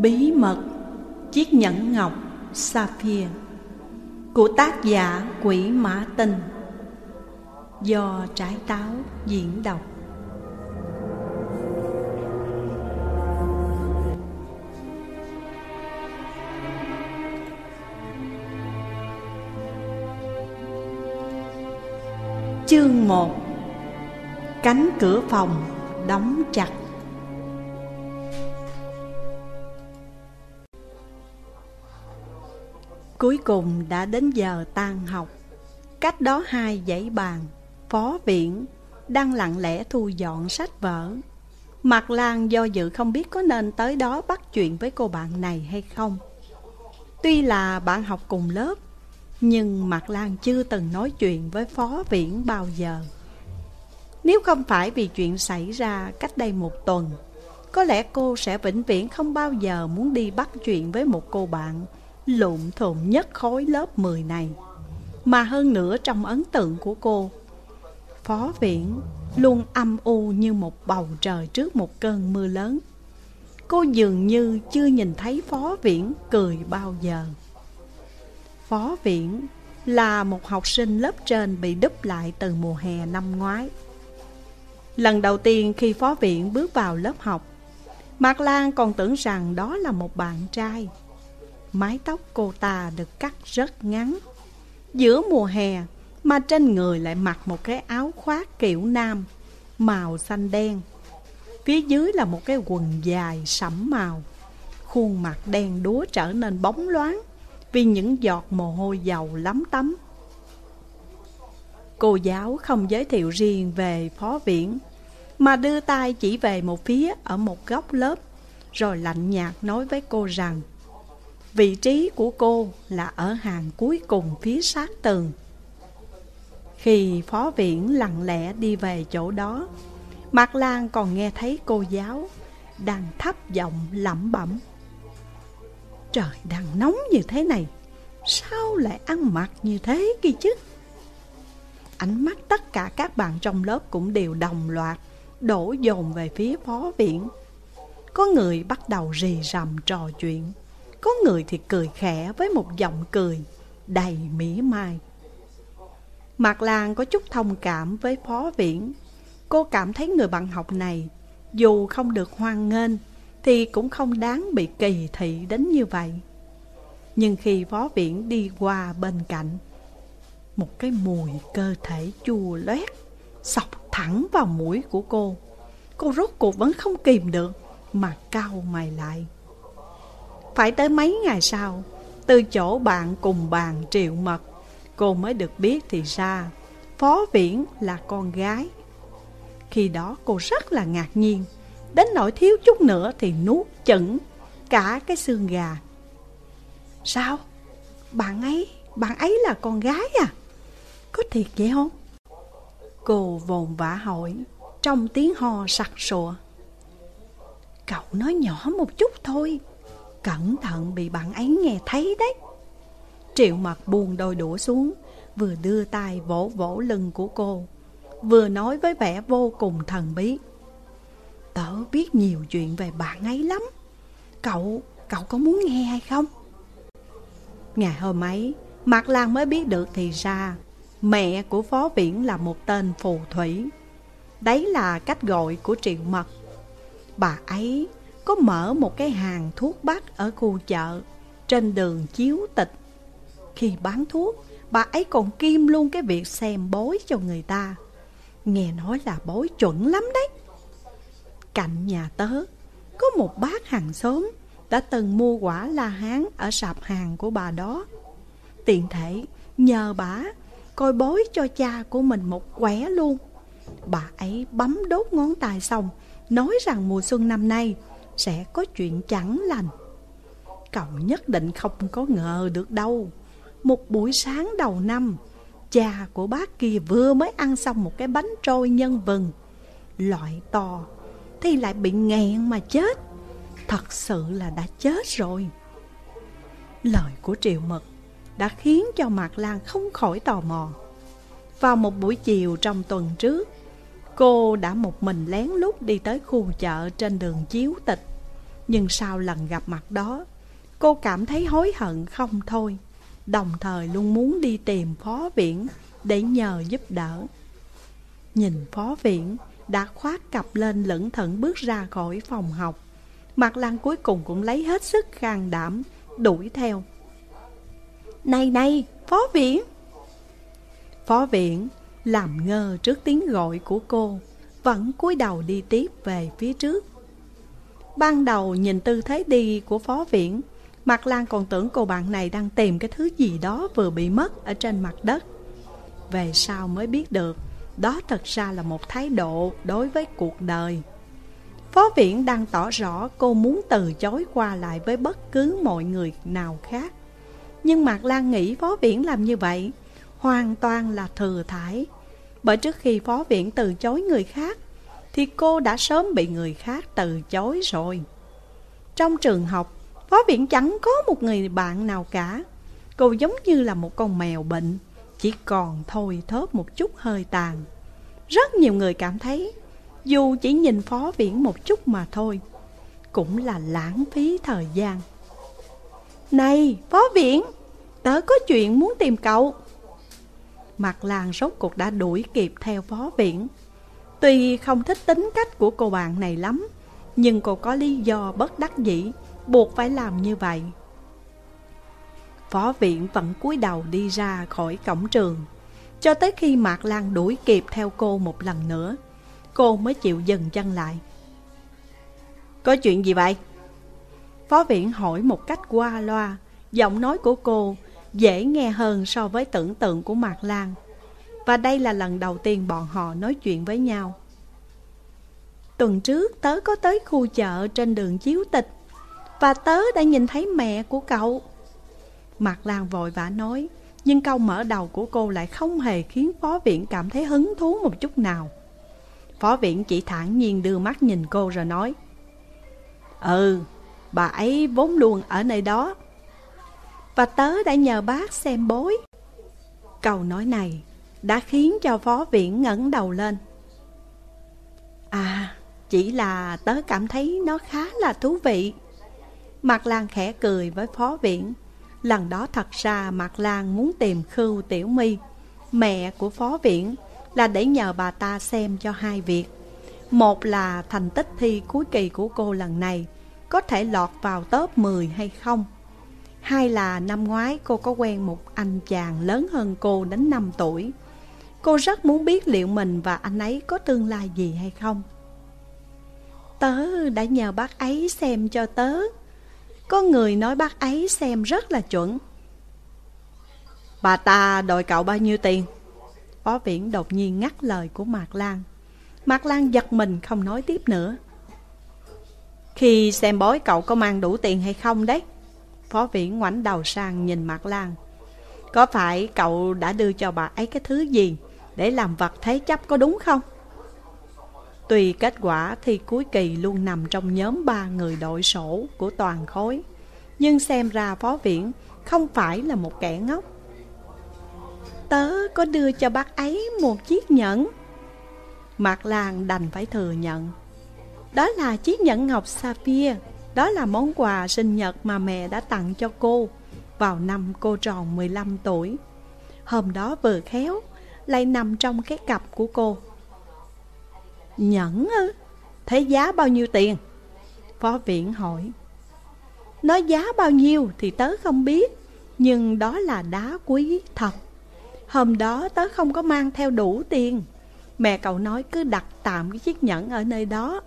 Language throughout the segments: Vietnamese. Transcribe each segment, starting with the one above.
Bí mật, Chiếc nhẫn ngọc Sapphire Của tác giả Quỷ Mã Tinh Do trái táo diễn đọc. Chương 1 Cánh cửa phòng đóng chặt. Cuối cùng đã đến giờ tan học. Cách đó hai dãy bàn, Phó viện Đang lặng lẽ thu dọn sách vở. Mặt Lan do dự không biết có nên tới đó bắt chuyện với cô bạn này hay không. Tuy là bạn học cùng lớp, Nhưng Mặt Lan chưa từng nói chuyện với Phó Viễn bao giờ. Nếu không phải vì chuyện xảy ra cách đây một tuần, Có lẽ cô sẽ vĩnh viễn không bao giờ muốn đi bắt chuyện với một cô bạn lộn thộn nhất khối lớp 10 này. Mà hơn nữa trong ấn tượng của cô, Phó Viễn luôn âm u như một bầu trời trước một cơn mưa lớn. Cô dường như chưa nhìn thấy Phó Viễn cười bao giờ. Phó Viễn là một học sinh lớp trên bị đúp lại từ mùa hè năm ngoái. Lần đầu tiên khi Phó Viện bước vào lớp học, Mạc Lan còn tưởng rằng đó là một bạn trai. Mái tóc cô ta được cắt rất ngắn. Giữa mùa hè, Mà trên người lại mặc một cái áo khoác kiểu nam, Màu xanh đen. Phía dưới là một cái quần dài sẫm màu. Khuôn mặt đen đúa trở nên bóng loáng Vì những giọt mồ hôi dầu lắm tấm. Cô giáo không giới thiệu riêng về phó viễn Mà đưa tay chỉ về một phía ở một góc lớp, Rồi lạnh nhạt nói với cô rằng Vị trí của cô là ở hàng cuối cùng phía sát tường. Khi phó viện lặng lẽ đi về chỗ đó, Mạc Lan còn nghe thấy cô giáo Đang thấp giọng lẩm bẩm. Trời, đang nóng như thế này, Sao lại ăn mặc như thế kia chứ? Ánh mắt tất cả các bạn trong lớp cũng đều đồng loạt Đổ dồn về phía phó viện. Có người bắt đầu rì rầm trò chuyện có người thì cười khẽ với một giọng cười đầy mỉa mai. Mạc Lan có chút thông cảm với Phó Viễn. Cô cảm thấy người bạn học này dù không được hoan nghênh thì cũng không đáng bị kỳ thị đến như vậy. Nhưng khi Phó Viễn đi qua bên cạnh, một cái mùi cơ thể chua loét sọc thẳng vào mũi của cô. Cô rốt cuộc vẫn không kìm được mà cau mày lại. Phải tới mấy ngày sau Từ chỗ bạn cùng bàn triệu mật Cô mới được biết thì ra Phó Viễn là con gái Khi đó cô rất là ngạc nhiên Đến nỗi thiếu chút nữa thì nuốt chửng Cả cái xương gà Sao? Bạn ấy, bạn ấy là con gái à? Có thiệt vậy không? Cô vồn vã hỏi Trong tiếng ho sặc sụa Cậu nói nhỏ một chút thôi Cẩn thận bị bạn ấy nghe thấy đấy. Triệu mặt buông đôi đũa xuống Vừa đưa tay vỗ vỗ lưng của cô Vừa nói với vẻ vô cùng thần bí. Tớ biết nhiều chuyện về bạn ấy lắm. Cậu, cậu có muốn nghe hay không? Ngày hôm ấy Mạc Lan mới biết được thì ra Mẹ của Phó Viễn là một tên phù thủy. Đấy là cách gọi của Triệu Mật. Bà ấy có mở một cái hàng thuốc bắc ở khu chợ trên đường chiếu tịch. Khi bán thuốc, bà ấy còn kim luôn cái việc xem bói cho người ta. Nghe nói là bói chuẩn lắm đấy. Cạnh nhà tớ, có một bác hàng xóm đã từng mua quả la hán ở sạp hàng của bà đó. Tiện thể nhờ bà coi bói cho cha của mình một quẻ luôn. Bà ấy bấm đốt ngón tay xong, nói rằng mùa xuân năm nay sẽ có chuyện chẳng lành. Cậu nhất định không có ngờ được đâu. Một buổi sáng đầu năm, cha của bác kia vừa mới ăn xong một cái bánh trôi nhân vừng. Loại to, thì lại bị nghẹn mà chết. Thật sự là đã chết rồi. Lời của Triệu Mật đã khiến cho Mạc Lan không khỏi tò mò. Vào một buổi chiều trong tuần trước, cô đã một mình lén lút đi tới khu chợ trên đường Chiếu Tịch nhưng sau lần gặp mặt đó Cô cảm thấy hối hận không thôi. Đồng thời luôn muốn đi tìm phó viện Để nhờ giúp đỡ. Nhìn phó viện Đã khoát cặp lên lững thận bước ra khỏi phòng học. Mặt Lan cuối cùng cũng lấy hết sức can đảm Đuổi theo. Này này phó viện Phó viện làm ngơ trước tiếng gọi của cô Vẫn cúi đầu đi tiếp về phía trước Ban đầu nhìn tư thế đi của phó viện Mặt Lan còn tưởng cô bạn này đang tìm cái thứ gì đó vừa bị mất ở trên mặt đất. Về sau mới biết được, Đó thật ra là một thái độ đối với cuộc đời. Phó viện đang tỏ rõ cô muốn từ chối qua lại với bất cứ mọi người nào khác. Nhưng Mạc Lan nghĩ phó viện làm như vậy Hoàn toàn là thừa thải, Bởi trước khi phó viện từ chối người khác thì cô đã sớm bị người khác từ chối rồi. Trong trường học, Phó viện chẳng có một người bạn nào cả. Cô giống như là một con mèo bệnh, Chỉ còn thôi thớp một chút hơi tàn. Rất nhiều người cảm thấy, Dù chỉ nhìn phó viện một chút mà thôi, Cũng là lãng phí thời gian. Này, phó viện, Tớ có chuyện muốn tìm cậu. Mặt làng rốt cuộc đã đuổi kịp theo phó viện. Tuy không thích tính cách của cô bạn này lắm Nhưng cô có lý do bất đắc dĩ buộc phải làm như vậy. Phó viện vẫn cúi đầu đi ra khỏi cổng trường, cho tới khi Mạc Lan đuổi kịp theo cô một lần nữa, cô mới chịu dừng chân lại. Có chuyện gì vậy? Phó viện hỏi một cách qua loa, giọng nói của cô dễ nghe hơn so với tưởng tượng của Mạc Lan. Và đây là lần đầu tiên bọn họ nói chuyện với nhau. Tuần trước tớ có tới khu chợ trên đường Chiếu Tịch và tớ đã nhìn thấy mẹ của cậu. Mặt Lan vội vã nói Nhưng câu mở đầu của cô lại không hề khiến phó viện cảm thấy hứng thú một chút nào. Phó viện chỉ thản nhiên đưa mắt nhìn cô rồi nói Ừ, bà ấy vốn luôn ở nơi đó Và tớ đã nhờ bác xem bối. Câu nói này đã khiến cho phó viện ngẩng đầu lên. À, chỉ là tớ cảm thấy nó khá là thú vị. Mạc Lan khẽ cười với phó viện Lần đó thật ra Mạc Lan muốn tìm Khưu Tiểu My Mẹ của phó viện Là để nhờ bà ta xem cho hai việc. Một là thành tích thi cuối kỳ của cô lần này Có thể lọt vào top 10 hay không. Hai là năm ngoái cô có quen một anh chàng lớn hơn cô đến 5 tuổi. Cô rất muốn biết liệu mình và anh ấy có tương lai gì hay không. Tớ đã nhờ bác ấy xem cho tớ. Có người nói bác ấy xem rất là chuẩn. Bà ta đòi cậu bao nhiêu tiền? Phó Viễn đột nhiên ngắt lời của Mạc Lan. Mạc Lan giật mình không nói tiếp nữa. Khi xem bói cậu có mang đủ tiền hay không đấy? Phó Viễn ngoảnh đầu sang nhìn Mạc Lan. Có phải cậu đã đưa cho bà ấy cái thứ gì? Để làm vật thế chấp có đúng không? Tuy kết quả thi cuối kỳ luôn nằm trong nhóm ba người đội sổ của toàn khối. Nhưng xem ra phó viện không phải là một kẻ ngốc. Tớ có đưa cho bác ấy một chiếc nhẫn. Mạc Lan đành phải thừa nhận. Đó là chiếc nhẫn ngọc sapphire Đó là món quà sinh nhật mà mẹ đã tặng cho cô Vào năm cô tròn 15 tuổi. Hôm đó vừa khéo lại nằm trong cái cặp của cô Nhẫn ư? Thế giá bao nhiêu tiền? Phó viện hỏi. Nói giá bao nhiêu thì tớ không biết, nhưng đó là đá quý thật. Hôm đó tớ không có mang theo đủ tiền. Mẹ cậu nói cứ đặt tạm cái chiếc nhẫn ở nơi đó.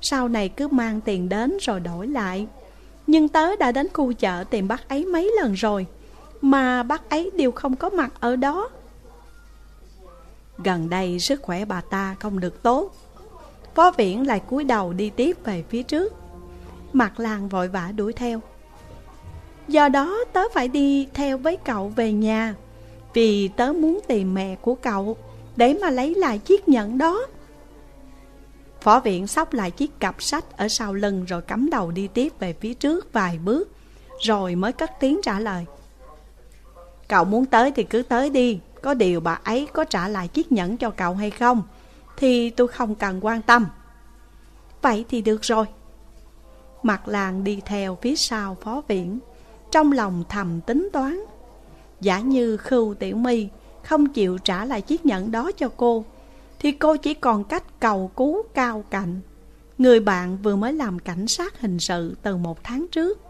Sau này cứ mang tiền đến rồi đổi lại. Nhưng tớ đã đến khu chợ tìm bác ấy mấy lần rồi, mà bác ấy đều không có mặt ở đó. Gần đây sức khỏe bà ta không được tốt. Phó viễn lại cúi đầu đi tiếp về phía trước. Mặt làng vội vã đuổi theo. Do đó tớ phải đi theo với cậu về nhà, Vì tớ muốn tìm mẹ của cậu Để mà lấy lại chiếc nhẫn đó. Phó viện sóc lại chiếc cặp sách ở sau lưng Rồi cắm đầu đi tiếp về phía trước vài bước, Rồi mới cất tiếng trả lời. Cậu muốn tới thì cứ tới đi có điều bà ấy có trả lại chiếc nhẫn cho cậu hay không, Thì tôi không cần quan tâm. Vậy thì được rồi. Mặt làng đi theo phía sau phó viễn, Trong lòng thầm tính toán. Giả như Khưu Tiểu My không chịu trả lại chiếc nhẫn đó cho cô, Thì cô chỉ còn cách cầu cứu cao cạnh. Người bạn vừa mới làm cảnh sát hình sự từ một tháng trước.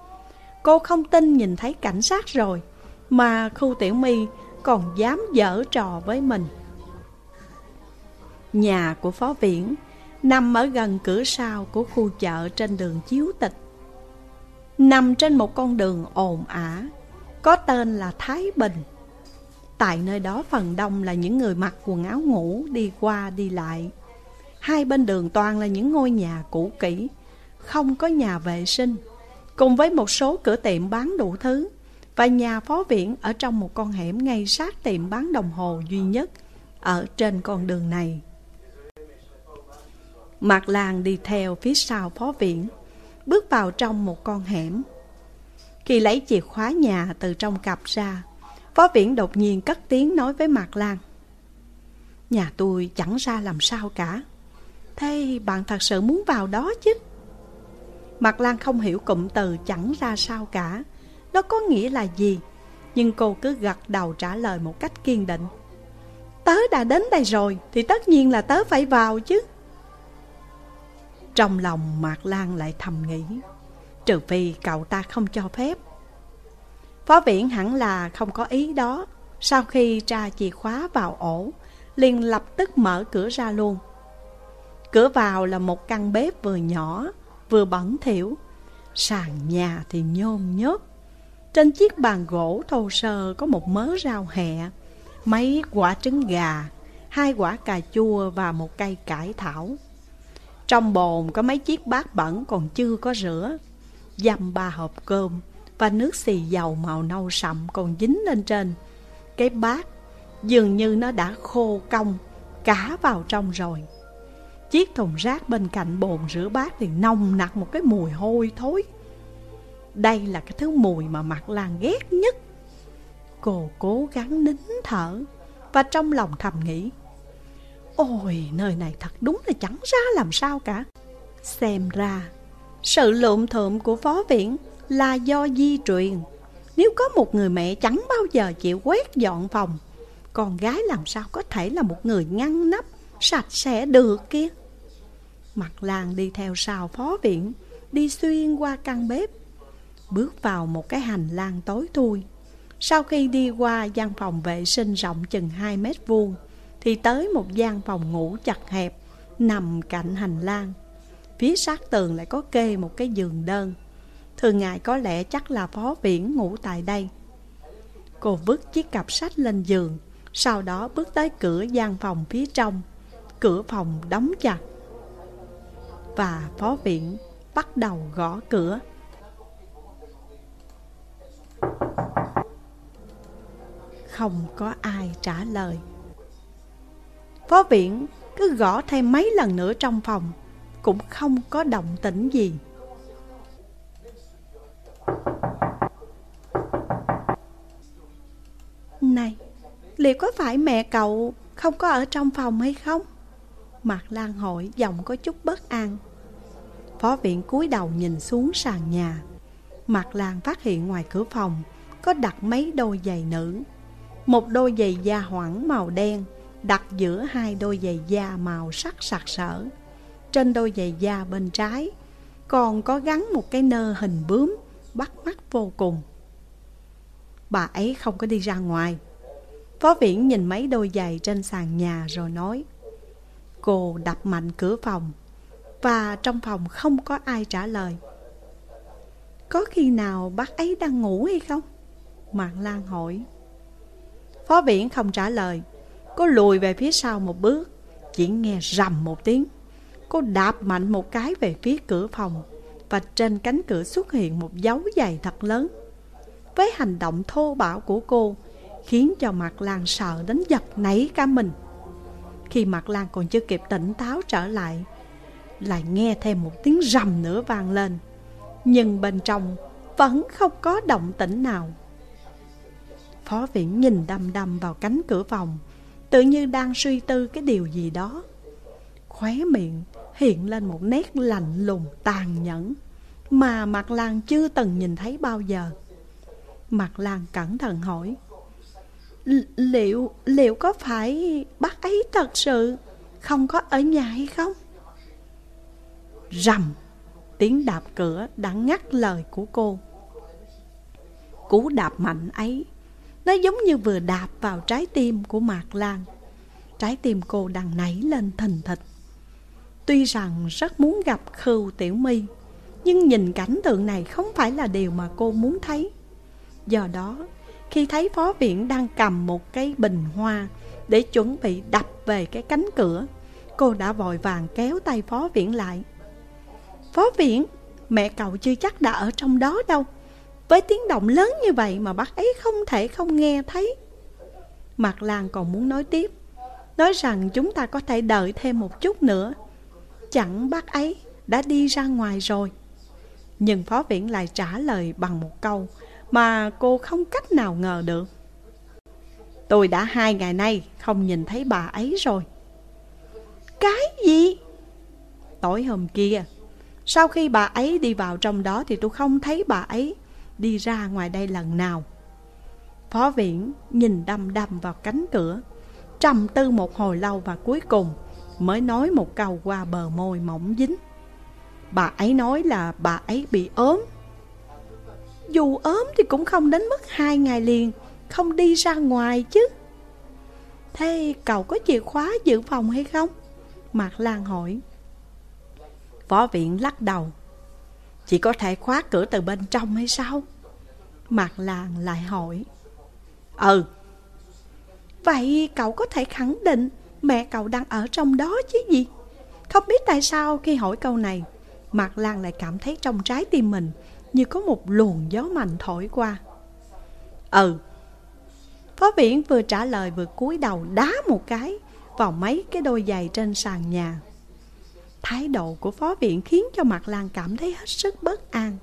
Cô không tin nhìn thấy cảnh sát rồi, Mà khu Tiểu My còn dám dở trò với mình Nhà của Phó Viễn nằm ở gần cửa sau của khu chợ trên đường Chiếu Tịch. Nằm trên một con đường ồn ả, có tên là Thái Bình. Tại nơi đó phần đông là những người mặc quần áo ngủ đi qua đi lại. Hai bên đường toàn là những ngôi nhà cũ kỹ, không có nhà vệ sinh, cùng với một số cửa tiệm bán đủ thứ và nhà phó viện ở trong một con hẻm ngay sát tiệm bán đồng hồ duy nhất ở trên con đường này. Mạc Lan đi theo phía sau phó viện, bước vào trong một con hẻm. Khi lấy chìa khóa nhà từ trong cặp ra, phó viện đột nhiên cất tiếng nói với Mạc Lan. Nhà tôi chẳng ra làm sao cả. Thế bạn thật sự muốn vào đó chứ? Mạc Lan không hiểu cụm từ chẳng ra sao cả. Nó có nghĩa là gì? Nhưng cô cứ gật đầu trả lời một cách kiên định. Tớ đã đến đây rồi, thì tất nhiên là tớ phải vào chứ. Trong lòng Mạc Lan lại thầm nghĩ, Trừ phi cậu ta không cho phép Phó viện hẳn là không có ý đó Sau khi tra chìa khóa vào ổ, liền lập tức mở cửa ra luôn Cửa vào là một căn bếp vừa nhỏ, Vừa bẩn thỉu Sàn nhà thì nhôm nhớp trên chiếc bàn gỗ thô sơ Có một mớ rau hẹ, Mấy quả trứng gà, Hai quả cà chua và một cây cải thảo. Trong bồn có mấy chiếc bát bẩn còn chưa có rửa. Dăm ba hộp cơm Và nước xì dầu màu nâu sậm còn dính lên trên. Cái bát dường như nó đã khô cong, Cá vào trong rồi. Chiếc thùng rác bên cạnh bồn rửa bát thì nồng nặc một cái mùi hôi thối. Đây là cái thứ mùi mà mặt Lan ghét nhất Cô cố gắng nín thở Và trong lòng thầm nghĩ Ôi, nơi này thật đúng là chẳng ra làm sao cả. Xem ra, sự lộn thượm của phó viện là do di truyền. Nếu có một người mẹ chẳng bao giờ chịu quét dọn phòng, con gái làm sao có thể là một người ngăn nắp, sạch sẽ được kia. Mặt làng đi theo sau phó viện, đi xuyên qua căn bếp, bước vào một cái hành lang tối thui. Sau khi đi qua gian phòng vệ sinh rộng chừng 2 mét vuông, thì tới một gian phòng ngủ chặt hẹp nằm cạnh hành lang. Phía sát tường lại có kê một cái giường đơn. Thường ngày có lẽ chắc là phó viễn ngủ tại đây. Cô vứt chiếc cặp sách lên giường, sau đó bước tới cửa gian phòng phía trong. Cửa phòng đóng chặt. Và phó viện bắt đầu gõ cửa. Không có ai trả lời. Phó viện cứ gõ thêm mấy lần nữa trong phòng Cũng không có động tĩnh gì Này, liệu có phải mẹ cậu không có ở trong phòng hay không? Mạc Lan hỏi giọng có chút bất an Phó viện cúi đầu nhìn xuống sàn nhà Mạc Lan phát hiện ngoài cửa phòng Có đặt mấy đôi giày nữ một đôi giày da hoảng màu đen, đặt giữa hai đôi giày da màu sắc sặc sỡ. Trên đôi giày da bên trái, còn có gắn một cái nơ hình bướm, bắt mắt vô cùng. Bà ấy không có đi ra ngoài. Phó Viễn nhìn mấy đôi giày trên sàn nhà rồi nói, Cô đập mạnh cửa phòng, Và trong phòng không có ai trả lời Có khi nào bác ấy đang ngủ hay không? Mạng Lan hỏi Phó Viễn không trả lời. Cô lùi về phía sau một bước, Chỉ nghe rầm một tiếng. Cô đạp mạnh một cái về phía cửa phòng Và trên cánh cửa xuất hiện một dấu giày thật lớn. Với hành động thô bạo của cô, Khiến cho Mạc Lan sợ đến giật nảy cả mình. Khi Mạc Lan còn chưa kịp tỉnh táo trở lại Lại nghe thêm một tiếng rầm nữa vang lên. Nhưng bên trong vẫn không có động tĩnh nào. Phó viện nhìn đăm đăm vào cánh cửa phòng Tự như đang suy tư cái điều gì đó Khóe miệng hiện lên một nét lạnh lùng tàn nhẫn Mà Mạc Lan chưa từng nhìn thấy bao giờ Mạc Lan cẩn thận hỏi Liệu, liệu có phải bác ấy thật sự không có ở nhà hay không? Rầm, tiếng đạp cửa đã ngắt lời của cô. Cú đạp mạnh ấy, nó giống như vừa đạp vào trái tim của Mạc Lan. Trái tim cô đang nảy lên thình thịch. Tuy rằng rất muốn gặp Khưu Tiểu My, nhưng nhìn cảnh tượng này không phải là điều mà cô muốn thấy. Do đó, khi thấy phó viện đang cầm một cái bình hoa để chuẩn bị đập về cái cánh cửa, cô đã vội vàng kéo tay phó viện lại. Phó viện, mẹ cậu chưa chắc đã ở trong đó đâu. Với tiếng động lớn như vậy mà bác ấy không thể không nghe thấy. Mạc Lan còn muốn nói tiếp, nói rằng chúng ta có thể đợi thêm một chút nữa. Chẳng bác ấy đã đi ra ngoài rồi. Nhưng phó viện lại trả lời bằng một câu mà cô không cách nào ngờ được. Tôi đã hai ngày nay không nhìn thấy bà ấy rồi. Cái gì? Tối hôm kia, sau khi bà ấy đi vào trong đó thì tôi không thấy bà ấy đi ra ngoài đây lần nào. Phó Viễn nhìn đăm đăm vào cánh cửa, trầm tư một hồi lâu và cuối cùng mới nói một câu qua bờ môi mỏng dính. Bà ấy nói là bà ấy bị ốm dù ốm thì cũng không đến mức hai ngày liền Không đi ra ngoài chứ Thế cậu có chìa khóa dự phòng hay không? Mạc Lan hỏi Võ viện lắc đầu chỉ có thể khóa cửa từ bên trong hay sao? Mạc Lan lại hỏi Ừ Vậy cậu có thể khẳng định Mẹ cậu đang ở trong đó chứ gì? Không biết tại sao khi hỏi câu này, Mạc Lan lại cảm thấy trong trái tim mình như có một luồng gió mạnh thổi qua. Ừ. Phó viễn vừa trả lời vừa cúi đầu đá một cái vào mấy cái đôi giày trên sàn nhà. Thái độ của phó viện khiến cho mặt làng cảm thấy hết sức bất an.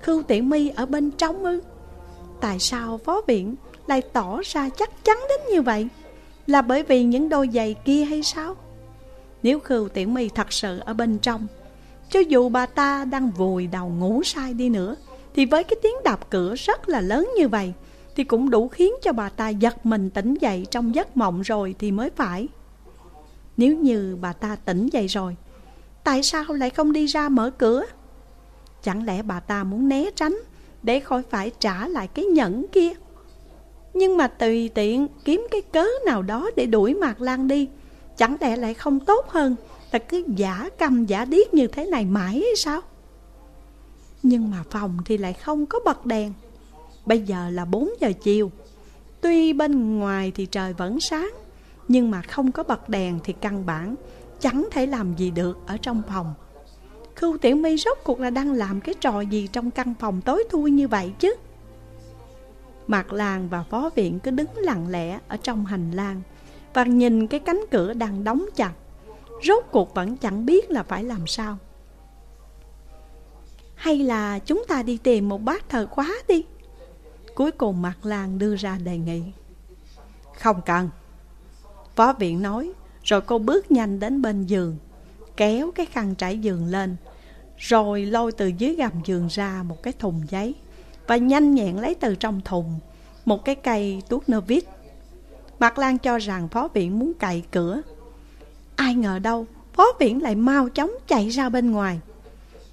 Khưu Tiện Mi ở bên trong ư? Tại sao phó viện lại tỏ ra chắc chắn đến như vậy? Là bởi vì những đôi giày kia hay sao? Nếu Khưu Tiện Mi thật sự ở bên trong, cho dù bà ta đang vùi đầu ngủ sai đi nữa, Thì với cái tiếng đạp cửa rất là lớn như vậy, Thì cũng đủ khiến cho bà ta giật mình tỉnh dậy trong giấc mộng rồi thì mới phải Nếu như bà ta tỉnh dậy rồi Tại sao lại không đi ra mở cửa? Chẳng lẽ bà ta muốn né tránh Để khỏi phải trả lại cái nhẫn kia? Nhưng mà tùy tiện kiếm cái cớ nào đó để đuổi Mạc Lan đi, Chẳng lẽ lại không tốt hơn là cứ giả câm giả điếc như thế này mãi hay sao? Nhưng mà phòng thì lại không có bật đèn. Bây giờ là 4 giờ chiều. Tuy bên ngoài thì trời vẫn sáng, Nhưng mà không có bật đèn thì căn bản Chẳng thể làm gì được ở trong phòng. Khưu Tiểu My rốt cuộc là đang làm cái trò gì trong căn phòng tối thui như vậy chứ? Mạc Làng và phó viện cứ đứng lặng lẽ ở trong hành lang Và nhìn cái cánh cửa đang đóng chặt. Rốt cuộc vẫn chẳng biết là phải làm sao. Hay là chúng ta đi tìm một bát thờ khóa đi? Cuối cùng Mạc Lan đưa ra đề nghị. Không cần. Phó viện nói rồi cô bước nhanh đến bên giường, Kéo cái khăn trải giường lên, Rồi lôi từ dưới gầm giường ra một cái thùng giấy Và nhanh nhẹn lấy từ trong thùng Một cái cây tuốt nơ vít. Mạc Lan cho rằng phó viện muốn cậy cửa. Ai ngờ đâu, Phó viện lại mau chóng chạy ra bên ngoài.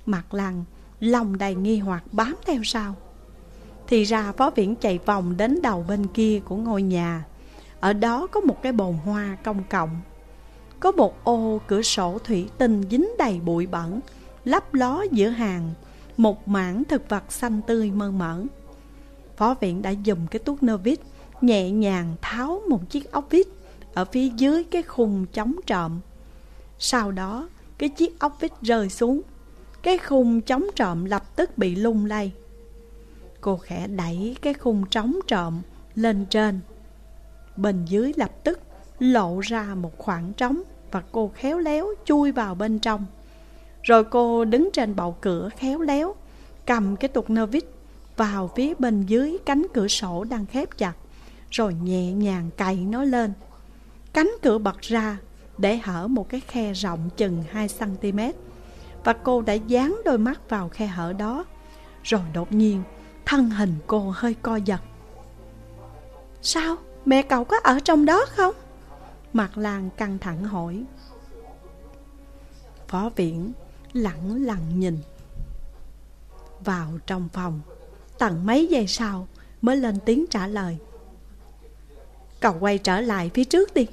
Mạc Lan Lòng đầy nghi hoặc bám theo sau. Thì ra Phó Viễn chạy vòng đến đầu bên kia của ngôi nhà. Ở đó có một cái bồn hoa công cộng có một ô cửa sổ thủy tinh dính đầy bụi bẩn Lấp ló giữa hàng Một mảng thực vật xanh tươi mơn mởn Phó Viện đã dùng cái tuốt nơ vít Nhẹ nhàng tháo một chiếc ốc vít ở phía dưới cái khung chống trộm. Sau đó, cái chiếc ốc vít rơi xuống, cái khung chống trộm lập tức bị lung lay. Cô khẽ đẩy cái khung trống trộm lên trên. Bên dưới lập tức lộ ra một khoảng trống và cô khéo léo chui vào bên trong. Rồi cô đứng trên bậu cửa khéo léo, cầm cái tục nơ vít vào phía bên dưới cánh cửa sổ đang khép chặt, rồi nhẹ nhàng cày nó lên. Cánh cửa bật ra để hở một cái khe rộng chừng 2cm Và cô đã dán đôi mắt vào khe hở đó Rồi đột nhiên thân hình cô hơi co giật Sao? Mẹ cậu có ở trong đó không? Mặt Lan căng thẳng hỏi. Phó viện lặng lặng nhìn. Vào trong phòng Tận mấy giây sau mới lên tiếng trả lời. Cậu quay trở lại phía trước đi,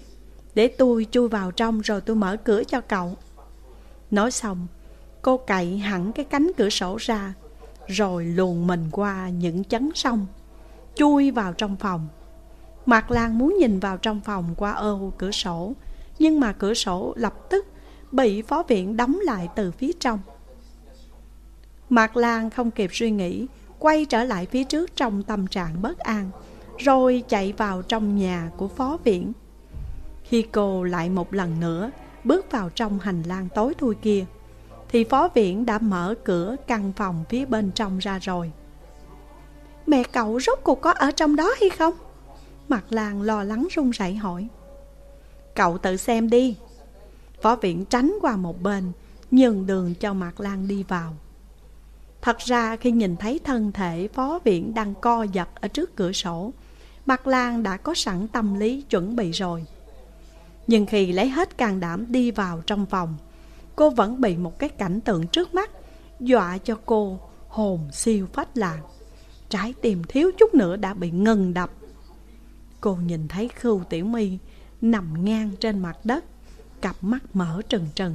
Để tôi chui vào trong rồi tôi mở cửa cho cậu. Nói xong, Cô cậy hẳn cái cánh cửa sổ ra, Rồi luồn mình qua những chấn sông, Chui vào trong phòng. Mạc Lan muốn nhìn vào trong phòng qua ô cửa sổ, Nhưng mà cửa sổ lập tức Bị phó viện đóng lại từ phía trong. Mạc Lan không kịp suy nghĩ, Quay trở lại phía trước trong tâm trạng bất an, Rồi chạy vào trong nhà của phó viện. Khi cô lại một lần nữa Bước vào trong hành lang tối thui kia, Thì phó viện đã mở cửa căn phòng phía bên trong ra rồi. Mẹ cậu rốt cuộc có ở trong đó hay không? Mặt làng lo lắng run rẩy hỏi. Cậu tự xem đi. Phó viện tránh qua một bên, Nhường đường cho mặt Lan đi vào. Thật ra khi nhìn thấy thân thể phó viện đang co giật ở trước cửa sổ, mặt Lan đã có sẵn tâm lý chuẩn bị rồi. Nhưng khi lấy hết can đảm đi vào trong phòng, Cô vẫn bị một cái cảnh tượng trước mắt, Dọa cho cô hồn siêu phách lạc. Trái tim thiếu chút nữa đã bị ngừng đập. Cô nhìn thấy Khưu Tiểu My nằm ngang trên mặt đất, cặp mắt mở trừng trừng.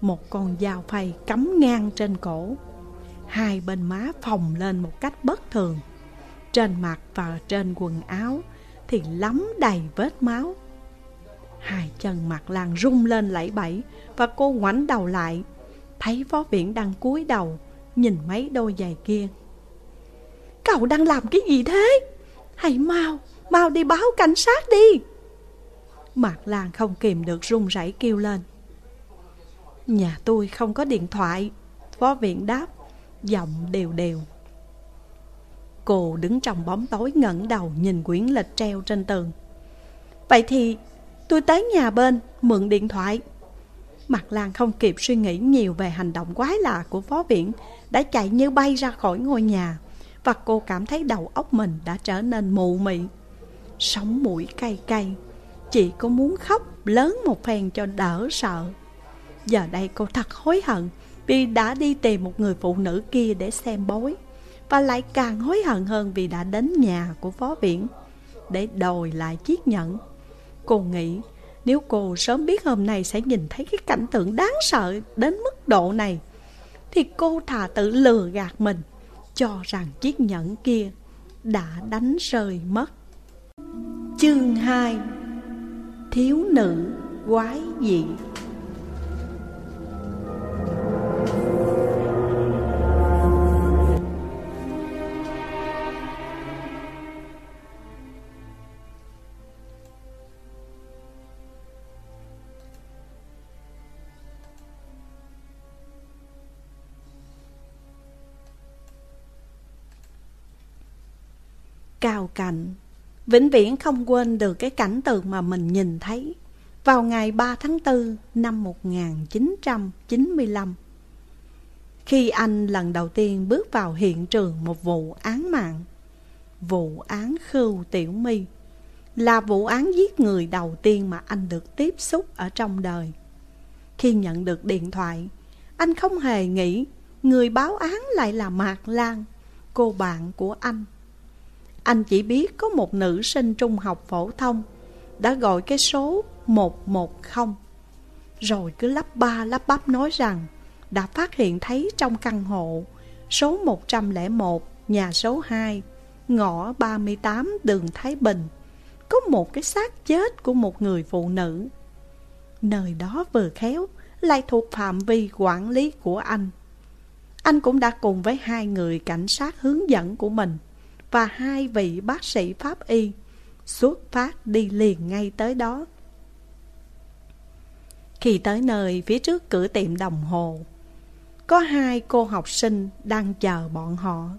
Một con dao phay cắm ngang trên cổ. Hai bên má phồng lên một cách bất thường. Trên mặt và trên quần áo thì lắm đầy vết máu. Hai chân mặt Lan rung lên lẫy bẫy và cô ngoảnh đầu lại, thấy phó viện đang cúi đầu nhìn mấy đôi giày kia. Cậu đang làm cái gì thế? Hãy mau, Mau đi báo cảnh sát đi. Mạc Lan không kìm được run rẩy kêu lên. Nhà tôi không có điện thoại. Phó viện đáp, Giọng đều đều. Cô đứng trong bóng tối ngẩng đầu Nhìn quyển lịch treo trên tường. Vậy thì, tôi tới nhà bên, Mượn điện thoại. Mạc Lan không kịp suy nghĩ nhiều Về hành động quái lạ của phó viện, Đã chạy như bay ra khỏi ngôi nhà, Và cô cảm thấy đầu óc mình Đã trở nên mụ mị. Sống mũi cay cay. Chị có muốn khóc lớn một phen cho đỡ sợ. Giờ đây cô thật hối hận Vì đã đi tìm một người phụ nữ kia để xem bối Và lại càng hối hận hơn vì đã đến nhà của phó viện Để đòi lại chiếc nhẫn. Cô nghĩ nếu cô sớm biết hôm nay sẽ nhìn thấy cái cảnh tượng đáng sợ đến mức độ này, Thì cô thà tự lừa gạt mình, Cho rằng chiếc nhẫn kia đã đánh rơi mất. Chương 2 Thiếu nữ quái dị. Cao cạnh Vĩnh viễn không quên được cái cảnh tượng mà mình nhìn thấy vào ngày 3 tháng 4 năm 1995. Khi anh lần đầu tiên bước vào hiện trường một vụ án mạng, vụ án Khưu Tiểu My là vụ án giết người đầu tiên mà anh được tiếp xúc ở trong đời. Khi nhận được điện thoại, anh không hề nghĩ người báo án lại là Mạc Lan, cô bạn của anh. Anh chỉ biết có một nữ sinh trung học phổ thông đã gọi cái số 110 Rồi cứ lắp ba, lắp bắp nói rằng đã phát hiện thấy trong căn hộ số 101 nhà số 2 ngõ 38 đường Thái Bình, có một cái xác chết của một người phụ nữ. Nơi đó vừa khéo lại thuộc phạm vi quản lý của anh. Anh cũng đã cùng với hai người cảnh sát hướng dẫn của mình và hai vị bác sĩ pháp y xuất phát đi liền ngay tới đó. Khi tới nơi phía trước cửa tiệm đồng hồ, có hai cô học sinh đang chờ bọn họ.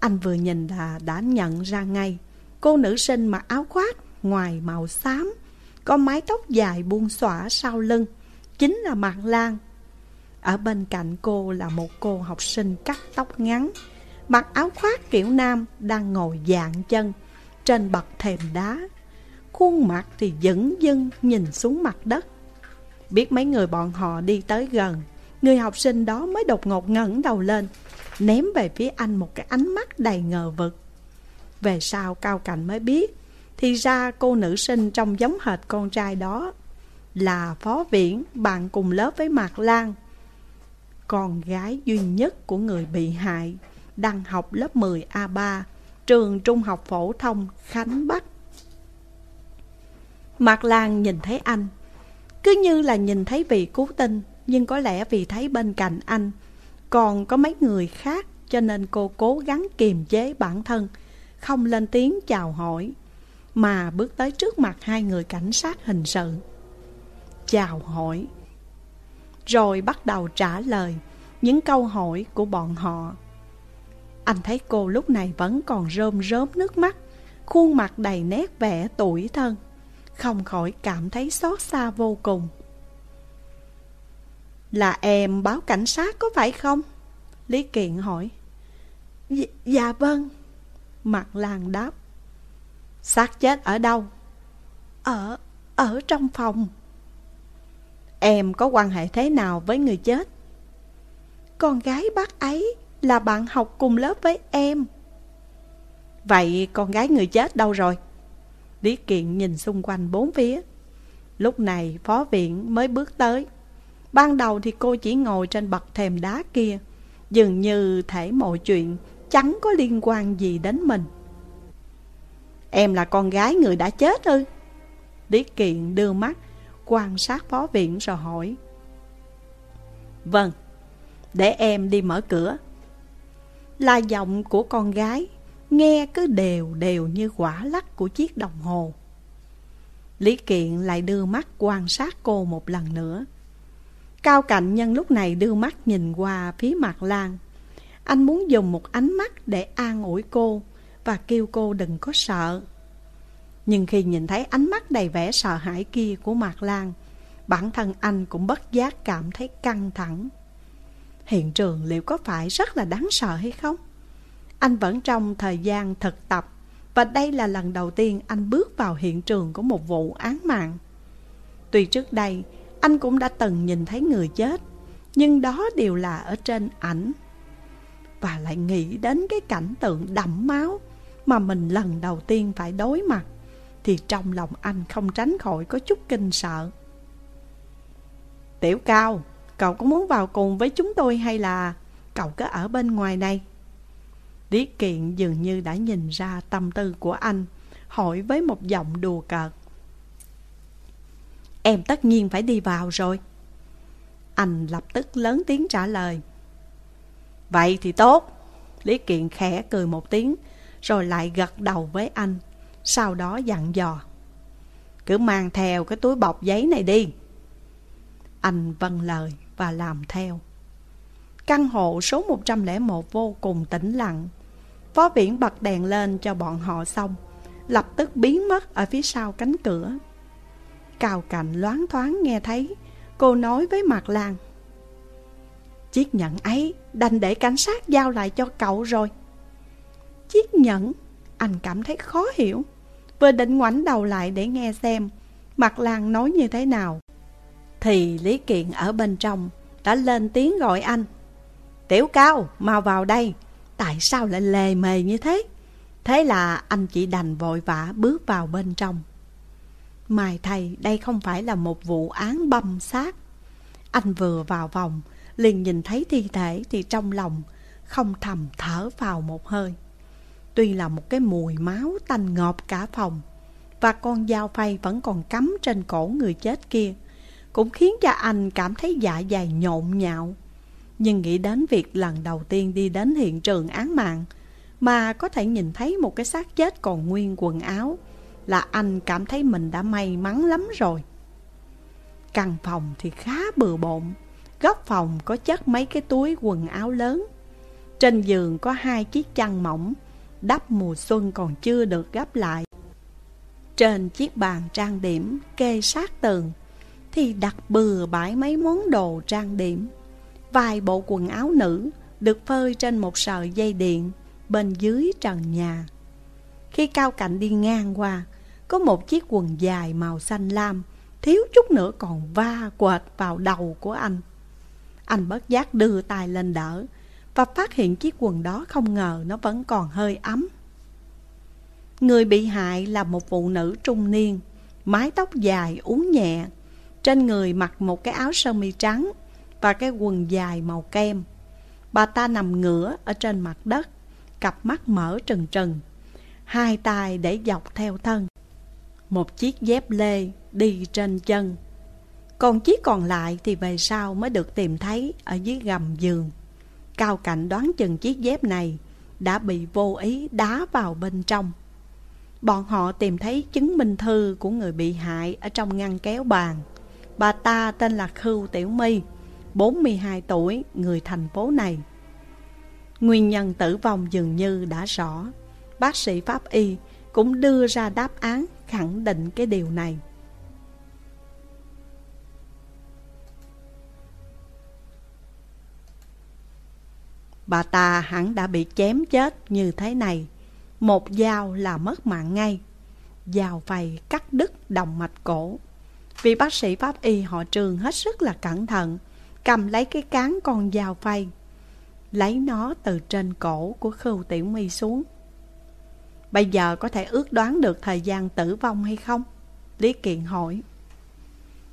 Anh vừa nhìn là đã nhận ra ngay cô nữ sinh mặc áo khoác ngoài màu xám, có mái tóc dài buông xõa sau lưng, chính là Mạc Lan. Ở bên cạnh cô là một cô học sinh cắt tóc ngắn Mặc áo khoác kiểu nam Đang ngồi dạng chân Trên bậc thềm đá. Khuôn mặt thì dững dưng nhìn xuống mặt đất. Biết mấy người bọn họ đi tới gần, Người học sinh đó mới đột ngột ngẩng đầu lên, Ném về phía anh một cái ánh mắt đầy ngờ vực. Về sau Cao Cảnh mới biết, Thì ra cô nữ sinh trông giống hệt con trai đó, Là Phó Viễn, Bạn cùng lớp với Mạc Lan, Con gái duy nhất của người bị hại. Đang học lớp 10A3 Trường Trung học Phổ thông Khánh Bắc. Mạc Lan nhìn thấy anh. Cứ như là nhìn thấy vị cứu tinh, Nhưng có lẽ vì thấy bên cạnh anh Còn có mấy người khác, Cho nên cô cố gắng kiềm chế bản thân, Không lên tiếng chào hỏi, Mà bước tới trước mặt hai người cảnh sát hình sự. Chào hỏi. Rồi bắt đầu trả lời Những câu hỏi của bọn họ. Anh thấy cô lúc này vẫn còn rơm rớm nước mắt Khuôn mặt đầy nét vẻ tuổi thân không khỏi cảm thấy xót xa vô cùng. Là em báo cảnh sát có phải không? Lý Kiện hỏi. Dạ, dạ vâng. Mặt làng đáp. xác chết ở đâu? Ở, ở trong phòng. Em có quan hệ thế nào với người chết? Con gái bác ấy là bạn học cùng lớp với em. Vậy con gái người chết đâu rồi? Lý Kiện nhìn xung quanh bốn phía. Lúc này phó viện mới bước tới. Ban đầu thì cô chỉ ngồi trên bậc thềm đá kia. Dường như thể mọi chuyện chẳng có liên quan gì đến mình. Em là con gái người đã chết ư? Lý Kiện đưa mắt quan sát phó viện rồi hỏi. Vâng, để em đi mở cửa. Là giọng của con gái nghe cứ đều đều như quả lắc của chiếc đồng hồ. Lý Kiện lại đưa mắt quan sát cô một lần nữa. Cao Cạnh nhân lúc này đưa mắt nhìn qua phía mặt Lan. Anh muốn dùng một ánh mắt để an ủi cô và kêu cô đừng có sợ. Nhưng khi nhìn thấy ánh mắt đầy vẻ sợ hãi kia của Mạc Lan, bản thân anh cũng bất giác cảm thấy căng thẳng. Hiện trường liệu có phải rất là đáng sợ hay không? Anh vẫn trong thời gian thực tập và đây là lần đầu tiên anh bước vào hiện trường của một vụ án mạng. Tuy trước đây anh cũng đã từng nhìn thấy người chết, nhưng đó đều là ở trên ảnh. Và lại nghĩ đến cái cảnh tượng đẫm máu mà mình lần đầu tiên phải đối mặt, thì trong lòng anh không tránh khỏi có chút kinh sợ. Tiểu Cao, cậu có muốn vào cùng với chúng tôi hay là cậu cứ ở bên ngoài này? Lý Kiện dường như đã nhìn ra tâm tư của anh, hỏi với một giọng đùa cợt. Em tất nhiên phải đi vào rồi. Anh lập tức lớn tiếng trả lời. Vậy thì tốt. Lý Kiện khẽ cười một tiếng, rồi lại gật đầu với anh. Sau đó dặn dò. Cứ mang theo cái túi bọc giấy này đi. Anh vâng lời và làm theo. Căn hộ số 101 vô cùng tĩnh lặng. Phó viễn bật đèn lên cho bọn họ xong, Lập tức biến mất ở phía sau cánh cửa. Cao cạnh loáng thoáng nghe thấy, Cô nói với Mạc Lan, Chiếc nhẫn ấy đành để cảnh sát giao lại cho cậu rồi. Chiếc nhẫn? Anh cảm thấy khó hiểu. Vừa định ngoảnh đầu lại để nghe xem, Mạc Lan nói như thế nào. Thì Lý Kiện ở bên trong Đã lên tiếng gọi anh Tiểu Cao mau vào đây Tại sao lại lề mề như thế? Thế là anh chỉ đành vội vã bước vào bên trong. Mai thầy, đây không phải là một vụ án băm xác. Anh vừa vào vòng, liền nhìn thấy thi thể thì trong lòng không thầm thở vào một hơi. Tuy là một cái mùi máu tanh ngọt cả phòng, và con dao phay vẫn còn cắm trên cổ người chết kia, cũng khiến cho anh cảm thấy dạ dày nhộn nhạo. Nhưng nghĩ đến việc lần đầu tiên đi đến hiện trường án mạng, Mà có thể nhìn thấy một cái xác chết còn nguyên quần áo, Là anh cảm thấy mình đã may mắn lắm rồi. Căn phòng thì khá bừa bộn, Góc phòng có chất mấy cái túi quần áo lớn. Trên giường có hai chiếc chăn mỏng, Đắp mùa xuân còn chưa được gấp lại. Trên chiếc bàn trang điểm kê sát tường thì đặt bừa bãi mấy món đồ trang điểm Vài bộ quần áo nữ được phơi trên một sợi dây điện bên dưới trần nhà. Khi Cao Cạnh đi ngang qua, có một chiếc quần dài màu xanh lam, thiếu chút nữa còn va quệt vào đầu của anh. Anh bất giác đưa tay lên đỡ và phát hiện chiếc quần đó không ngờ nó vẫn còn hơi ấm. Người bị hại là một phụ nữ trung niên, mái tóc dài uốn nhẹ, trên người mặc một cái áo sơ mi trắng và cái quần dài màu kem. Bà ta nằm ngửa ở trên mặt đất, cặp mắt mở trừng trừng, hai tay để dọc theo thân. Một chiếc dép lê đi trên chân. Còn chiếc còn lại thì về sau mới được tìm thấy ở dưới gầm giường. Cao Cảnh đoán chừng chiếc dép này đã bị vô ý đá vào bên trong. Bọn họ tìm thấy chứng minh thư của người bị hại ở trong ngăn kéo bàn. Bà ta tên là Khưu Tiểu My, 42 tuổi, người thành phố này. Nguyên nhân tử vong dường như đã rõ. Bác sĩ pháp y cũng đưa ra đáp án khẳng định cái điều này. Bà ta hẳn đã bị chém chết như thế này. Một dao là mất mạng ngay. Dao phầy cắt đứt động mạch cổ. Vì bác sĩ pháp y họ trường hết sức là cẩn thận, cầm lấy cái cán con dao phay, lấy nó từ trên cổ của Khưu Tiểu My xuống. Bây giờ có thể ước đoán được thời gian tử vong hay không? Lý Kiện hỏi.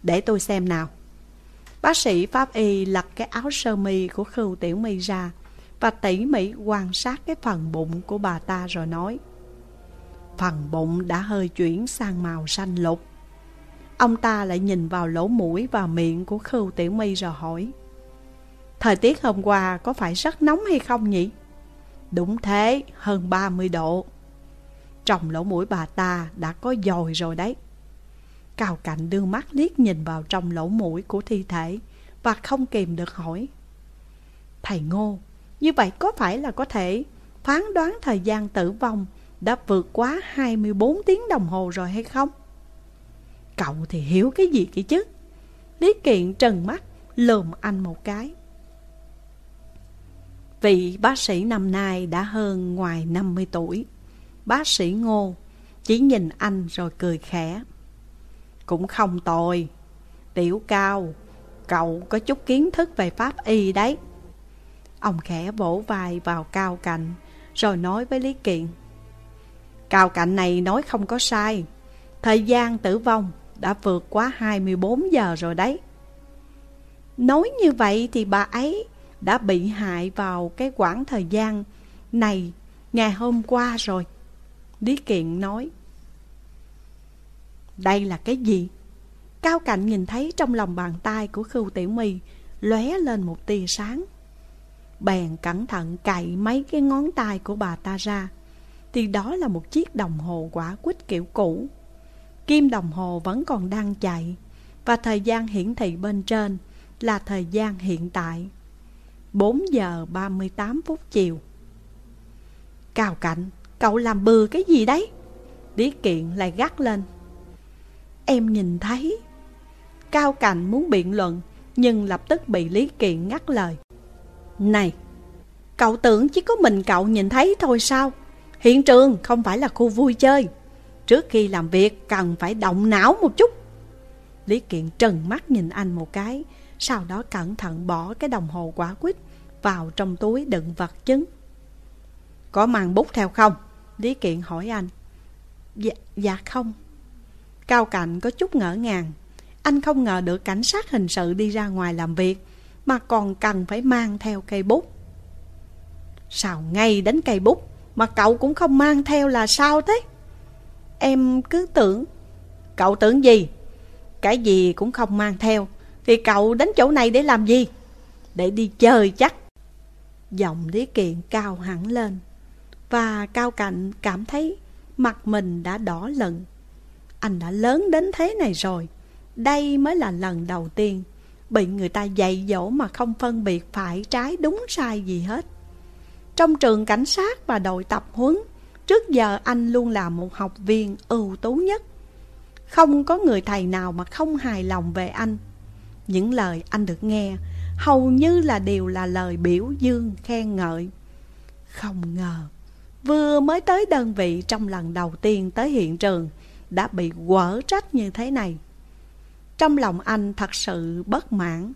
Để tôi xem nào. Bác sĩ pháp y lật cái áo sơ mi của Khưu Tiểu My ra và tỉ mỉ quan sát cái phần bụng của bà ta rồi nói. Phần bụng đã hơi chuyển sang màu xanh lục. Ông ta lại nhìn vào lỗ mũi và miệng của Khưu Tiểu My rồi hỏi Thời tiết hôm qua có phải rất nóng hay không nhỉ? Đúng thế, hơn 30 độ Trong lỗ mũi bà ta đã có dồi rồi đấy Cao Cạnh đưa mắt liếc nhìn vào trong lỗ mũi của thi thể Và không kìm được hỏi Thầy Ngô, như vậy có phải là có thể phán đoán thời gian tử vong đã vượt quá 24 tiếng đồng hồ rồi hay không? Cậu thì hiểu cái gì kỹ chứ? Lý Kiện trần mắt, lườm anh một cái. Vị bác sĩ năm nay đã hơn ngoài 50 tuổi. Bác sĩ Ngô chỉ nhìn anh rồi cười khẽ. Cũng không tồi. Tiểu cao, Cậu có chút kiến thức về pháp y đấy. Ông khẽ vỗ vai vào cao cạnh Rồi nói với Lý Kiện. Cao cạnh này nói không có sai. Thời gian tử vong đã vượt quá 24 giờ rồi đấy. Nói như vậy thì bà ấy đã bị hại vào cái quãng thời gian này ngày hôm qua rồi. Lý Kiện nói. Đây là cái gì? Cao Cạnh nhìn thấy trong lòng bàn tay của Khưu Tiểu My lóe lên một tia sáng. Bèn cẩn thận cạy mấy cái ngón tay của bà ta ra. Thì đó là một chiếc đồng hồ quả quýt kiểu cũ Kim đồng hồ vẫn còn đang chạy Và thời gian hiển thị bên trên là thời gian hiện tại 4 giờ 38 phút chiều. Cao Cạnh, cậu làm bừa cái gì đấy? Lý Kiện lại gắt lên. Em nhìn thấy. Cao Cạnh muốn biện luận Nhưng lập tức bị Lý Kiện ngắt lời. Này, cậu tưởng chỉ có mình cậu nhìn thấy thôi sao? Hiện trường không phải là khu vui chơi. Trước khi làm việc cần phải động não một chút. Lý Kiện trần mắt nhìn anh một cái Sau đó cẩn thận bỏ cái đồng hồ quả quýt Vào trong túi đựng vật chứng. Có mang bút theo không? Lý Kiện hỏi anh. Dạ, dạ không. Cao Cạnh có chút ngỡ ngàng. Anh không ngờ được cảnh sát hình sự đi ra ngoài làm việc Mà còn cần phải mang theo cây bút. Sao ngay đến cây bút Mà cậu cũng không mang theo là sao thế? Em cứ tưởng Cậu tưởng gì? Cái gì cũng không mang theo. Thì cậu đến chỗ này để làm gì? Để đi chơi chắc. Giọng Lý Kiện cao hẳn lên Và Cao Cạnh cảm thấy Mặt mình đã đỏ lần Anh đã lớn đến thế này rồi. Đây mới là lần đầu tiên Bị người ta dạy dỗ mà không phân biệt phải trái đúng sai gì hết. Trong trường cảnh sát và đội tập huấn Trước giờ anh luôn là một học viên ưu tú nhất Không có người thầy nào mà không hài lòng về anh Những lời anh được nghe hầu như là đều là lời biểu dương khen ngợi. Không ngờ, vừa mới tới đơn vị trong lần đầu tiên tới hiện trường, đã bị quở trách như thế này. Trong lòng anh thật sự bất mãn,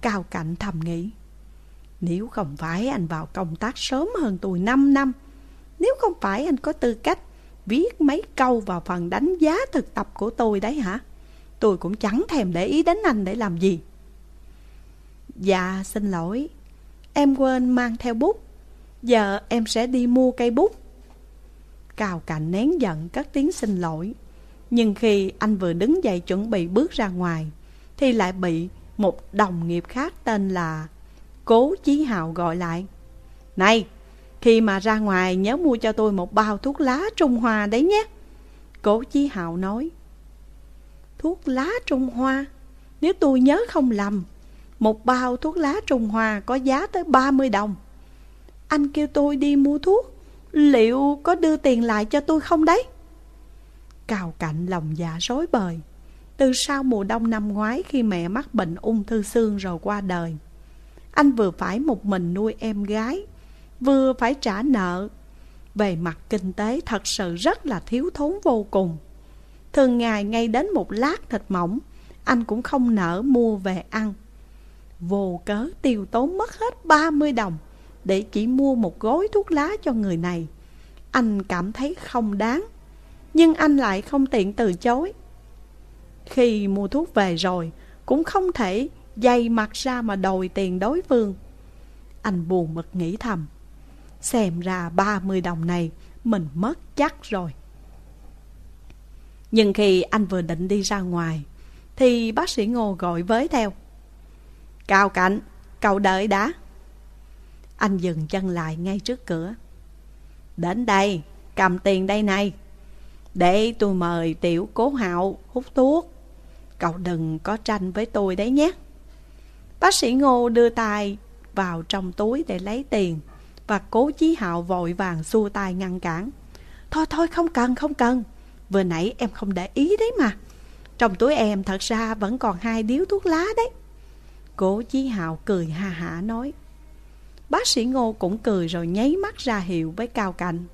cao cạnh thầm nghĩ. Nếu không phải anh vào công tác sớm hơn tôi 5 năm, nếu không phải anh có tư cách viết mấy câu vào phần đánh giá thực tập của tôi đấy hả? Tôi cũng chẳng thèm để ý đến anh để làm gì. Dạ, xin lỗi. Em quên mang theo bút. Giờ em sẽ đi mua cây bút. Cao Cạnh nén giận cất tiếng xin lỗi. Nhưng khi anh vừa đứng dậy chuẩn bị bước ra ngoài, thì lại bị một đồng nghiệp khác tên là Cố Chí Hào gọi lại. Này, khi mà ra ngoài nhớ mua cho tôi một bao thuốc lá Trung Hoa đấy nhé. Cố Chí Hào nói. Thuốc lá Trung Hoa? Nếu tôi nhớ không lầm, một bao thuốc lá Trung Hoa có giá tới 30 đồng. Anh kêu tôi đi mua thuốc, liệu có đưa tiền lại cho tôi không đấy? Cào cạnh lòng dạ rối bời. Từ sau mùa đông năm ngoái khi mẹ mắc bệnh ung thư xương rồi qua đời, anh vừa phải một mình nuôi em gái, vừa phải trả nợ. Về mặt kinh tế thật sự rất là thiếu thốn vô cùng. Thường ngày ngay đến một lát thịt mỏng, anh cũng không nỡ mua về ăn. Vô cớ tiêu tốn mất hết 30 đồng để chỉ mua một gói thuốc lá cho người này. Anh cảm thấy không đáng, nhưng anh lại không tiện từ chối. Khi mua thuốc về rồi, cũng không thể dày mặt ra mà đòi tiền đối phương. Anh buồn bực nghĩ thầm, xem ra 30 đồng này mình mất chắc rồi. Nhưng khi anh vừa định đi ra ngoài, thì bác sĩ Ngô gọi với theo. Cao Cảnh, cậu đợi đã. Anh dừng chân lại ngay trước cửa. Đến đây, cầm tiền đây này. Để tôi mời tiểu cố hạo hút thuốc. Cậu đừng có tranh với tôi đấy nhé. Bác sĩ Ngô đưa tay vào trong túi để lấy tiền và cố chí hạo vội vàng xua tay ngăn cản. Thôi thôi không cần không cần. Vừa nãy em không để ý đấy mà. Trong túi em thật ra vẫn còn hai điếu thuốc lá đấy. Cố Chí Hạo cười ha hả nói. Bác sĩ Ngô cũng cười rồi nháy mắt ra hiệu với Cao Cạnh.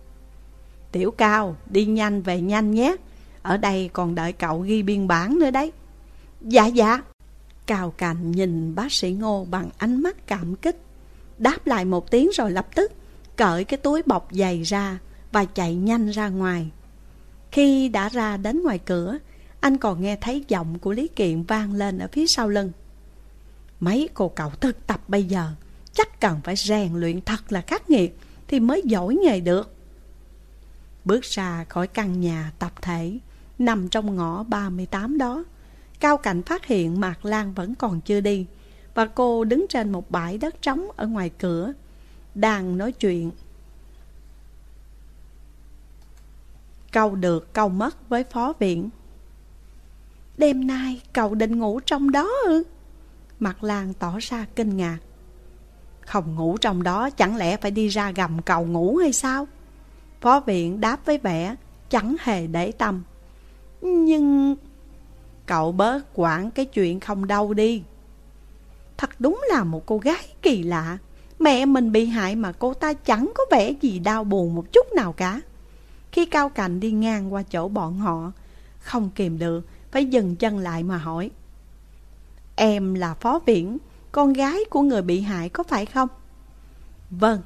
Tiểu Cao, đi nhanh về nhanh nhé. Ở đây còn đợi cậu ghi biên bản nữa đấy. Dạ dạ. Cao Cạnh nhìn bác sĩ Ngô bằng ánh mắt cảm kích. Đáp lại một tiếng rồi lập tức cởi cái túi bọc giày ra và chạy nhanh ra ngoài. Khi đã ra đến ngoài cửa, anh còn nghe thấy giọng của Lý Kiện vang lên ở phía sau lưng. Mấy cô cậu thực tập bây giờ chắc cần phải rèn luyện thật là khắc nghiệt thì mới giỏi nghề được. Bước ra khỏi căn nhà tập thể nằm trong ngõ 38 đó, Cao Cảnh phát hiện Mạc Lan vẫn còn chưa đi và cô đứng trên một bãi đất trống ở ngoài cửa, đang nói chuyện. Câu được câu mất với phó viện. Đêm nay cậu định ngủ trong đó ư? Mặt Lan tỏ ra kinh ngạc. Không ngủ trong đó chẳng lẽ phải đi ra gầm cầu ngủ hay sao? Phó viện đáp với vẻ chẳng hề để tâm. Nhưng... Cậu bớt quản cái chuyện không đâu đi. Thật đúng là một cô gái kỳ lạ. Mẹ mình bị hại mà cô ta chẳng có vẻ gì đau buồn một chút nào cả. Khi Cao Cạnh đi ngang qua chỗ bọn họ, không kìm được, phải dừng chân lại mà hỏi. Em là Phó Viễn, con gái của người bị hại có phải không? Vâng.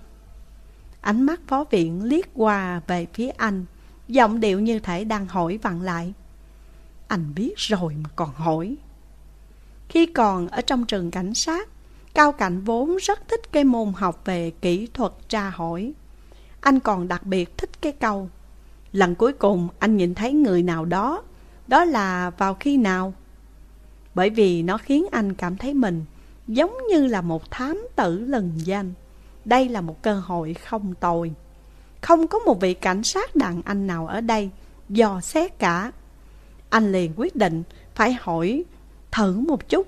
Ánh mắt Phó Viện liếc qua về phía anh, giọng điệu như thể đang hỏi vặn lại. Anh biết rồi mà còn hỏi. Khi còn ở trong trường cảnh sát, Cao Cảnh vốn rất thích cái môn học về kỹ thuật tra hỏi. Anh còn đặc biệt thích cái câu. Lần cuối cùng anh nhìn thấy người nào đó, đó là vào khi nào? Bởi vì nó khiến anh cảm thấy mình giống như là một thám tử lừng danh. Đây là một cơ hội không tồi. Không có một vị cảnh sát đàn anh nào ở đây dò xét cả. Anh liền quyết định phải hỏi thử một chút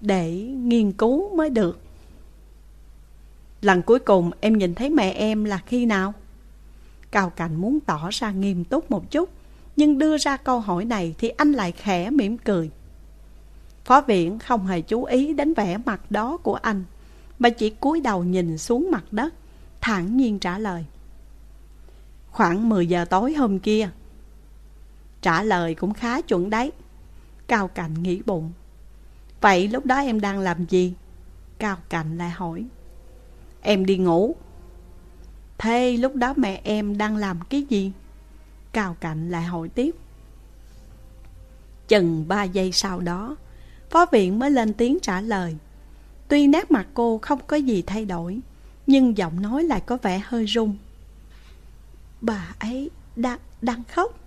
để nghiên cứu mới được. Lần cuối cùng em nhìn thấy mẹ em là khi nào? Cao Cảnh muốn tỏ ra nghiêm túc một chút, nhưng đưa ra câu hỏi này thì anh lại khẽ mỉm cười. Phó viện không hề chú ý đến vẻ mặt đó của anh, mà chỉ cúi đầu nhìn xuống mặt đất, thản nhiên trả lời. Khoảng 10 giờ tối hôm kia. Trả lời cũng khá chuẩn đấy. Cao Cạnh nghĩ bụng. Vậy lúc đó em đang làm gì? Cao Cạnh lại hỏi. Em đi ngủ. Thế lúc đó mẹ em đang làm cái gì? Cao Cạnh lại hỏi tiếp. Chừng ba giây sau đó, phó viện mới lên tiếng trả lời. Tuy nét mặt cô không có gì thay đổi, nhưng giọng nói lại có vẻ hơi run. Bà ấy đang, đang khóc.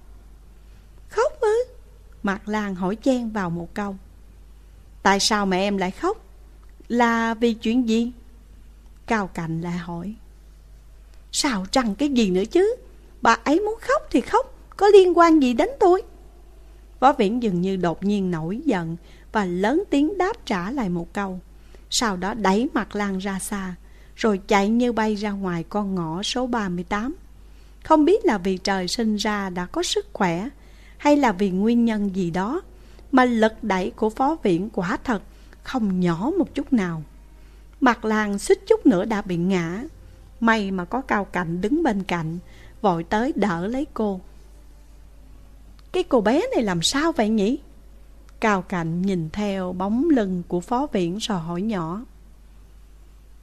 Mạc Lan hỏi chen vào một câu. Tại sao mẹ em lại khóc? Là vì chuyện gì? Cao Cạnh lại hỏi. Sao trăng cái gì nữa chứ? Bà ấy muốn khóc thì khóc, có liên quan gì đến tôi? Võ Viễn dường như đột nhiên nổi giận và lớn tiếng đáp trả lại một câu. Sau đó đẩy mặt Lan ra xa, rồi chạy như bay ra ngoài con ngõ số 38. Không biết là vì trời sinh ra đã có sức khỏe, hay là vì nguyên nhân gì đó, mà lực đẩy của phó viện quả thật không nhỏ một chút nào. Mặt làng xích chút nữa đã bị ngã. May mà có cao cạnh đứng bên cạnh, vội tới đỡ lấy cô. Cái cô bé này làm sao vậy nhỉ? Cao Cạnh nhìn theo bóng lưng của phó viện rồi hỏi nhỏ.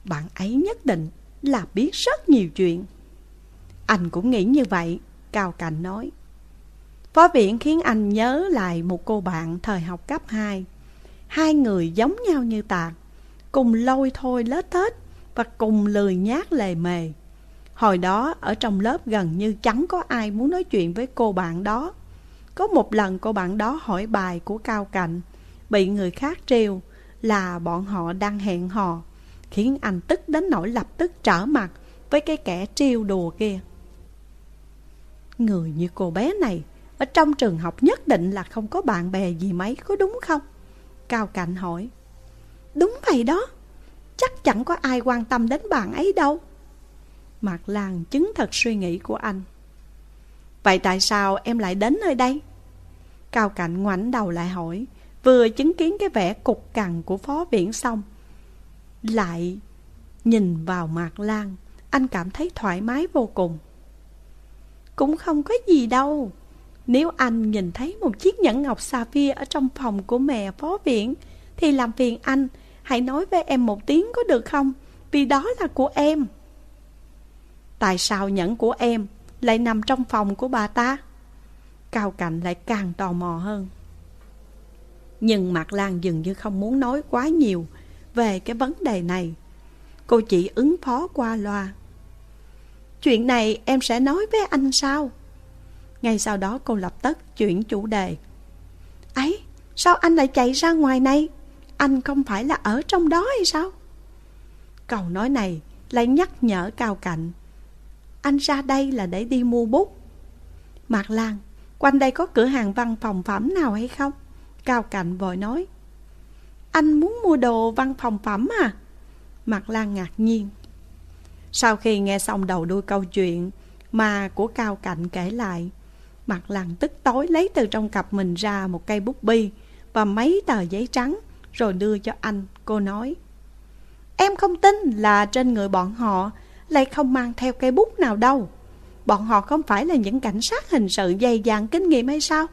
Bạn ấy nhất định là biết rất nhiều chuyện. Anh cũng nghĩ như vậy, Cao Cạnh nói. Phó viện khiến anh nhớ lại một cô bạn thời học cấp 2. Hai người giống nhau như tạc, cùng lôi thôi lết thết và cùng lười nhát lề mề. Hồi đó ở trong lớp gần như chẳng có ai muốn nói chuyện với cô bạn đó. Có một lần cô bạn đó hỏi bài của Cao Cạnh, bị người khác trêu là bọn họ đang hẹn hò, khiến anh tức đến nỗi lập tức trở mặt với cái kẻ trêu đùa kia. Người như cô bé này, ở trong trường học nhất định là không có bạn bè gì mấy, có đúng không? Cao Cạnh hỏi. Đúng vậy đó, chắc chẳng có ai quan tâm đến bạn ấy đâu. Mạc Lan chứng thật suy nghĩ của anh. Vậy tại sao em lại đến nơi đây? Cao Cạnh ngoảnh đầu lại hỏi, vừa chứng kiến cái vẻ cục cằn của phó viễn xong. Lại nhìn vào Mạc Lan, anh cảm thấy thoải mái vô cùng. Cũng không có gì đâu. Nếu anh nhìn thấy một chiếc nhẫn ngọc sapphire ở trong phòng của mẹ phó viện, thì làm phiền anh, hãy nói với em một tiếng có được không? Vì đó là của em. Tại sao nhẫn của em lại nằm trong phòng của bà ta? Cao Cạnh lại càng tò mò hơn. Nhưng Mạc Lan dường như không muốn nói quá nhiều về cái vấn đề này. Cô chỉ ứng phó qua loa. Chuyện này em sẽ nói với anh sao? Ngay sau đó cô lập tức chuyển chủ đề. Ấy, sao anh lại chạy ra ngoài này? Anh không phải là ở trong đó hay sao? Câu nói này lại nhắc nhở Cao Cạnh. Anh ra đây là để đi mua bút. Mạc Lan, quanh đây có cửa hàng văn phòng phẩm nào hay không? Cao Cạnh vội nói. Anh muốn mua đồ văn phòng phẩm à? Mạc Lan ngạc nhiên. Sau khi nghe xong đầu đuôi câu chuyện mà của Cao Cạnh kể lại, Mặt lằn tức tối lấy từ trong cặp mình ra một cây bút bi và mấy tờ giấy trắng rồi đưa cho anh. Cô nói, em không tin là trên người bọn họ lại không mang theo cây bút nào đâu. Bọn họ không phải là những cảnh sát hình sự dày dặn kinh nghiệm hay sao?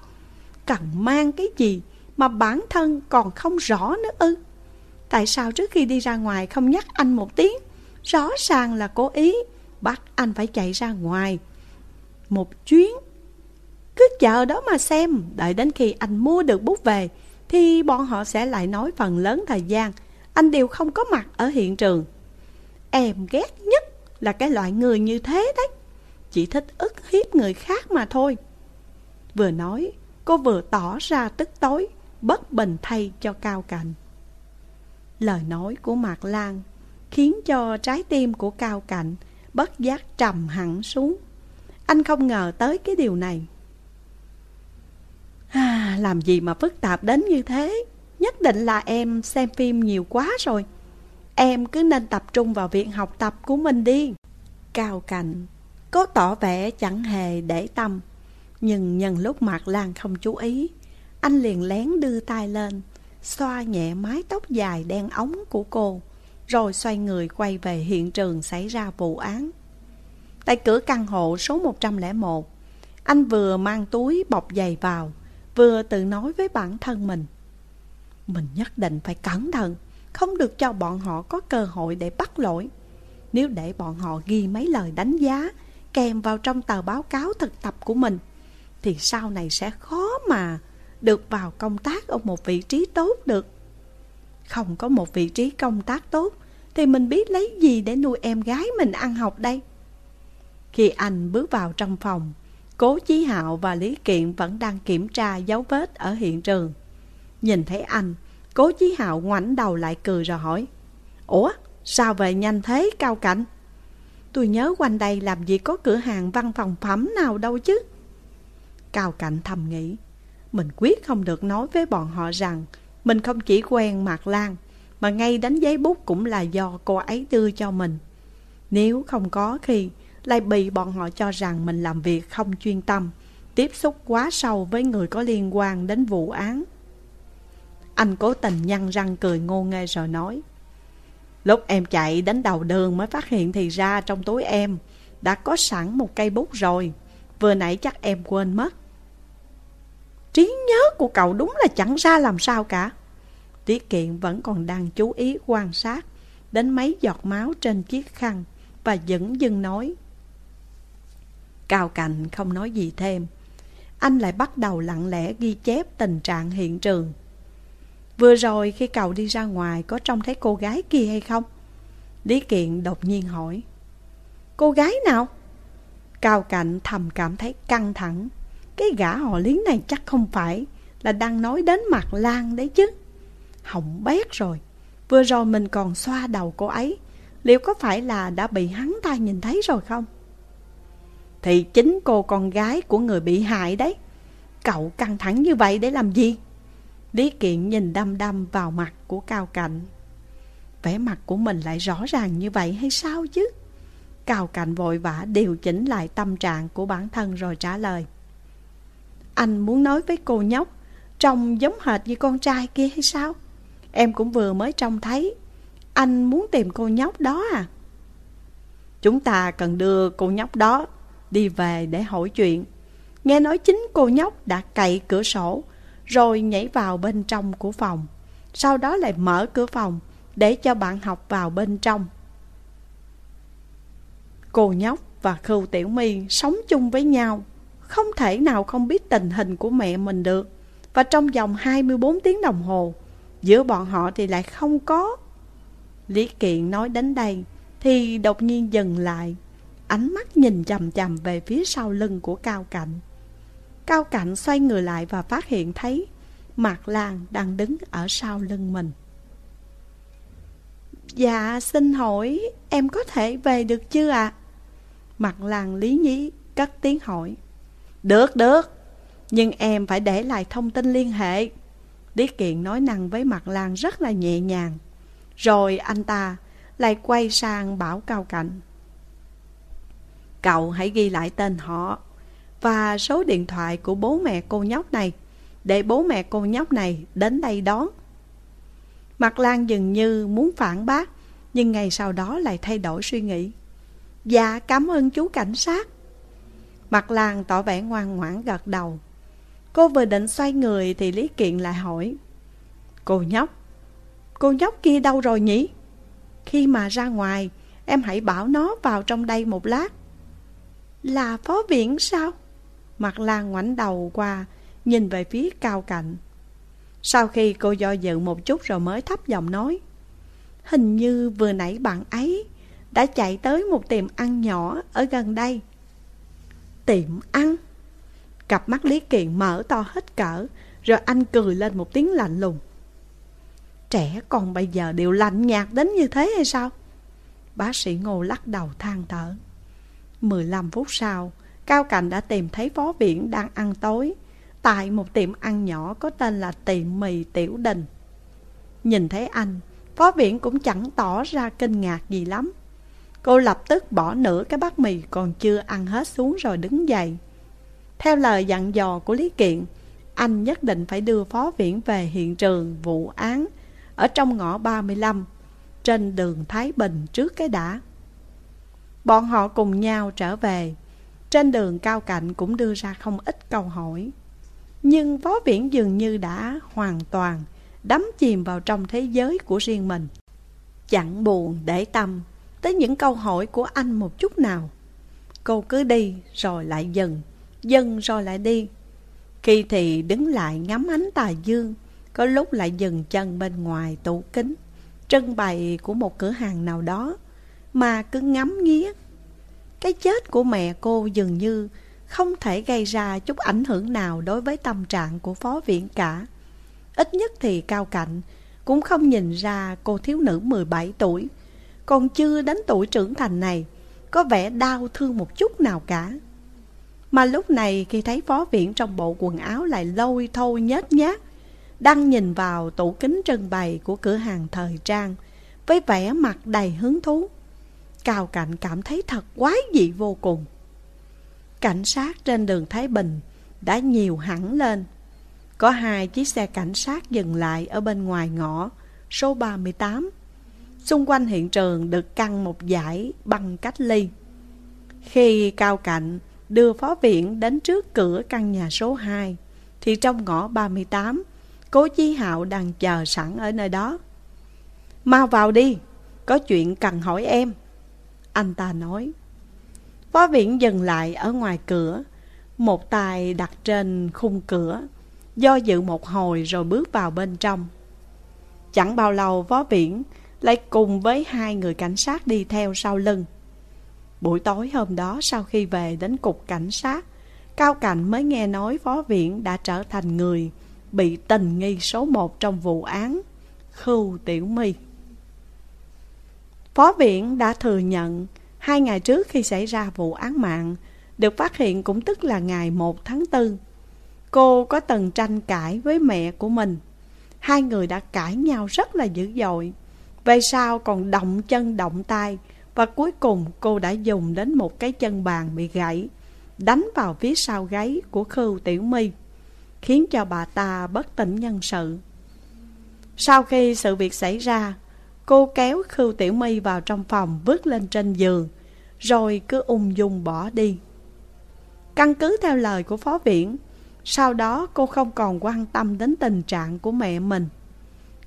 Cần mang cái gì mà bản thân còn không rõ nữa ư? Tại sao trước khi đi ra ngoài không nhắc anh một tiếng? Rõ ràng là cố ý bắt anh phải chạy ra ngoài. Một chuyến cứ chờ đó mà xem, đợi đến khi anh mua được bút về, thì bọn họ sẽ lại nói phần lớn thời gian, anh đều không có mặt ở hiện trường. Em ghét nhất là cái loại người như thế đấy, chỉ thích ức hiếp người khác mà thôi. Vừa nói, cô vừa tỏ ra tức tối, bất bình thay cho Cao Cạnh. Lời nói của Mạc Lan khiến cho trái tim của Cao Cạnh bất giác trầm hẳn xuống. Anh không ngờ tới cái điều này. À, làm gì mà phức tạp đến như thế? Nhất định là em xem phim nhiều quá rồi. Em cứ nên tập trung vào việc học tập của mình đi. Cao Cạnh Có tỏ vẻ chẳng hề để tâm. Nhưng nhân lúc Mạc Lan không chú ý Anh liền lén đưa tay lên xoa nhẹ mái tóc dài đen ống của cô, rồi xoay người quay về hiện trường xảy ra vụ án. Tại cửa căn hộ số 101, anh vừa mang túi bọc giày vào, vừa tự nói với bản thân mình. Mình nhất định phải cẩn thận, không được cho bọn họ có cơ hội để bắt lỗi. Nếu để bọn họ ghi mấy lời đánh giá kèm vào trong tờ báo cáo thực tập của mình, thì sau này sẽ khó mà được vào công tác ở một vị trí tốt được. Không có một vị trí công tác tốt, thì mình biết lấy gì để nuôi em gái mình ăn học đây. Khi anh bước vào trong phòng, Cố Chí Hạo và Lý Kiện vẫn đang kiểm tra dấu vết ở hiện trường. Nhìn thấy anh, Cố Chí Hạo ngoảnh đầu lại cười rồi hỏi Ủa, sao về nhanh thế Cao Cảnh? Tôi nhớ quanh đây làm gì có cửa hàng văn phòng phẩm nào đâu chứ Cao Cảnh thầm nghĩ Mình quyết không được nói với bọn họ rằng Mình không chỉ quen Mạc Lan Mà ngay đánh giấy bút cũng là do cô ấy đưa cho mình Nếu không có khi lại bị bọn họ cho rằng mình làm việc không chuyên tâm, tiếp xúc quá sâu với người có liên quan đến vụ án. Anh cố tình nhăn răng cười ngô nghê rồi nói Lúc em chạy đến đầu đường mới phát hiện thì ra trong túi em đã có sẵn một cây bút rồi Vừa nãy chắc em quên mất Trí nhớ của cậu đúng là chẳng ra làm sao cả Tiết Kiện vẫn còn đang chú ý quan sát Đến mấy giọt máu trên chiếc khăn Và dẫn dưng nói Cao Cạnh, không nói gì thêm. Anh lại bắt đầu lặng lẽ ghi chép tình trạng hiện trường. Vừa rồi khi cậu đi ra ngoài, Có trông thấy cô gái kia hay không? Lý Kiện đột nhiên hỏi. Cô gái nào? Cao Cạnh thầm cảm thấy căng thẳng. Cái gã họ lý này chắc không phải Là đang nói đến mặt Lan đấy chứ. Hỏng bét rồi. Vừa rồi mình còn xoa đầu cô ấy. Liệu có phải là đã bị hắn ta nhìn thấy rồi không? Thì chính cô con gái của người bị hại đấy Cậu căng thẳng như vậy để làm gì? Lý Kiện nhìn đăm đăm vào mặt của Cao Cạnh Vẻ mặt của mình lại rõ ràng như vậy hay sao chứ? Cao Cạnh vội vã điều chỉnh lại tâm trạng của bản thân rồi trả lời Anh muốn nói với cô nhóc, Trông giống hệt như con trai kia hay sao? Em cũng vừa mới trông thấy Anh muốn tìm cô nhóc đó à? Chúng ta cần đưa cô nhóc đó đi về để hỏi chuyện. Nghe nói chính cô nhóc đã cậy cửa sổ, rồi nhảy vào bên trong của phòng. Sau đó lại mở cửa phòng để cho bạn học vào bên trong. Cô nhóc và Khưu Tiểu My sống chung với nhau, không thể nào không biết tình hình của mẹ mình được. Và trong vòng 24 tiếng đồng hồ, giữa bọn họ thì lại không có. Lý Kiện nói đến đây thì đột nhiên dừng lại ánh mắt nhìn chầm chầm về phía sau lưng của Cao Cạnh. Cao Cạnh xoay người lại và phát hiện thấy Mạc Lan đang đứng ở sau lưng mình. Dạ, xin hỏi, em có thể về được chưa ạ? À? Mạc Lan lý nhí cất tiếng hỏi. Được, được, nhưng em phải để lại thông tin liên hệ. Lý Kiện nói năng với Mạc Lan rất là nhẹ nhàng. Rồi anh ta lại quay sang bảo Cao Cạnh. Cậu hãy ghi lại tên họ và số điện thoại của bố mẹ cô nhóc này để bố mẹ cô nhóc này đến đây đón. Mặt Lan dường như muốn phản bác nhưng ngày sau đó lại thay đổi suy nghĩ. Dạ cảm ơn chú cảnh sát. Mặt Lan tỏ vẻ ngoan ngoãn gật đầu. Cô vừa định xoay người thì Lý Kiện lại hỏi. Cô nhóc, cô nhóc kia đâu rồi nhỉ? Khi mà ra ngoài, em hãy bảo nó vào trong đây một lát. Là phó viện sao? Mặt Lan ngoảnh đầu qua, nhìn về phía cao cạnh. Sau khi cô do dự một chút rồi mới thấp giọng nói. Hình như vừa nãy bạn ấy đã chạy tới một tiệm ăn nhỏ ở gần đây. Tiệm ăn? Cặp mắt Lý Kiện mở to hết cỡ, rồi anh cười lên một tiếng lạnh lùng. Trẻ con bây giờ đều lạnh nhạt đến như thế hay sao? Bác sĩ Ngô lắc đầu than thở. 15 phút sau, Cao Cảnh đã tìm thấy phó Viễn đang ăn tối tại một tiệm ăn nhỏ có tên là tiệm mì Tiểu Đình. Nhìn thấy anh, phó Viễn cũng chẳng tỏ ra kinh ngạc gì lắm. Cô lập tức bỏ nửa cái bát mì còn chưa ăn hết xuống rồi đứng dậy. Theo lời dặn dò của Lý Kiện, anh nhất định phải đưa phó viễn về hiện trường vụ án ở trong ngõ 35 trên đường Thái Bình trước cái đã. Bọn họ cùng nhau trở về. Trên đường cao cạnh cũng đưa ra không ít câu hỏi. Nhưng phó viễn dường như đã hoàn toàn đắm chìm vào trong thế giới của riêng mình. Chẳng buồn để tâm tới những câu hỏi của anh một chút nào. Cô cứ đi rồi lại dần, dần rồi lại đi. Khi thì đứng lại ngắm ánh tà dương, có lúc lại dừng chân bên ngoài tủ kính, trưng bày của một cửa hàng nào đó, mà cứ ngắm nghía. Cái chết của mẹ cô dường như không thể gây ra chút ảnh hưởng nào đối với tâm trạng của phó viện cả. Ít nhất thì cao cạnh cũng không nhìn ra cô thiếu nữ 17 tuổi, còn chưa đến tuổi trưởng thành này, có vẻ đau thương một chút nào cả. Mà lúc này khi thấy phó viện trong bộ quần áo lại lôi thôi nhét nhát, đang nhìn vào tủ kính trưng bày của cửa hàng thời trang với vẻ mặt đầy hứng thú. Cao Cạnh cảm thấy thật quái dị vô cùng. Cảnh sát trên đường Thái Bình đã nhiều hẳn lên. Có hai chiếc xe cảnh sát dừng lại ở bên ngoài ngõ số 38. Xung quanh hiện trường được căng một dải băng cách ly. Khi Cao Cạnh đưa phó viện đến trước cửa căn nhà số 2, thì trong ngõ 38, Cố Chí Hạo đang chờ sẵn ở nơi đó. Mau vào đi, có chuyện cần hỏi em. Anh ta nói. Phó viện dừng lại ở ngoài cửa, một tay đặt trên khung cửa, do dự một hồi rồi bước vào bên trong. Chẳng bao lâu phó viện lại cùng với hai người cảnh sát đi theo sau lưng. Buổi tối hôm đó sau khi về đến cục cảnh sát, Cao Cảnh mới nghe nói phó viện đã trở thành người bị tình nghi số một trong vụ án Khưu Tiểu My. Phó viện đã thừa nhận, hai ngày trước khi xảy ra vụ án mạng, được phát hiện cũng tức là ngày 1 tháng 4. Cô có từng tranh cãi với mẹ của mình. Hai người đã cãi nhau rất là dữ dội. Về sau còn động chân động tay và cuối cùng cô đã dùng đến một cái chân bàn bị gãy, Đánh vào phía sau gáy của Khưu Tiểu My, Khiến cho bà ta bất tỉnh nhân sự Sau khi sự việc xảy ra Cô kéo Khưu Tiểu My vào trong phòng bước lên trên giường Rồi cứ ung dung bỏ đi Căn cứ theo lời của phó viện Sau đó cô không còn quan tâm đến tình trạng của mẹ mình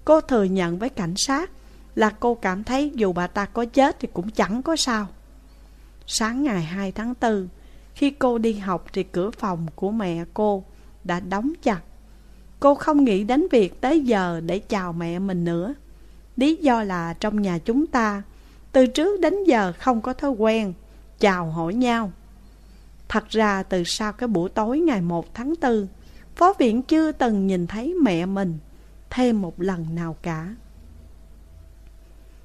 Cô thừa nhận với cảnh sát là cô cảm thấy dù bà ta có chết thì cũng chẳng có sao. Sáng ngày 2 tháng 4, khi cô đi học thì cửa phòng của mẹ cô đã đóng chặt. Cô không nghĩ đến việc tới giờ để chào mẹ mình nữa. Lý do là trong nhà chúng ta, từ trước đến giờ không có thói quen, chào hỏi nhau. Thật ra từ sau cái buổi tối ngày 1 tháng 4, Phó viện chưa từng nhìn thấy mẹ mình thêm một lần nào cả.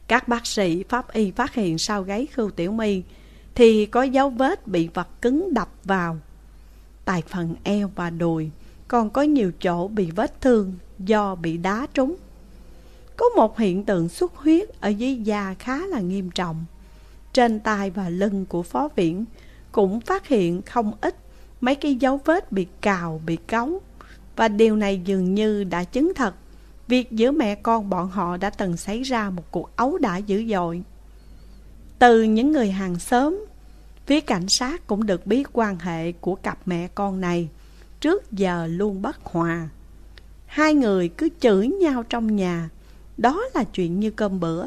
Các bác sĩ pháp y phát hiện sau gáy Khưu Tiểu My thì có dấu vết bị vật cứng đập vào. Tại phần eo và đùi còn có nhiều chỗ bị vết thương do bị đá trúng. Có một hiện tượng xuất huyết ở dưới da khá là nghiêm trọng. Trên tay và lưng của phó viện cũng phát hiện không ít mấy cái dấu vết bị cào, bị cấu. Và điều này dường như đã chứng thật Việc giữa mẹ con bọn họ đã từng xảy ra một cuộc ấu đả dữ dội. Từ những người hàng xóm, phía cảnh sát cũng được biết quan hệ của cặp mẹ con này trước giờ luôn bất hòa. Hai người cứ chửi nhau trong nhà, đó là chuyện như cơm bữa.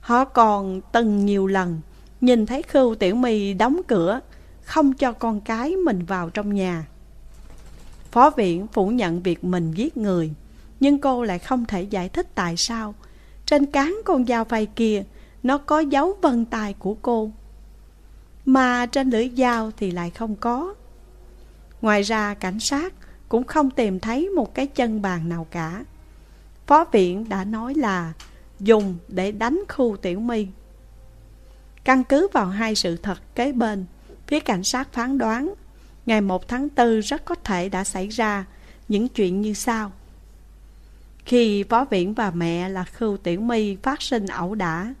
Họ còn từng nhiều lần nhìn thấy Khưu Tiểu My đóng cửa, không cho con cái mình vào trong nhà. Phó viện phủ nhận việc mình giết người, nhưng cô lại không thể giải thích tại sao Trên cán con dao phay kia Nó có dấu vân tay của cô Mà trên lưỡi dao thì lại không có Ngoài ra cảnh sát cũng không tìm thấy một cái chân bàn nào cả Phó viện đã nói là dùng để đánh khu tiểu my Căn cứ vào hai sự thật kế bên, Phía cảnh sát phán đoán, Ngày 1 tháng 4 rất có thể đã xảy ra những chuyện như sau khi phó viện và mẹ là Khưu Tiểu My phát sinh ẩu đả,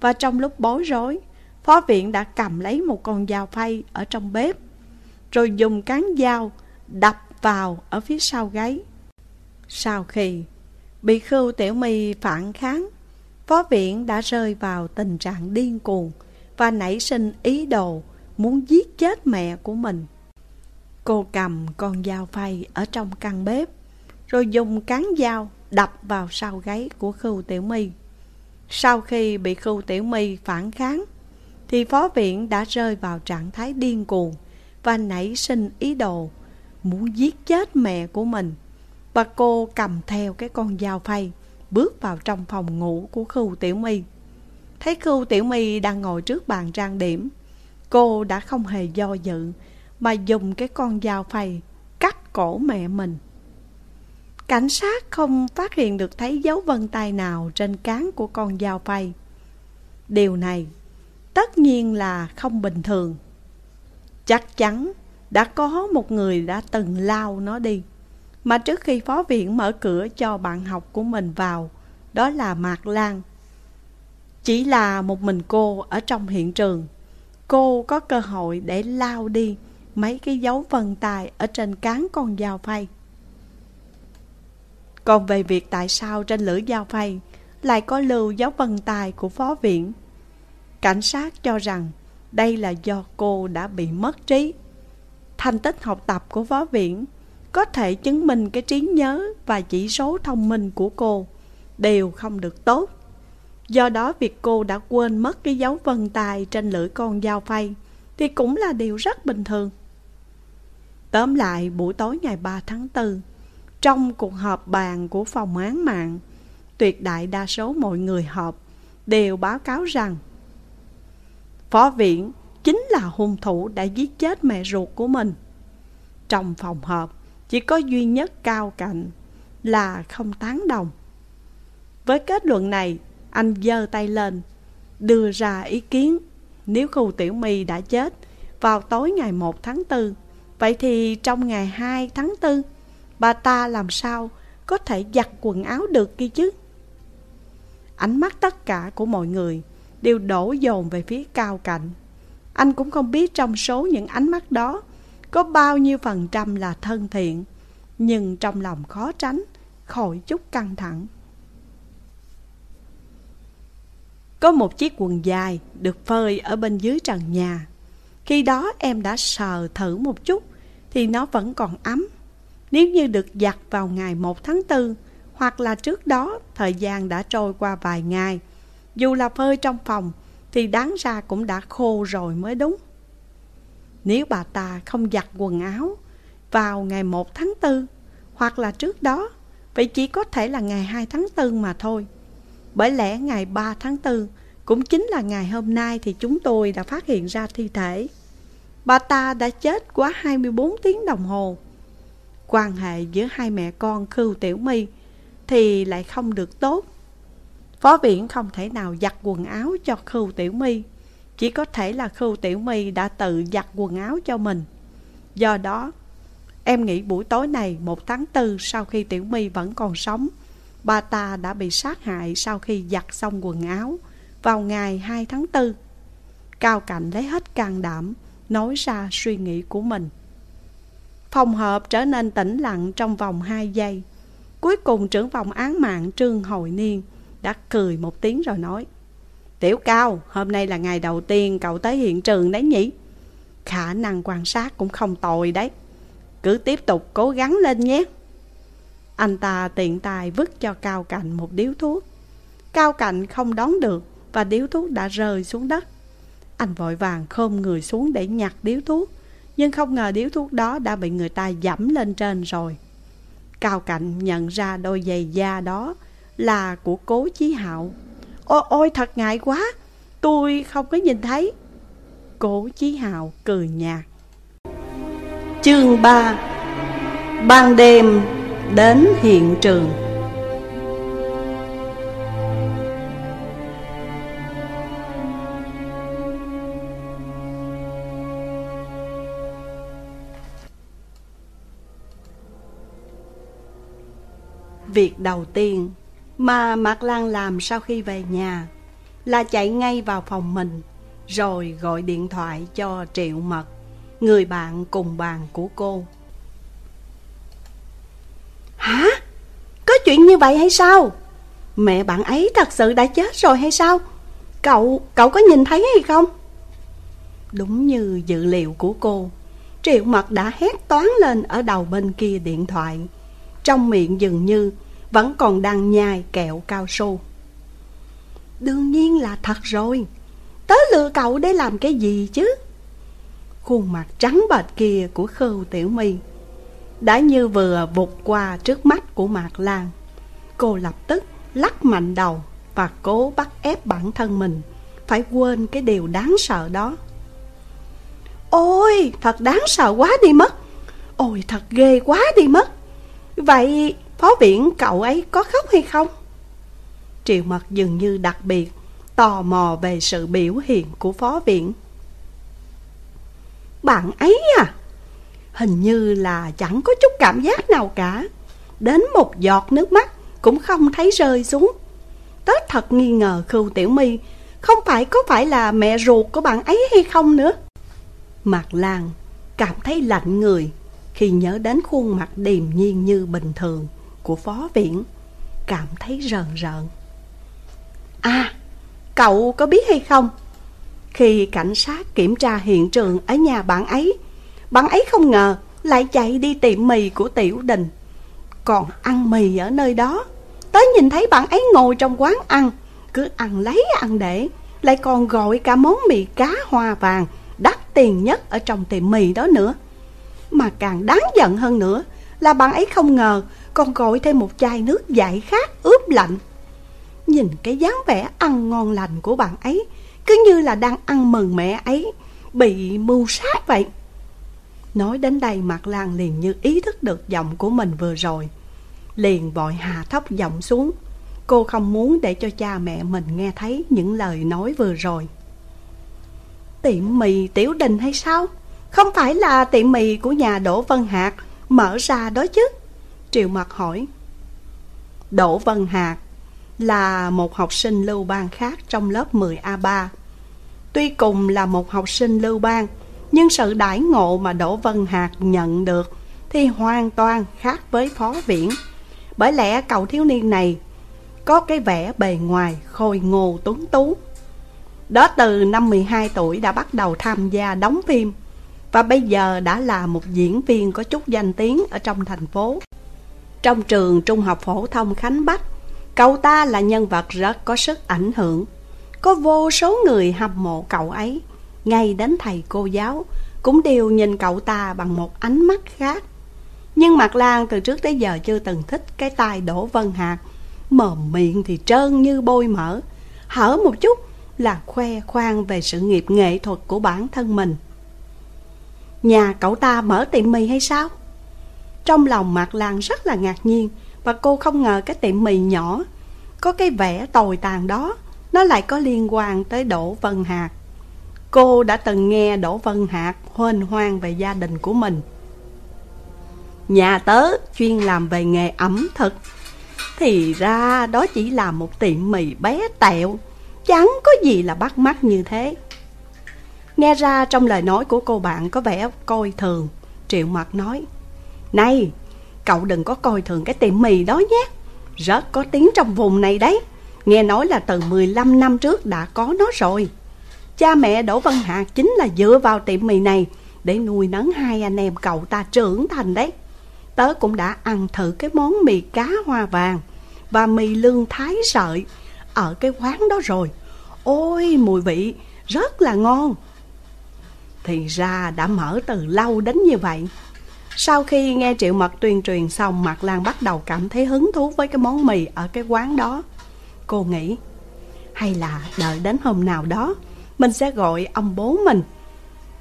Và trong lúc bối rối, Phó viện đã cầm lấy một con dao phay ở trong bếp, Rồi dùng cán dao đập vào ở phía sau gáy. Sau khi bị Khưu Tiểu My phản kháng, phó viện đã rơi vào tình trạng điên cuồng và nảy sinh ý đồ muốn giết chết mẹ của mình. Cô cầm con dao phay ở trong căn bếp, rồi dùng cán dao đập vào sau gáy của Khưu Tiểu My. Sau khi bị Khưu Tiểu My phản kháng, thì phó viện đã rơi vào trạng thái điên cuồng và nảy sinh ý đồ muốn giết chết mẹ của mình. Và cô cầm theo cái con dao phay, bước vào trong phòng ngủ của Khưu Tiểu My. Thấy Khưu Tiểu My đang ngồi trước bàn trang điểm, cô đã không hề do dự mà dùng cái con dao phay cắt cổ mẹ mình. Cảnh sát không phát hiện được thấy dấu vân tay nào trên cán của con dao phay. Điều này tất nhiên là không bình thường. Chắc chắn đã có một người đã từng lao nó đi. Mà trước khi phó viện mở cửa cho bạn học của mình vào, đó là Mạc Lan. Chỉ là một mình cô ở trong hiện trường, cô có cơ hội để lao đi mấy cái dấu vân tay ở trên cán con dao phay. Còn về việc tại sao trên lưỡi dao phay lại có lưu dấu vân tay của phó viện, cảnh sát cho rằng đây là do cô đã bị mất trí. Thành tích học tập của phó viện có thể chứng minh cái trí nhớ và chỉ số thông minh của cô đều không được tốt. Do đó việc cô đã quên mất cái dấu vân tay trên lưỡi con dao phay thì cũng là điều rất bình thường. Tóm lại, buổi tối ngày 3 tháng 4 Trong cuộc họp bàn của phòng án mạng, Tuyệt đại đa số mọi người họp Đều báo cáo rằng, Phó viện chính là hung thủ đã giết chết mẹ ruột của mình Trong phòng họp chỉ có duy nhất cao cạnh Là không tán đồng. Với kết luận này, Anh giơ tay lên, Đưa ra ý kiến, Nếu khu tiểu my đã chết Vào tối ngày 1 tháng 4 Vậy thì trong ngày 2 tháng 4 Bà ta làm sao có thể giặt quần áo được kia chứ? Ánh mắt tất cả của mọi người Đều đổ dồn về phía cao cạnh. Anh cũng không biết trong số những ánh mắt đó có bao nhiêu phần trăm là thân thiện Nhưng trong lòng khó tránh Khỏi chút căng thẳng Có một chiếc quần dài được phơi ở bên dưới trần nhà Khi đó em đã sờ thử một chút thì nó vẫn còn ấm. Nếu như được giặt vào ngày 1 tháng 4 hoặc là trước đó thời gian đã trôi qua vài ngày, dù là phơi trong phòng thì đáng ra cũng đã khô rồi mới đúng. Nếu bà ta không giặt quần áo vào ngày 1 tháng 4 hoặc là trước đó, vậy chỉ có thể là ngày 2 tháng 4 mà thôi. Bởi lẽ ngày 3 tháng 4 cũng chính là ngày hôm nay thì chúng tôi đã phát hiện ra thi thể. Bà ta đã chết quá 24 tiếng đồng hồ. Quan hệ giữa hai mẹ con Khưu Tiểu My thì lại không được tốt. Phó viện không thể nào giặt quần áo cho Khưu Tiểu My. Chỉ có thể là Khưu Tiểu My đã tự giặt quần áo cho mình. Do đó, em nghĩ buổi tối này một tháng tư sau khi Tiểu My vẫn còn sống, bà ta đã bị sát hại sau khi giặt xong quần áo vào ngày 2 tháng 4. Cao Cạnh lấy hết can đảm nói ra suy nghĩ của mình. Phòng họp trở nên tĩnh lặng trong vòng 2 giây. Cuối cùng trưởng phòng án mạng Trương Hội Niên đã cười một tiếng rồi nói Tiểu Cao, hôm nay là ngày đầu tiên cậu tới hiện trường đấy nhỉ? Khả năng quan sát cũng không tồi đấy. Cứ tiếp tục cố gắng lên nhé. Anh ta tiện tài vứt cho Cao Cạnh một điếu thuốc. Cao Cạnh không đón được và điếu thuốc đã rơi xuống đất. Anh vội vàng khom người xuống để nhặt điếu thuốc Nhưng không ngờ điếu thuốc đó đã bị người ta dẫm lên trên rồi Cao Cạnh nhận ra đôi giày da đó là của cố chí hạo Ôi ôi, thật ngại quá. Tôi không có nhìn thấy. Cố chí Hào cười nhạt. Chương 3 Ban đêm đến hiện trường. Việc đầu tiên mà Mạc Lan làm sau khi về nhà là chạy ngay vào phòng mình rồi gọi điện thoại cho Triệu Mật, người bạn cùng bàn của cô. Hả? Có chuyện như vậy hay sao? Mẹ bạn ấy thật sự đã chết rồi hay sao? Cậu, cậu có nhìn thấy hay không? Đúng như dự liệu của cô Triệu mật đã hét toán lên ở đầu bên kia điện thoại Trong miệng dường như vẫn còn đang nhai kẹo cao su. Đương nhiên là thật rồi. Tớ lừa cậu để làm cái gì chứ? Khuôn mặt trắng bệch kia của Khưu Tiểu My Đã như vừa vụt qua trước mắt của Mạc Lan. Cô lập tức lắc mạnh đầu Và cố bắt ép bản thân mình Phải quên cái điều đáng sợ đó. Ôi, thật đáng sợ quá đi mất. Ôi, thật ghê quá đi mất. Vậy phó viện cậu ấy có khóc hay không? Triệu mật dường như đặc biệt, Tò mò về sự biểu hiện của phó viện Bạn ấy à Hình như là chẳng có chút cảm giác nào cả. Đến một giọt nước mắt Cũng không thấy rơi xuống. Tết thật nghi ngờ Khưu Tiểu My Không phải có phải là mẹ ruột của bạn ấy hay không nữa. Mạc Lan cảm thấy lạnh người khi nhớ đến khuôn mặt điềm nhiên như bình thường của phó viện, cảm thấy rờn rợn. À, cậu có biết hay không? Khi cảnh sát kiểm tra hiện trường ở nhà bạn ấy, bạn ấy không ngờ lại chạy đi tiệm mì của Tiểu Đình. Còn ăn mì ở nơi đó, tới nhìn thấy bạn ấy ngồi trong quán ăn, cứ ăn lấy ăn để, lại còn gọi cả món mì cá hoa vàng đắt tiền nhất ở trong tiệm mì đó nữa. Mà càng đáng giận hơn nữa là bạn ấy không ngờ còn gọi thêm một chai nước giải khát, ướp lạnh. Nhìn cái dáng vẻ ăn ngon lành của bạn ấy, cứ như là đang ăn mừng mẹ ấy, bị mưu sát vậy. Nói đến đây mặt Lan liền như ý thức được giọng của mình vừa rồi. Liền vội hạ thấp giọng xuống. Cô không muốn để cho cha mẹ mình nghe thấy những lời nói vừa rồi. Tiệm mì Tiểu Đình hay sao? Không phải là tiệm mì của nhà Đỗ Vân Hạc, mở ra đó chứ? Triệu mặt hỏi. Đỗ Vân Hạc là một học sinh lưu bang khác trong lớp 10A3. Tuy cùng là một học sinh lưu bang nhưng sự đãi ngộ mà Đỗ Vân Hạc nhận được thì hoàn toàn khác với phó viễn. Bởi lẽ cậu thiếu niên này có cái vẻ bề ngoài khôi ngô tuấn tú, đó từ năm 12 tuổi đã bắt đầu tham gia đóng phim Và bây giờ đã là một diễn viên có chút danh tiếng ở trong thành phố trong trường Trung học Phổ thông Khánh Bắc Cậu ta là nhân vật rất có sức ảnh hưởng. Có vô số người hâm mộ cậu ấy. Ngay đến thầy cô giáo Cũng đều nhìn cậu ta bằng một ánh mắt khác. Nhưng Mạc Lan từ trước tới giờ chưa từng thích cái tai Đỗ Vân Hạc. Mồm miệng thì trơn như bôi mỡ. Hở một chút là khoe khoang về sự nghiệp nghệ thuật của bản thân mình. Nhà cậu ta mở tiệm mì hay sao? Trong lòng Mạc Lan rất là ngạc nhiên và cô không ngờ cái tiệm mì nhỏ, có cái vẻ tồi tàn đó, nó lại có liên quan tới Đỗ Vân Hạc. Cô đã từng nghe Đỗ Vân Hạc huênh hoang về gia đình của mình. Nhà tớ chuyên làm về nghề ẩm thực, Thì ra đó chỉ là một tiệm mì bé tẹo, Chẳng có gì là bắt mắt như thế Nghe ra trong lời nói của cô bạn có vẻ coi thường, Triệu mặt nói này, cậu đừng có coi thường cái tiệm mì đó nhé. Rất có tiếng trong vùng này đấy. Nghe nói là từ 15 năm trước đã có nó rồi. Cha mẹ Đỗ Văn Hạc chính là dựa vào tiệm mì này Để nuôi nấng hai anh em cậu ta trưởng thành đấy. Tớ cũng đã ăn thử cái món mì cá hoa vàng Và mì lương thái sợi ở cái quán đó rồi. Ôi mùi vị rất là ngon. Thì ra đã mở từ lâu đến như vậy. Sau khi nghe Triệu Mật tuyên truyền xong, Mạc Lan bắt đầu cảm thấy hứng thú với cái món mì ở cái quán đó. Cô nghĩ, Hay là đợi đến hôm nào đó, Mình sẽ gọi ông bố mình.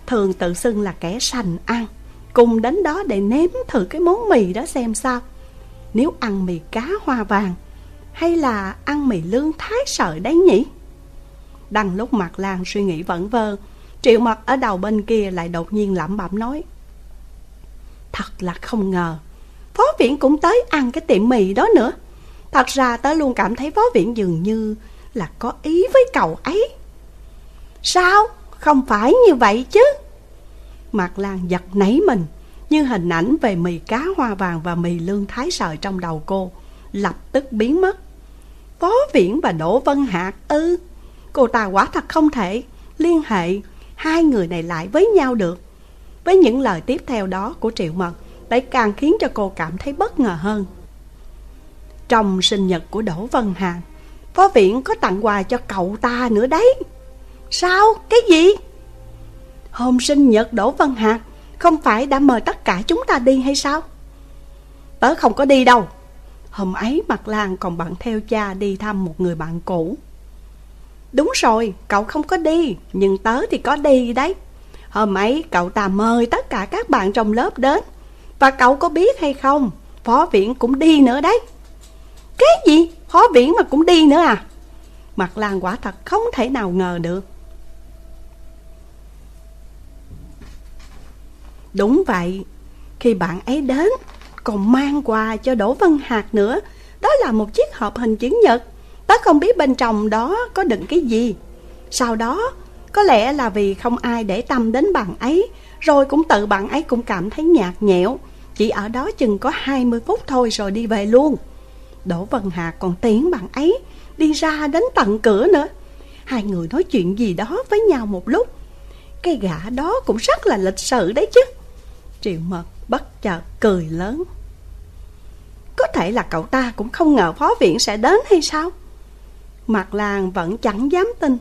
Thường tự xưng là kẻ sành ăn, Cùng đến đó để nếm thử cái món mì đó xem sao. Nếu ăn mì cá hoa vàng, hay là ăn mì lương thái sợi đấy nhỉ? Đằng lúc Mạc Lan suy nghĩ vẩn vơ, Triệu mật ở đầu bên kia lại đột nhiên lẩm bẩm nói Thật là không ngờ Phó viện cũng tới ăn cái tiệm mì đó nữa Thật ra tớ luôn cảm thấy phó viện dường như là có ý với cậu ấy Sao? Không phải như vậy chứ Mạc Lan giật nảy mình như hình ảnh về mì cá hoa vàng và mì lương thái sợi trong đầu cô, lập tức biến mất. Phó Viễn và Đỗ Vân Hạc ư, ừ, cô ta quả thật không thể liên hệ hai người này lại với nhau được. Với những lời tiếp theo đó của Triệu Mật, lại càng khiến cho cô cảm thấy bất ngờ hơn. Trong sinh nhật của Đỗ Vân Hàn, Phó viện có tặng quà cho cậu ta nữa đấy. Sao? Cái gì? Hôm sinh nhật Đỗ Vân Hàn, không phải đã mời tất cả chúng ta đi hay sao? Tớ không có đi đâu. Hôm ấy Mặt Lan còn bận theo cha đi thăm một người bạn cũ. Đúng rồi, cậu không có đi, nhưng tớ thì có đi đấy. Hôm ấy cậu ta mời tất cả các bạn trong lớp đến. Và cậu có biết hay không, phó viện cũng đi nữa đấy. Cái gì? Phó viện mà cũng đi nữa à? Mặt Lan quả thật không thể nào ngờ được. Đúng vậy, khi bạn ấy đến, còn mang quà cho Đỗ Văn Hạc nữa. Đó là một chiếc hộp hình chữ nhật. Tớ không biết bên trong đó có đựng cái gì. Sau đó, có lẽ là vì không ai để tâm đến bạn ấy, rồi cũng tự bạn ấy cũng cảm thấy nhạt nhẽo. Chỉ ở đó chừng có 20 phút thôi rồi đi về luôn. Đỗ Văn Hà còn tiến bạn ấy đi ra đến tận cửa nữa. Hai người nói chuyện gì đó với nhau một lúc. Cái gã đó cũng rất là lịch sự đấy chứ. Triệu mật bất chợt cười lớn. Có thể là cậu ta cũng không ngờ phó viện sẽ đến hay sao? Mặt làng vẫn chẳng dám tin.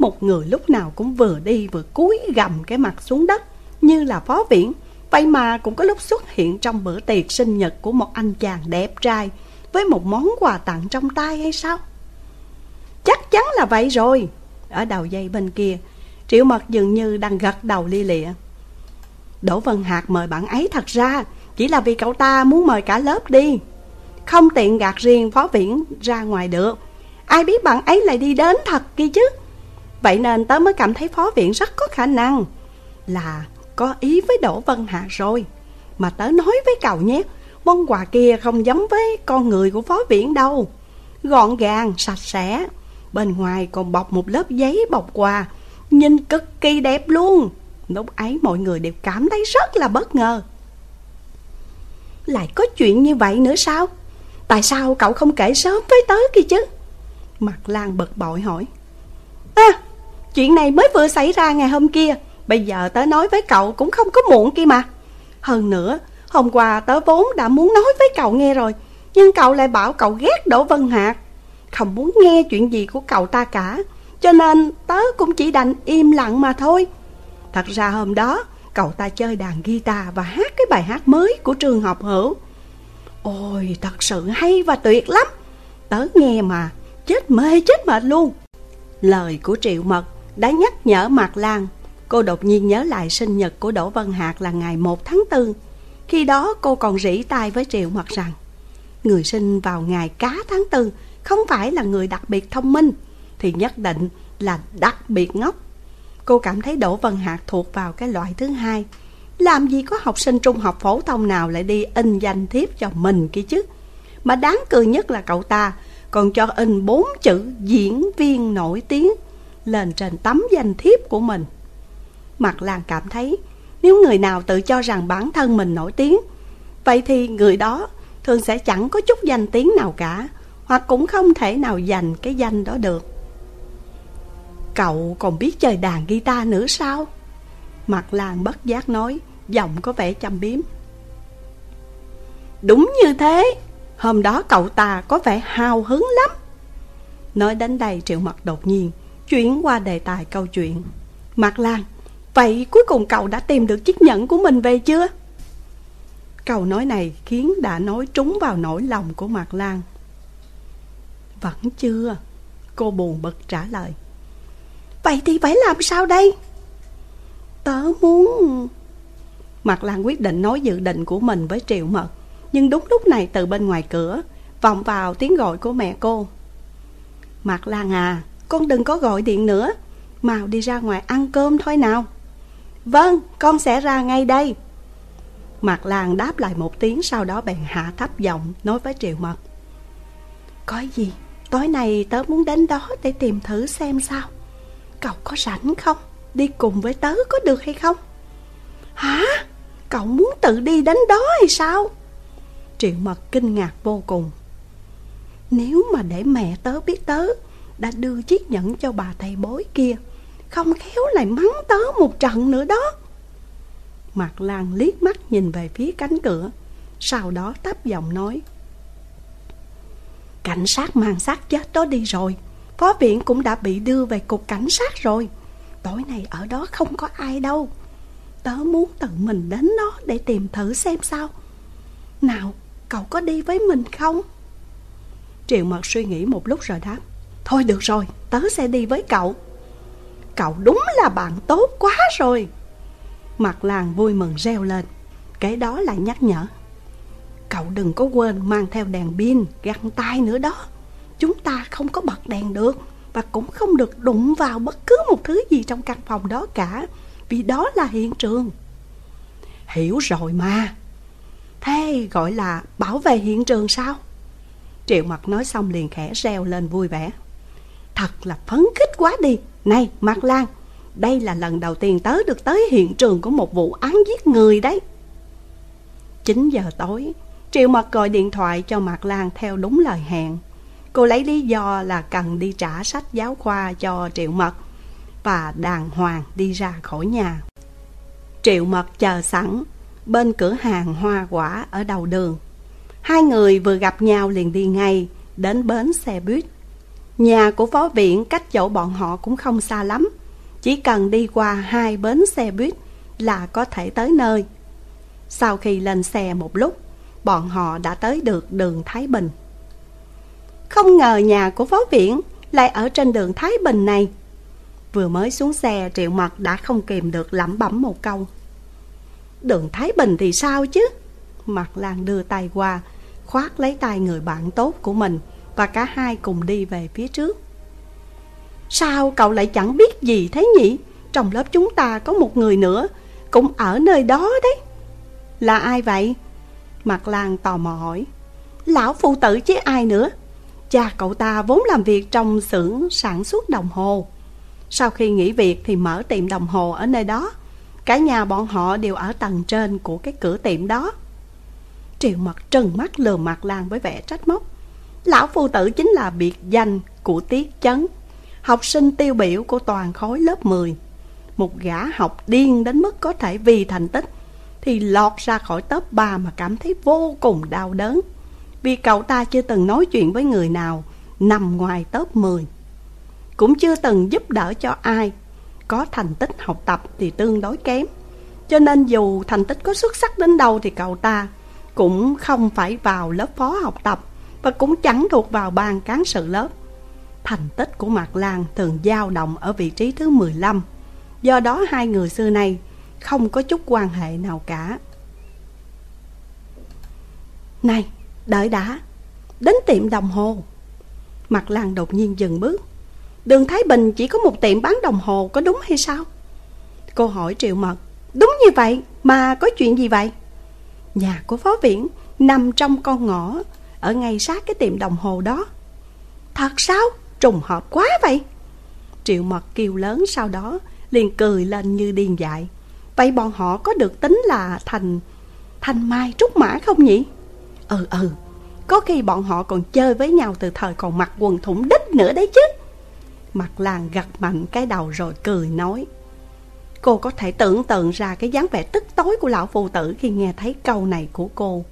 Một người lúc nào cũng vừa đi vừa cúi gầm cái mặt xuống đất như là phó viện. Vậy mà cũng có lúc xuất hiện trong bữa tiệc sinh nhật của một anh chàng đẹp trai với một món quà tặng trong tay hay sao? Chắc chắn là vậy rồi. Ở đầu dây bên kia, Triệu Mật dường như đang gật đầu li lịa. Đỗ Vân Hạc mời bạn ấy thật ra chỉ là vì cậu ta muốn mời cả lớp đi. Không tiện gạt riêng phó viễn ra ngoài được. Ai biết bạn ấy lại đi đến thật kia chứ. Vậy nên tớ mới cảm thấy phó viện rất có khả năng là có ý với Đỗ Vân hạ rồi. Mà tớ nói với cậu nhé, món quà kia không giống với con người của phó viện đâu. Gọn gàng, sạch sẽ. Bên ngoài còn bọc một lớp giấy bọc quà, nhìn cực kỳ đẹp luôn. Lúc ấy mọi người đều cảm thấy rất là bất ngờ Lại có chuyện như vậy nữa sao Tại sao cậu không kể sớm với tớ kia chứ Mặt Lan bực bội hỏi À Chuyện này mới vừa xảy ra ngày hôm kia Bây giờ tớ nói với cậu cũng không có muộn kia mà Hơn nữa, Hôm qua tớ vốn đã muốn nói với cậu nghe rồi, Nhưng cậu lại bảo cậu ghét Đỗ Vân Hạc Không muốn nghe chuyện gì của cậu ta cả, Cho nên tớ cũng chỉ đành im lặng mà thôi Thật ra hôm đó, cậu ta chơi đàn guitar và hát cái bài hát mới của trường học hữu. Ôi, thật sự hay và tuyệt lắm. Tớ nghe mà chết mê chết mệt luôn. Lời của Triệu Mật đã nhắc nhở Mạc Lan. Cô đột nhiên nhớ lại sinh nhật của Đỗ Văn Hạc là ngày 1 tháng 4. Khi đó cô còn rỉ tai với Triệu Mặc rằng, Người sinh vào ngày cá tháng 4 không phải là người đặc biệt thông minh, Thì nhất định là đặc biệt ngốc Cô cảm thấy Đỗ Văn Hạc thuộc vào cái loại thứ hai Làm gì có học sinh trung học phổ thông nào lại đi in danh thiếp cho mình kia chứ Mà đáng cười nhất là cậu ta còn cho in bốn chữ diễn viên nổi tiếng lên trên tấm danh thiếp của mình. Mặt Lan cảm thấy nếu người nào tự cho rằng bản thân mình nổi tiếng, vậy thì người đó thường sẽ chẳng có chút danh tiếng nào cả, hoặc cũng không thể nào giành cái danh đó được. Cậu còn biết chơi đàn guitar nữa sao? Mặt Lan bất giác nói, giọng có vẻ chăm biếm. Đúng như thế, hôm đó cậu ta có vẻ hào hứng lắm. Nói đến đây Triệu Mặt đột nhiên, chuyển qua đề tài câu chuyện. Mạc Lan, vậy cuối cùng cậu đã tìm được chiếc nhẫn của mình về chưa? Câu nói này khiến đã nói trúng vào nỗi lòng của Mạc Lan. Vẫn chưa, cô buồn bực trả lời. Vậy thì phải làm sao đây? Tớ muốn... Mạc Lan quyết định nói dự định của mình với Triệu Mật Nhưng đúng lúc này từ bên ngoài cửa Vọng vào tiếng gọi của mẹ cô Mạc Lan à con đừng có gọi điện nữa. Mau đi ra ngoài ăn cơm thôi nào. Vâng con sẽ ra ngay đây. Mặt Lan đáp lại một tiếng, Sau đó bèn hạ thấp giọng Nói với Triệu Mật. Có gì, Tối nay tớ muốn đến đó để tìm thử xem sao. Cậu có rảnh không? Đi cùng với tớ có được hay không? Hả? Cậu muốn tự đi đến đó hay sao? Triệu mật kinh ngạc vô cùng. Nếu mà để mẹ tớ biết tớ đã đưa chiếc nhẫn cho bà thầy bối kia Không khéo lại mắng tớ một trận nữa đó. Mặt Lan liếc mắt nhìn về phía cánh cửa Sau đó thấp giọng nói Cảnh sát mang xác chết đó đi rồi Phó viện cũng đã bị đưa về cục cảnh sát rồi. Tối nay ở đó không có ai đâu. Tớ muốn tự mình đến đó để tìm thử xem sao. Nào, cậu có đi với mình không? Triệu mật suy nghĩ một lúc rồi đáp Thôi được rồi, tớ sẽ đi với cậu. Cậu đúng là bạn tốt quá rồi. Mặt làng vui mừng reo lên. Cái đó lại nhắc nhở. Cậu đừng có quên mang theo đèn pin, găng tay nữa đó. Chúng ta không có bật đèn được Và cũng không được đụng vào bất cứ một thứ gì trong căn phòng đó cả Vì đó là hiện trường. Hiểu rồi mà. Thế gọi là bảo vệ hiện trường sao? Triệu mặt nói xong liền khẽ reo lên vui vẻ. Thật là phấn khích quá đi Này, Mạc Lan, Đây là lần đầu tiên tớ được tới hiện trường của một vụ án giết người đấy 9 giờ tối, Triệu Mật gọi điện thoại cho Mạc Lan theo đúng lời hẹn. Cô lấy lý do là cần đi trả sách giáo khoa cho Triệu Mật và đàng hoàng đi ra khỏi nhà. Triệu Mật chờ sẵn bên cửa hàng hoa quả ở đầu đường. Hai người vừa gặp nhau liền đi ngay đến bến xe buýt. Nhà của phó viện cách chỗ bọn họ cũng không xa lắm. Chỉ cần đi qua hai bến xe buýt là có thể tới nơi. Sau khi lên xe một lúc, bọn họ đã tới được đường Thái Bình. Không ngờ nhà của phó viện lại ở trên đường Thái Bình này. Vừa mới xuống xe Triệu Mật đã không kìm được lẩm bẩm một câu. Đường Thái Bình thì sao chứ? Mặt Lan đưa tay qua, khoát lấy tay người bạn tốt của mình và cả hai cùng đi về phía trước. Sao cậu lại chẳng biết gì thế nhỉ? Trong lớp chúng ta có một người nữa, cũng ở nơi đó đấy. Là ai vậy? Mặt Lan tò mò hỏi Lão phụ tử chứ ai nữa Cha cậu ta vốn làm việc trong xưởng sản xuất đồng hồ Sau khi nghỉ việc thì mở tiệm đồng hồ ở nơi đó Cả nhà bọn họ đều ở tầng trên của cái cửa tiệm đó Triệu mặt trừng mắt lừa mặt Lan với vẻ trách móc Lão phu tử chính là biệt danh của Tiết Chấn, Học sinh tiêu biểu của toàn khối lớp 10 Một gã học điên đến mức có thể vì thành tích thì lọt ra khỏi top 3 mà cảm thấy vô cùng đau đớn. Vì cậu ta chưa từng nói chuyện với người nào nằm ngoài top 10. Cũng chưa từng giúp đỡ cho ai. Có thành tích học tập thì tương đối kém. Cho nên dù thành tích có xuất sắc đến đâu thì cậu ta cũng không phải vào lớp phó học tập và cũng chẳng thuộc vào ban cán sự lớp. Thành tích của Mạc Lan thường dao động ở vị trí thứ 15. Do đó hai người xưa nay không có chút quan hệ nào cả. Này, đợi đã, đến tiệm đồng hồ. Mặt Lan đột nhiên dừng bước. Đường Thái Bình chỉ có một tiệm bán đồng hồ có đúng hay sao? Cô hỏi Triệu Mật, đúng như vậy, mà có chuyện gì vậy? Nhà của Phó Viễn nằm trong con ngõ, ở ngay sát cái tiệm đồng hồ đó. Thật sao? Trùng hợp quá vậy. Triệu Mật kêu lớn sau đó, liền cười lên như điên dại. Vậy bọn họ có được tính là thành Thành Mai Trúc Mã không nhỉ? Ừ ừ Có khi bọn họ còn chơi với nhau từ thời còn mặc quần thủng đích nữa đấy chứ Mặt làng gật mạnh cái đầu rồi cười nói Cô có thể tưởng tượng ra cái dáng vẻ tức tối của lão phụ tử khi nghe thấy câu này của cô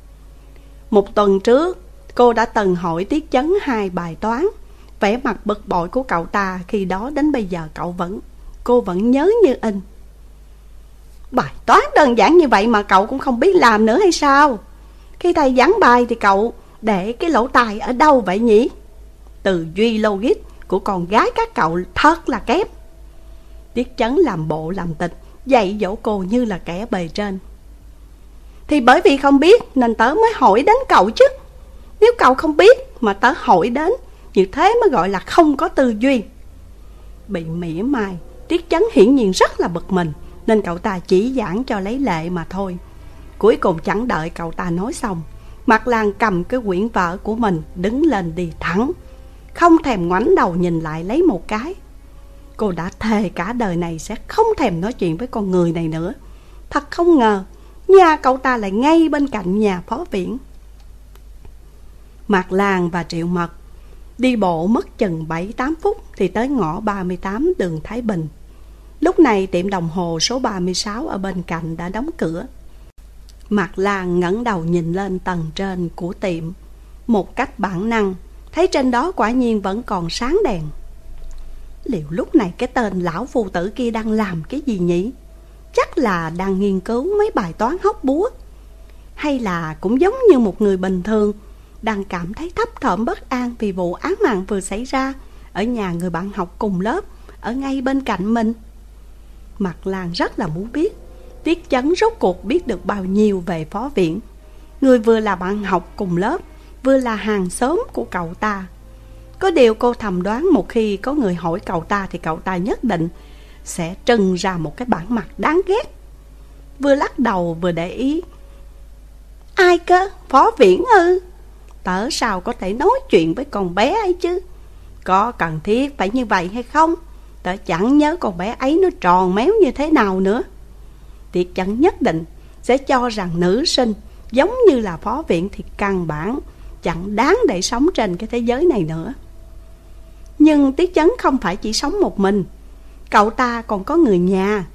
Một tuần trước cô đã từng hỏi Tiết Chấn hai bài toán Vẻ mặt bực bội của cậu ta khi đó đến bây giờ cậu vẫn Cô vẫn nhớ như in Bài toán đơn giản như vậy mà cậu cũng không biết làm nữa hay sao? Khi thầy giảng bài thì cậu để cái lỗ tai ở đâu vậy nhỉ? Từ duy logic của con gái các cậu thật là kép Tiết chấn làm bộ làm tịch, dạy dỗ cô như là kẻ bề trên. Thì bởi vì không biết nên tớ mới hỏi đến cậu chứ. Nếu cậu không biết mà tớ hỏi đến, như thế mới gọi là không có tư duy. Bị mỉa mai, Tiết chấn hiển nhiên rất là bực mình. Nên cậu ta chỉ giảng cho lấy lệ mà thôi Cuối cùng chẳng đợi cậu ta nói xong Mặt làng cầm cái quyển vở của mình Đứng lên đi thẳng Không thèm ngoảnh đầu nhìn lại lấy một cái Cô đã thề cả đời này Sẽ không thèm nói chuyện với con người này nữa Thật không ngờ Nhà cậu ta lại ngay bên cạnh nhà phó viện. Mạc Lan và Triệu Mật. Đi bộ mất chừng 7-8 phút Thì tới ngõ 38 đường Thái Bình. Lúc này tiệm đồng hồ số 36 ở bên cạnh đã đóng cửa. Mạc Lan ngẩng đầu nhìn lên tầng trên của tiệm. Một cách bản năng, Thấy trên đó quả nhiên vẫn còn sáng đèn. Liệu lúc này cái tên lão phù tử kia đang làm cái gì nhỉ? Chắc là đang nghiên cứu mấy bài toán hóc búa. Hay là cũng giống như một người bình thường đang cảm thấy thấp thỏm bất an vì vụ án mạng vừa xảy ra. Ở nhà người bạn học cùng lớp, Ở ngay bên cạnh mình. Mặt Lan rất là muốn biết Tiết chấn rốt cuộc biết được bao nhiêu về phó viện. Người vừa là bạn học cùng lớp, Vừa là hàng xóm của cậu ta. Có điều cô thầm đoán một khi có người hỏi cậu ta Thì cậu ta nhất định sẽ trưng ra một cái bản mặt đáng ghét. Vừa lắc đầu vừa để ý, Ai cơ? Phó viễn ư? Tớ sao có thể nói chuyện với con bé ấy chứ? Có cần thiết phải như vậy hay không? Tớ chẳng nhớ con bé ấy nó tròn méo như thế nào nữa Tiết chẳng nhất định sẽ cho rằng nữ sinh giống như là phó viện thì căn bản chẳng đáng để sống trên cái thế giới này nữa. Nhưng Tiết Chấn không phải chỉ sống một mình, cậu ta còn có người nhà.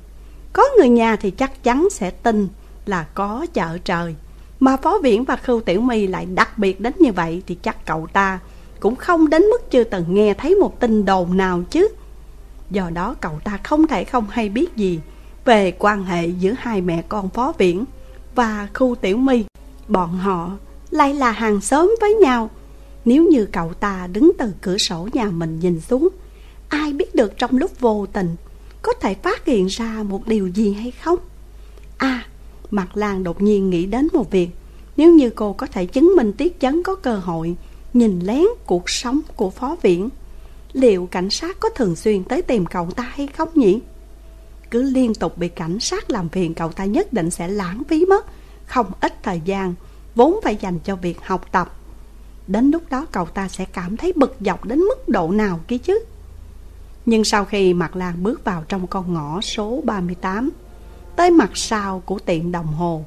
Có người nhà thì chắc chắn sẽ tin là có chợ trời. Mà phó viện và Khưu Tiểu My lại đặc biệt đến như vậy thì chắc cậu ta cũng không đến mức chưa từng nghe thấy một tin đồn nào chứ. Do đó cậu ta không thể không hay biết gì về quan hệ giữa hai mẹ con phó viễn và khu tiểu my. Bọn họ lại là hàng xóm với nhau. Nếu như cậu ta đứng từ cửa sổ nhà mình nhìn xuống, ai biết được trong lúc vô tình có thể phát hiện ra một điều gì hay không? À, Mặt Lan đột nhiên nghĩ đến một việc. Nếu như cô có thể chứng minh Tiết Chấn có cơ hội nhìn lén cuộc sống của phó viện, liệu cảnh sát có thường xuyên tới tìm cậu ta hay không nhỉ? Cứ liên tục bị cảnh sát làm phiền cậu ta nhất định sẽ lãng phí mất Không ít thời gian Vốn phải dành cho việc học tập Đến lúc đó cậu ta sẽ cảm thấy bực dọc đến mức độ nào kia chứ Nhưng sau khi Mạc Lan bước vào trong con ngõ số 38 Tới mặt sau của tiệm đồng hồ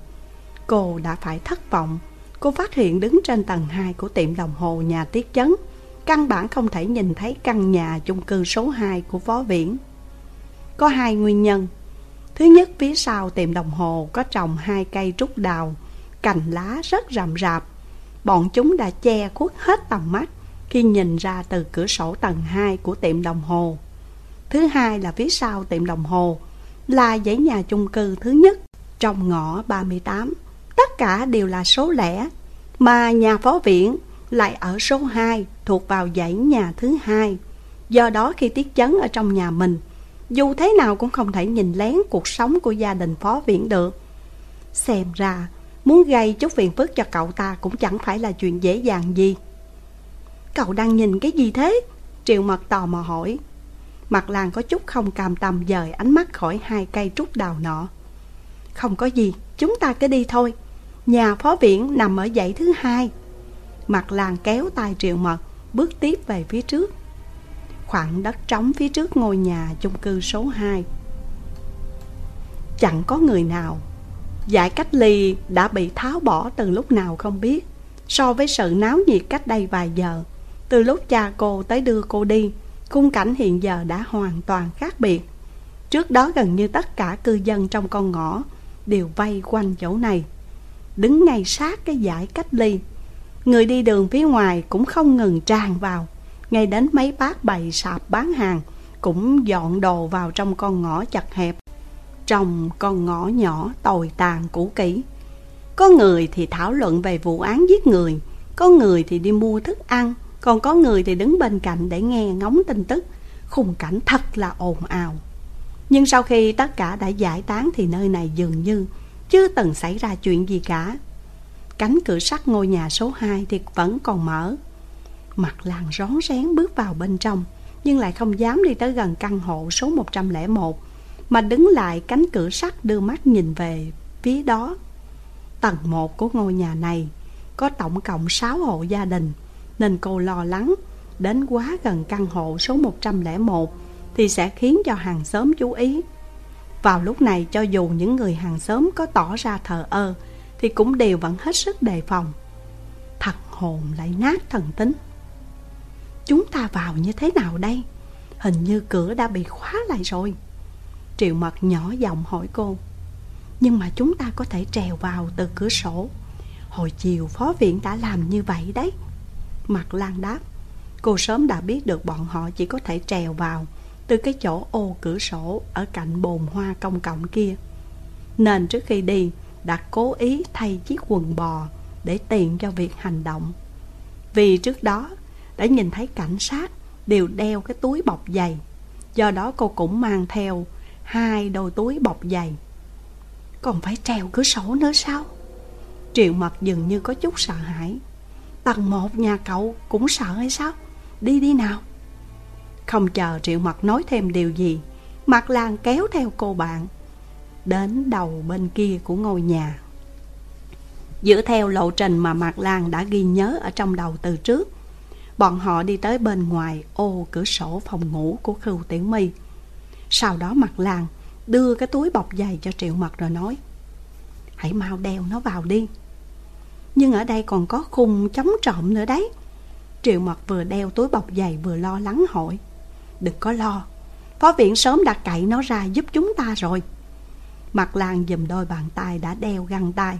Cô đã phải thất vọng Cô phát hiện đứng trên tầng 2 của tiệm đồng hồ nhà Tiết Chấn Căn bản không thể nhìn thấy căn nhà chung cư số 2 của Phó Viễn có hai nguyên nhân. Thứ nhất, phía sau tiệm đồng hồ có trồng hai cây trúc đào, cành lá rất rậm rạp. Bọn chúng đã che khuất hết tầm mắt khi nhìn ra từ cửa sổ tầng 2 của tiệm đồng hồ. Thứ hai là phía sau tiệm đồng hồ là dãy nhà chung cư thứ nhất trong ngõ 38. Tất cả đều là số lẻ, mà nhà phó viện lại ở số 2 thuộc vào dãy nhà thứ hai. Do đó khi Tiết Chấn ở trong nhà mình dù thế nào cũng không thể nhìn lén cuộc sống của gia đình phó viện được Xem ra Muốn gây chút phiền phức cho cậu ta Cũng chẳng phải là chuyện dễ dàng gì Cậu đang nhìn cái gì thế? Triệu mật tò mò hỏi Mặt làng có chút không cam tâm dời ánh mắt khỏi hai cây trúc đào nọ Không có gì, chúng ta cứ đi thôi Nhà phó viễn nằm ở dãy thứ hai Mặt làng kéo tay triệu mật Bước tiếp về phía trước khoảng đất trống phía trước ngôi nhà chung cư số 2. Chẳng có người nào. Giải cách ly đã bị tháo bỏ từ lúc nào không biết. So với sự náo nhiệt cách đây vài giờ, từ lúc cha cô tới đưa cô đi, khung cảnh hiện giờ đã hoàn toàn khác biệt. Trước đó gần như tất cả cư dân trong con ngõ đều vây quanh chỗ này. Đứng ngay sát cái giải cách ly, người đi đường phía ngoài cũng không ngừng tràn vào ngay đến mấy bác bày sạp bán hàng cũng dọn đồ vào trong con ngõ chặt hẹp. Trong con ngõ nhỏ tồi tàn cũ kỹ. Có người thì thảo luận về vụ án giết người, có người thì đi mua thức ăn, còn có người thì đứng bên cạnh để nghe ngóng tin tức. Khung cảnh thật là ồn ào. Nhưng sau khi tất cả đã giải tán thì nơi này dường như chưa từng xảy ra chuyện gì cả. Cánh cửa sắt ngôi nhà số 2 thì vẫn còn mở. Mặt làng rón rén bước vào bên trong, Nhưng lại không dám đi tới gần căn hộ số 101 Mà đứng lại cánh cửa sắt đưa mắt nhìn về phía đó Tầng 1 của ngôi nhà này Có tổng cộng 6 hộ gia đình nên cô lo lắng. Đến quá gần căn hộ số 101 Thì sẽ khiến cho hàng xóm chú ý. Vào lúc này, cho dù những người hàng xóm có tỏ ra thờ ơ, Thì cũng đều vẫn hết sức đề phòng. Thật hồn lại nát thần tính. Chúng ta vào như thế nào đây? Hình như cửa đã bị khóa lại rồi. Triệu mật nhỏ giọng hỏi cô. Nhưng mà chúng ta có thể trèo vào từ cửa sổ. Hồi chiều, phó viện đã làm như vậy đấy. Mặt Lan đáp. Cô sớm đã biết được bọn họ chỉ có thể trèo vào Từ cái chỗ ô cửa sổ Ở cạnh bồn hoa công cộng kia. Nên trước khi đi, Đã cố ý thay chiếc quần bò Để tiện cho việc hành động. Vì trước đó, Đã nhìn thấy cảnh sát Đều đeo cái túi bọc giày Do đó cô cũng mang theo Hai đôi túi bọc giày Còn phải trèo cửa sổ nữa sao? Triệu mặt dường như có chút sợ hãi. Tầng một nhà cậu cũng sợ hay sao? Đi đi nào. Không chờ Triệu mặt nói thêm điều gì Mặt Lan kéo theo cô bạn Đến đầu bên kia của ngôi nhà. Dựa theo lộ trình mà Mạc Lan đã ghi nhớ ở trong đầu từ trước, Bọn họ đi tới bên ngoài ô cửa sổ phòng ngủ của Khưu Tiểu My. Sau đó Mạc Lan đưa cái túi bọc giày cho Triệu Mặt rồi nói, Hãy mau đeo nó vào đi nhưng ở đây còn có khung chống trộm nữa đấy. Triệu Mật vừa đeo túi bọc giày vừa lo lắng hỏi. Đừng có lo, Phó viện sớm đã cậy nó ra giúp chúng ta rồi. Mặt Lan dùm đôi bàn tay đã đeo găng tay,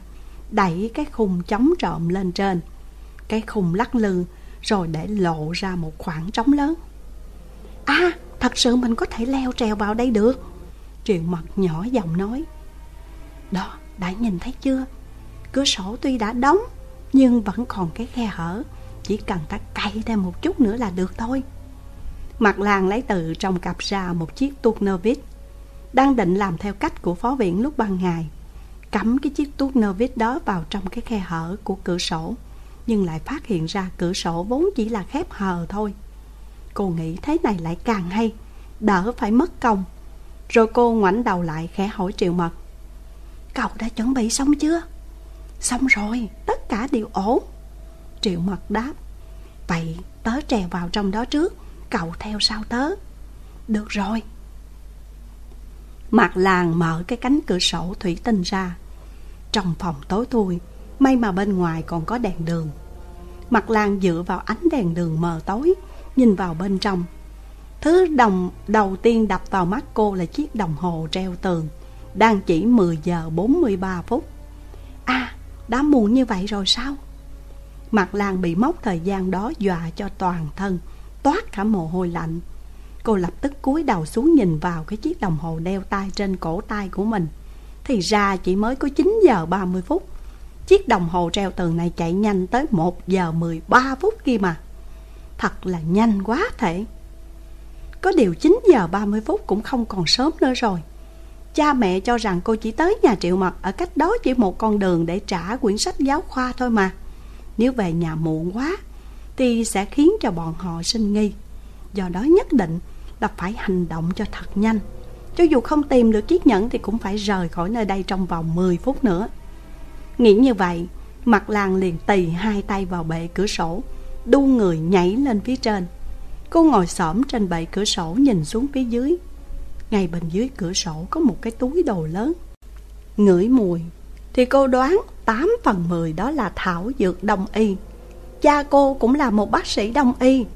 Đẩy cái khung chống trộm lên trên. Cái khung lắc lư, Rồi để lộ ra một khoảng trống lớn. À thật sự mình có thể leo trèo vào đây được. Triệu Mật nhỏ giọng nói. Đó, đã nhìn thấy chưa? Cửa sổ tuy đã đóng Nhưng vẫn còn cái khe hở. Chỉ cần ta cậy thêm một chút nữa là được thôi. Mặt làng lấy từ trong cặp ra một chiếc Tuknovit, nơ vít Đang định làm theo cách của phó viện lúc ban ngày. Cắm cái chiếc Tuknovit nơ vít đó vào trong cái khe hở của cửa sổ Nhưng lại phát hiện ra cửa sổ vốn chỉ là khép hờ thôi. Cô nghĩ thế này lại càng hay Đỡ phải mất công. Rồi cô ngoảnh đầu lại khẽ hỏi Triệu Mật Cậu đã chuẩn bị xong chưa? Xong rồi, tất cả đều ổn. Triệu mật đáp Vậy tớ trèo vào trong đó trước Cậu theo sau tớ. Được rồi. Mặt làng mở cái cánh cửa sổ thủy tinh ra. Trong phòng tối thui May mà bên ngoài còn có đèn đường. Mặt làng dựa vào ánh đèn đường mờ tối Nhìn vào bên trong. Thứ đồng đầu tiên đập vào mắt cô là chiếc đồng hồ treo tường Đang chỉ 10 giờ 43 phút. À đã muộn như vậy rồi sao? Mặt Lan bị mốc thời gian đó dọa cho toàn thân, Toát cả mồ hôi lạnh. Cô lập tức cúi đầu xuống nhìn vào cái chiếc đồng hồ đeo tay trên cổ tay của mình. Thì ra chỉ mới có 9 giờ 30 phút. Chiếc đồng hồ treo tường này chạy nhanh tới 1 giờ 13 phút kia mà. Thật là nhanh quá thể. Có điều 9 giờ 30 phút cũng không còn sớm nữa rồi. Cha mẹ cho rằng cô chỉ tới nhà triệu mật ở cách đó chỉ một con đường để trả quyển sách giáo khoa thôi mà. Nếu về nhà muộn quá thì sẽ khiến cho bọn họ sinh nghi. Do đó nhất định là phải hành động cho thật nhanh. Cho dù không tìm được chiếc nhẫn thì cũng phải rời khỏi nơi đây trong vòng 10 phút nữa. Nghĩ như vậy, mặt làng liền tì hai tay vào bệ cửa sổ, đu người nhảy lên phía trên. Cô ngồi xổm trên bệ cửa sổ nhìn xuống phía dưới ngay bên dưới cửa sổ có một cái túi đồ lớn. Ngửi mùi, Thì cô đoán 8 phần 10 đó là thảo dược đông y. Cha cô cũng là một bác sĩ đông y.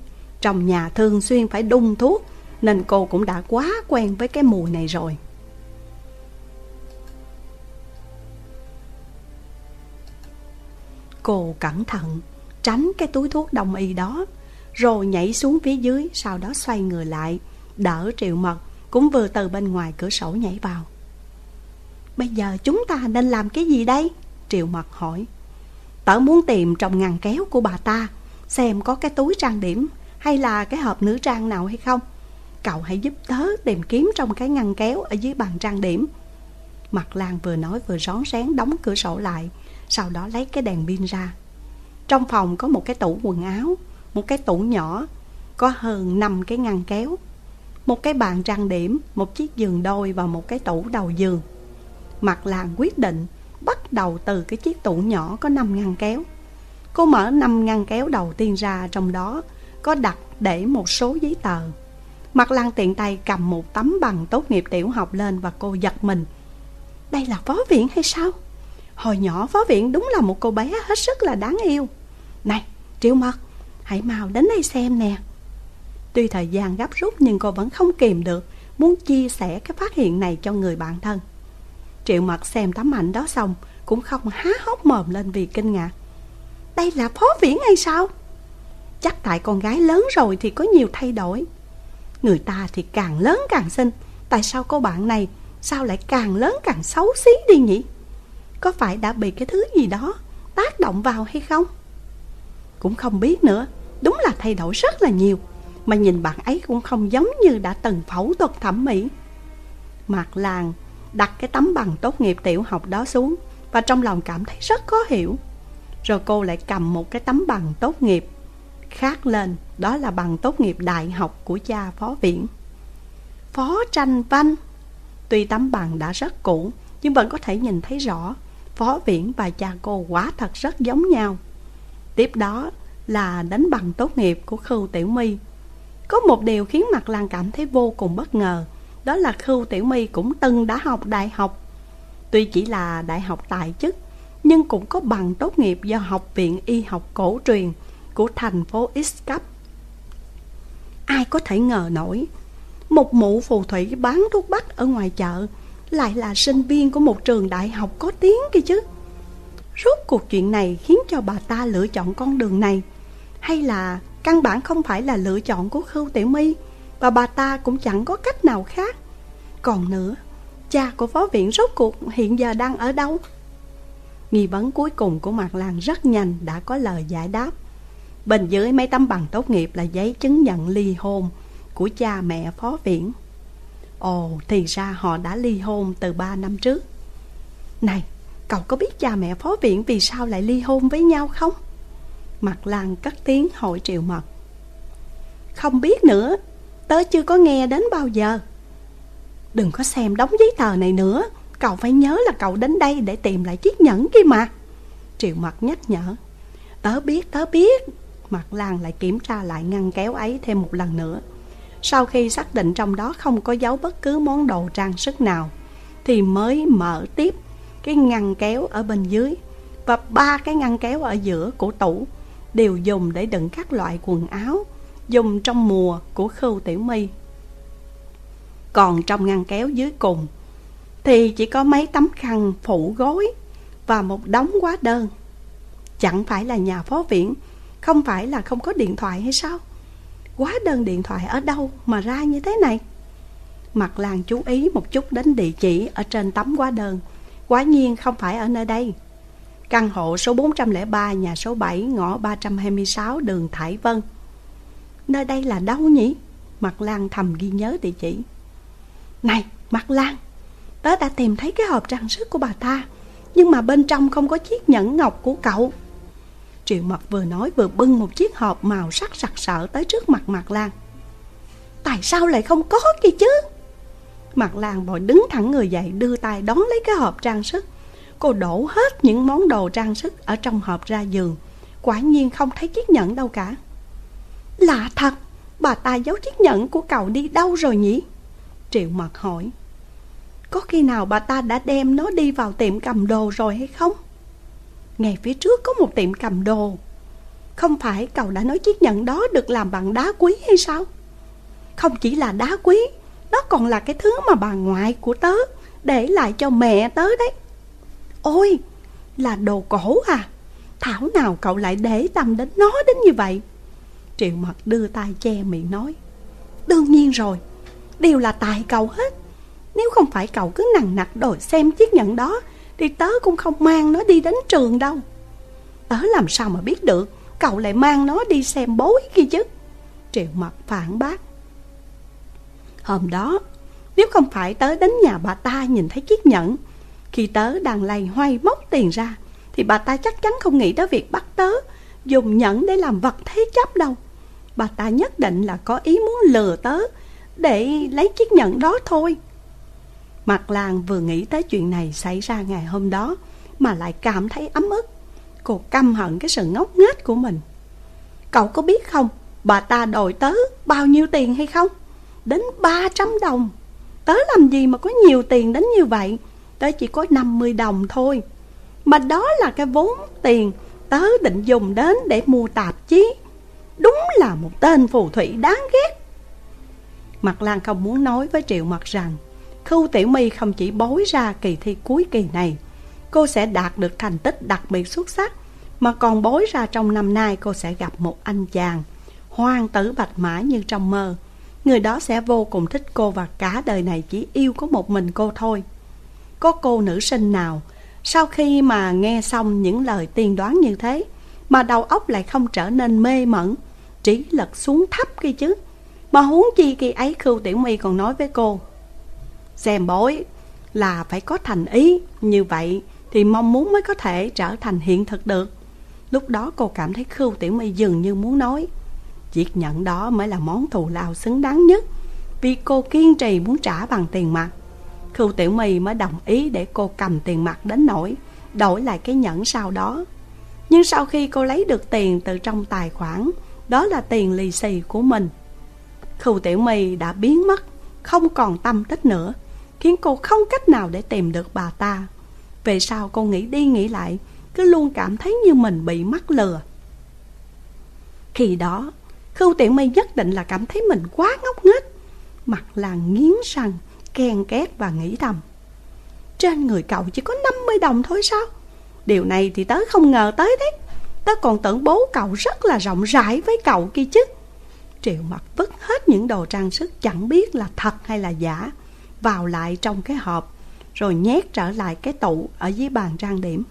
Trong nhà thường xuyên phải đun thuốc, Nên cô cũng đã quá quen với cái mùi này rồi. Cô cẩn thận tránh cái túi thuốc đông y đó, Rồi nhảy xuống phía dưới, Sau đó xoay người lại, Đỡ triệu mật cũng vừa từ bên ngoài cửa sổ nhảy vào. Bây giờ chúng ta nên làm cái gì đây? Triệu mật hỏi. Tớ muốn tìm trong ngăn kéo của bà ta, Xem có cái túi trang điểm Hay là cái hộp nữ trang nào hay không. Cậu hãy giúp tớ tìm kiếm trong cái ngăn kéo Ở dưới bàn trang điểm. Mặt Lan vừa nói vừa rón rén đóng cửa sổ lại, Sau đó lấy cái đèn pin ra. Trong phòng có một cái tủ quần áo, Một cái tủ nhỏ, Có hơn 5 cái ngăn kéo một cái bàn trang điểm, một chiếc giường đôi và một cái tủ đầu giường. Mặt làng quyết định bắt đầu từ cái chiếc tủ nhỏ có 5 ngăn kéo. Cô mở 5 ngăn kéo đầu tiên ra trong đó có đặt để một số giấy tờ. Mặt Lan tiện tay cầm một tấm bằng tốt nghiệp tiểu học lên và cô giật mình. Đây là phó viện hay sao? Hồi nhỏ phó viện đúng là một cô bé hết sức là đáng yêu. Này, Triệu Mật, hãy mau đến đây xem nè. Tuy thời gian gấp rút nhưng cô vẫn không kìm được, muốn chia sẻ cái phát hiện này cho người bạn thân. Triệu Mật xem tấm ảnh đó xong, cũng không há hốc mồm lên vì kinh ngạc. Đây là phó viễn hay sao? Chắc tại con gái lớn rồi thì có nhiều thay đổi. Người ta thì càng lớn càng xinh, tại sao cô bạn này sao lại càng lớn càng xấu xí đi nhỉ? Có phải đã bị cái thứ gì đó tác động vào hay không? Cũng không biết nữa, đúng là thay đổi rất là nhiều, mà nhìn bạn ấy cũng không giống như đã từng phẫu thuật thẩm mỹ. Mạc Làng đặt cái tấm bằng tốt nghiệp tiểu học đó xuống và trong lòng cảm thấy rất khó hiểu. Rồi cô lại cầm một cái tấm bằng tốt nghiệp khác lên, đó là bằng tốt nghiệp đại học của cha phó viện Phó tranh văn Tuy tấm bằng đã rất cũ, nhưng vẫn có thể nhìn thấy rõ Phó Viễn và cha cô quá thật rất giống nhau. Tiếp đó là đánh bằng tốt nghiệp của Khưu Tiểu My. Có một điều khiến Mặt Lan cảm thấy vô cùng bất ngờ, đó là Khưu Tiểu My cũng từng đã học đại học. Tuy chỉ là đại học tài chức, nhưng cũng có bằng tốt nghiệp do Học viện Y học cổ truyền của thành phố X cấp. Ai có thể ngờ nổi, một mụ phù thủy bán thuốc bắc ở ngoài chợ lại là sinh viên của một trường đại học có tiếng kia chứ. Rốt cuộc chuyện này khiến cho bà ta lựa chọn con đường này Hay là căn bản không phải là lựa chọn của Khưu Tiểu My Và bà ta cũng chẳng có cách nào khác Còn nữa, cha của phó viện rốt cuộc hiện giờ đang ở đâu? Nghi vấn cuối cùng của Mạc Lan rất nhanh đã có lời giải đáp Bên dưới mấy tấm bằng tốt nghiệp là giấy chứng nhận ly hôn của cha mẹ phó viện Ồ, thì ra họ đã ly hôn từ 3 năm trước Này, Cậu có biết cha mẹ phó viện vì sao lại ly hôn với nhau không? Mặt lăng cất tiếng hỏi Triệu Mật. Không biết nữa Tớ chưa có nghe đến bao giờ. Đừng có xem đóng giấy tờ này nữa Cậu phải nhớ là cậu đến đây để tìm lại chiếc nhẫn kia mà. Triệu Mật nhắc nhở. Tớ biết, tớ biết. Mặt Lan lại kiểm tra lại ngăn kéo ấy thêm một lần nữa. Sau khi xác định trong đó không có dấu bất cứ món đồ trang sức nào Thì mới mở tiếp cái ngăn kéo ở bên dưới và ba cái ngăn kéo ở giữa của tủ đều dùng để đựng các loại quần áo, dùng trong mùa của khâu tiểu my còn trong ngăn kéo dưới cùng, thì chỉ có mấy tấm khăn phủ gối và một đống quá đơn. Chẳng phải là nhà phó viện, không phải là không có điện thoại hay sao? Quá đơn điện thoại ở đâu mà ra như thế này? Mặt làng chú ý một chút đến địa chỉ ở trên tấm quá đơn, Quả nhiên không phải ở nơi đây. Căn hộ số 403 nhà số 7 ngõ 326 đường Thải Vân. Nơi đây là đâu nhỉ? Mặt Lan thầm ghi nhớ địa chỉ. Này Mặt Lan, Tớ đã tìm thấy cái hộp trang sức của bà ta, Nhưng mà bên trong không có chiếc nhẫn ngọc của cậu. Triệu Mật vừa nói vừa bưng một chiếc hộp màu sắc sặc sỡ tới trước mặt Mặt Lan. Tại sao lại không có kia chứ? Mặt Lan bội đứng thẳng người dậy, đưa tay đón lấy cái hộp trang sức. Cô đổ hết những món đồ trang sức ở trong hộp ra giường. Quả nhiên không thấy chiếc nhẫn đâu cả. Lạ thật, Bà ta giấu chiếc nhẫn của cậu đi đâu rồi nhỉ? Triệu mật hỏi. Có khi nào bà ta đã đem nó đi vào tiệm cầm đồ rồi hay không? Ngay phía trước có một tiệm cầm đồ. Không phải cậu đã nói chiếc nhẫn đó được làm bằng đá quý hay sao? Không chỉ là đá quý, nó còn là cái thứ mà bà ngoại của tớ Để lại cho mẹ tớ đấy. Ôi Là đồ cổ à. Thảo nào cậu lại để tâm đến nó đến như vậy? Triệu mật đưa tay che miệng nói. Đương nhiên rồi Đều là tại cậu hết. Nếu không phải cậu cứ nặng nặc đòi xem chiếc nhẫn đó Thì tớ cũng không mang nó đi đến trường đâu. Tớ làm sao mà biết được Cậu lại mang nó đi xem bối kia chứ? Triệu mật phản bác. Hôm đó, nếu không phải tớ đến nhà bà ta nhìn thấy chiếc nhẫn, khi tớ đang lầy hoay móc tiền ra, thì bà ta chắc chắn không nghĩ tới việc bắt tớ dùng nhẫn để làm vật thế chấp đâu. Bà ta nhất định là có ý muốn lừa tớ để lấy chiếc nhẫn đó thôi. Mặt làng vừa nghĩ tới chuyện này xảy ra ngày hôm đó mà lại cảm thấy ấm ức. Cô căm hận cái sự ngốc nghếch của mình. Cậu có biết không, bà ta đòi tớ bao nhiêu tiền hay không? đến 300 đồng Tớ làm gì mà có nhiều tiền đến như vậy Tớ chỉ có 50 đồng thôi. Mà đó là cái vốn tiền Tớ định dùng đến để mua tạp chí. Đúng là một tên phù thủy đáng ghét. Mặt Lan không muốn nói với Triệu Mặt rằng, Khưu Tiểu My không chỉ bối ra kỳ thi cuối kỳ này, Cô sẽ đạt được thành tích đặc biệt xuất sắc, Mà còn bối ra trong năm nay cô sẽ gặp một anh chàng Hoàng tử bạch mã như trong mơ. Người đó sẽ vô cùng thích cô và cả đời này chỉ yêu có một mình cô thôi. Có cô nữ sinh nào. Sau khi mà nghe xong những lời tiên đoán như thế, Mà đầu óc lại không trở nên mê mẩn, Trí lật xuống thấp kia chứ. Mà huống chi khi ấy Khưu Tiểu My còn nói với cô, Xem bối, là phải có thành ý, Như vậy thì mong muốn mới có thể trở thành hiện thực được. Lúc đó cô cảm thấy Khưu Tiểu My dường như muốn nói Việc nhận đó mới là món thù lao xứng đáng nhất, Vì cô kiên trì muốn trả bằng tiền mặt. Khưu Tiểu My mới đồng ý để cô cầm tiền mặt đến nổi, Đổi lại cái nhẫn sau đó. Nhưng sau khi cô lấy được tiền từ trong tài khoản, Đó là tiền lì xì của mình. Khưu Tiểu My đã biến mất, Không còn tâm tích nữa, Khiến cô không cách nào để tìm được bà ta. Về sau cô nghĩ đi nghĩ lại, Cứ luôn cảm thấy như mình bị mắc lừa. Khi đó, Khưu Tiểu My nhất định là cảm thấy mình quá ngốc nghếch, Mặt là nghiến răng. Ken két và nghĩ thầm. Trên người cậu chỉ có 50 đồng thôi sao? Điều này thì tớ không ngờ tới đấy Tớ còn tưởng bố cậu rất là rộng rãi với cậu kia chứ. Triệu mặt vứt hết những đồ trang sức Chẳng biết là thật hay là giả, Vào lại trong cái hộp, Rồi nhét trở lại cái tủ Ở dưới bàn trang điểm.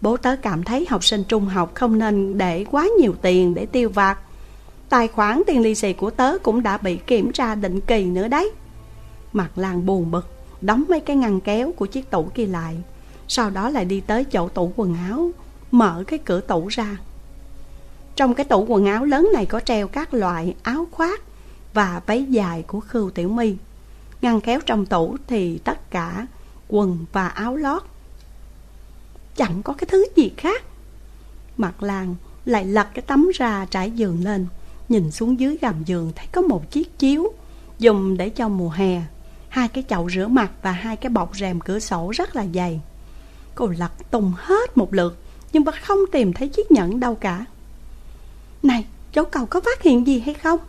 Bố tớ cảm thấy học sinh trung học Không nên để quá nhiều tiền để tiêu vặt. Tài khoản tiền lì xì của tớ cũng đã bị kiểm tra định kỳ nữa đấy. Mặt Lan buồn bực, Đóng mấy cái ngăn kéo của chiếc tủ kia lại. Sau đó lại đi tới chỗ tủ quần áo, Mở cái cửa tủ ra. Trong cái tủ quần áo lớn này có treo các loại áo khoác Và váy dài của Khưu Tiểu My. Ngăn kéo trong tủ thì tất cả quần và áo lót. Chẳng có cái thứ gì khác. Mặt Lan lại lật cái tấm ra trải giường lên, Nhìn xuống dưới gầm giường thấy có một chiếc chiếu, Dùng để cho mùa hè. Hai cái chậu rửa mặt và hai cái bọc rèm cửa sổ rất là dày. Cô lật tung hết một lượt Nhưng mà không tìm thấy chiếc nhẫn đâu cả. Này, cháu cầu có phát hiện gì hay không?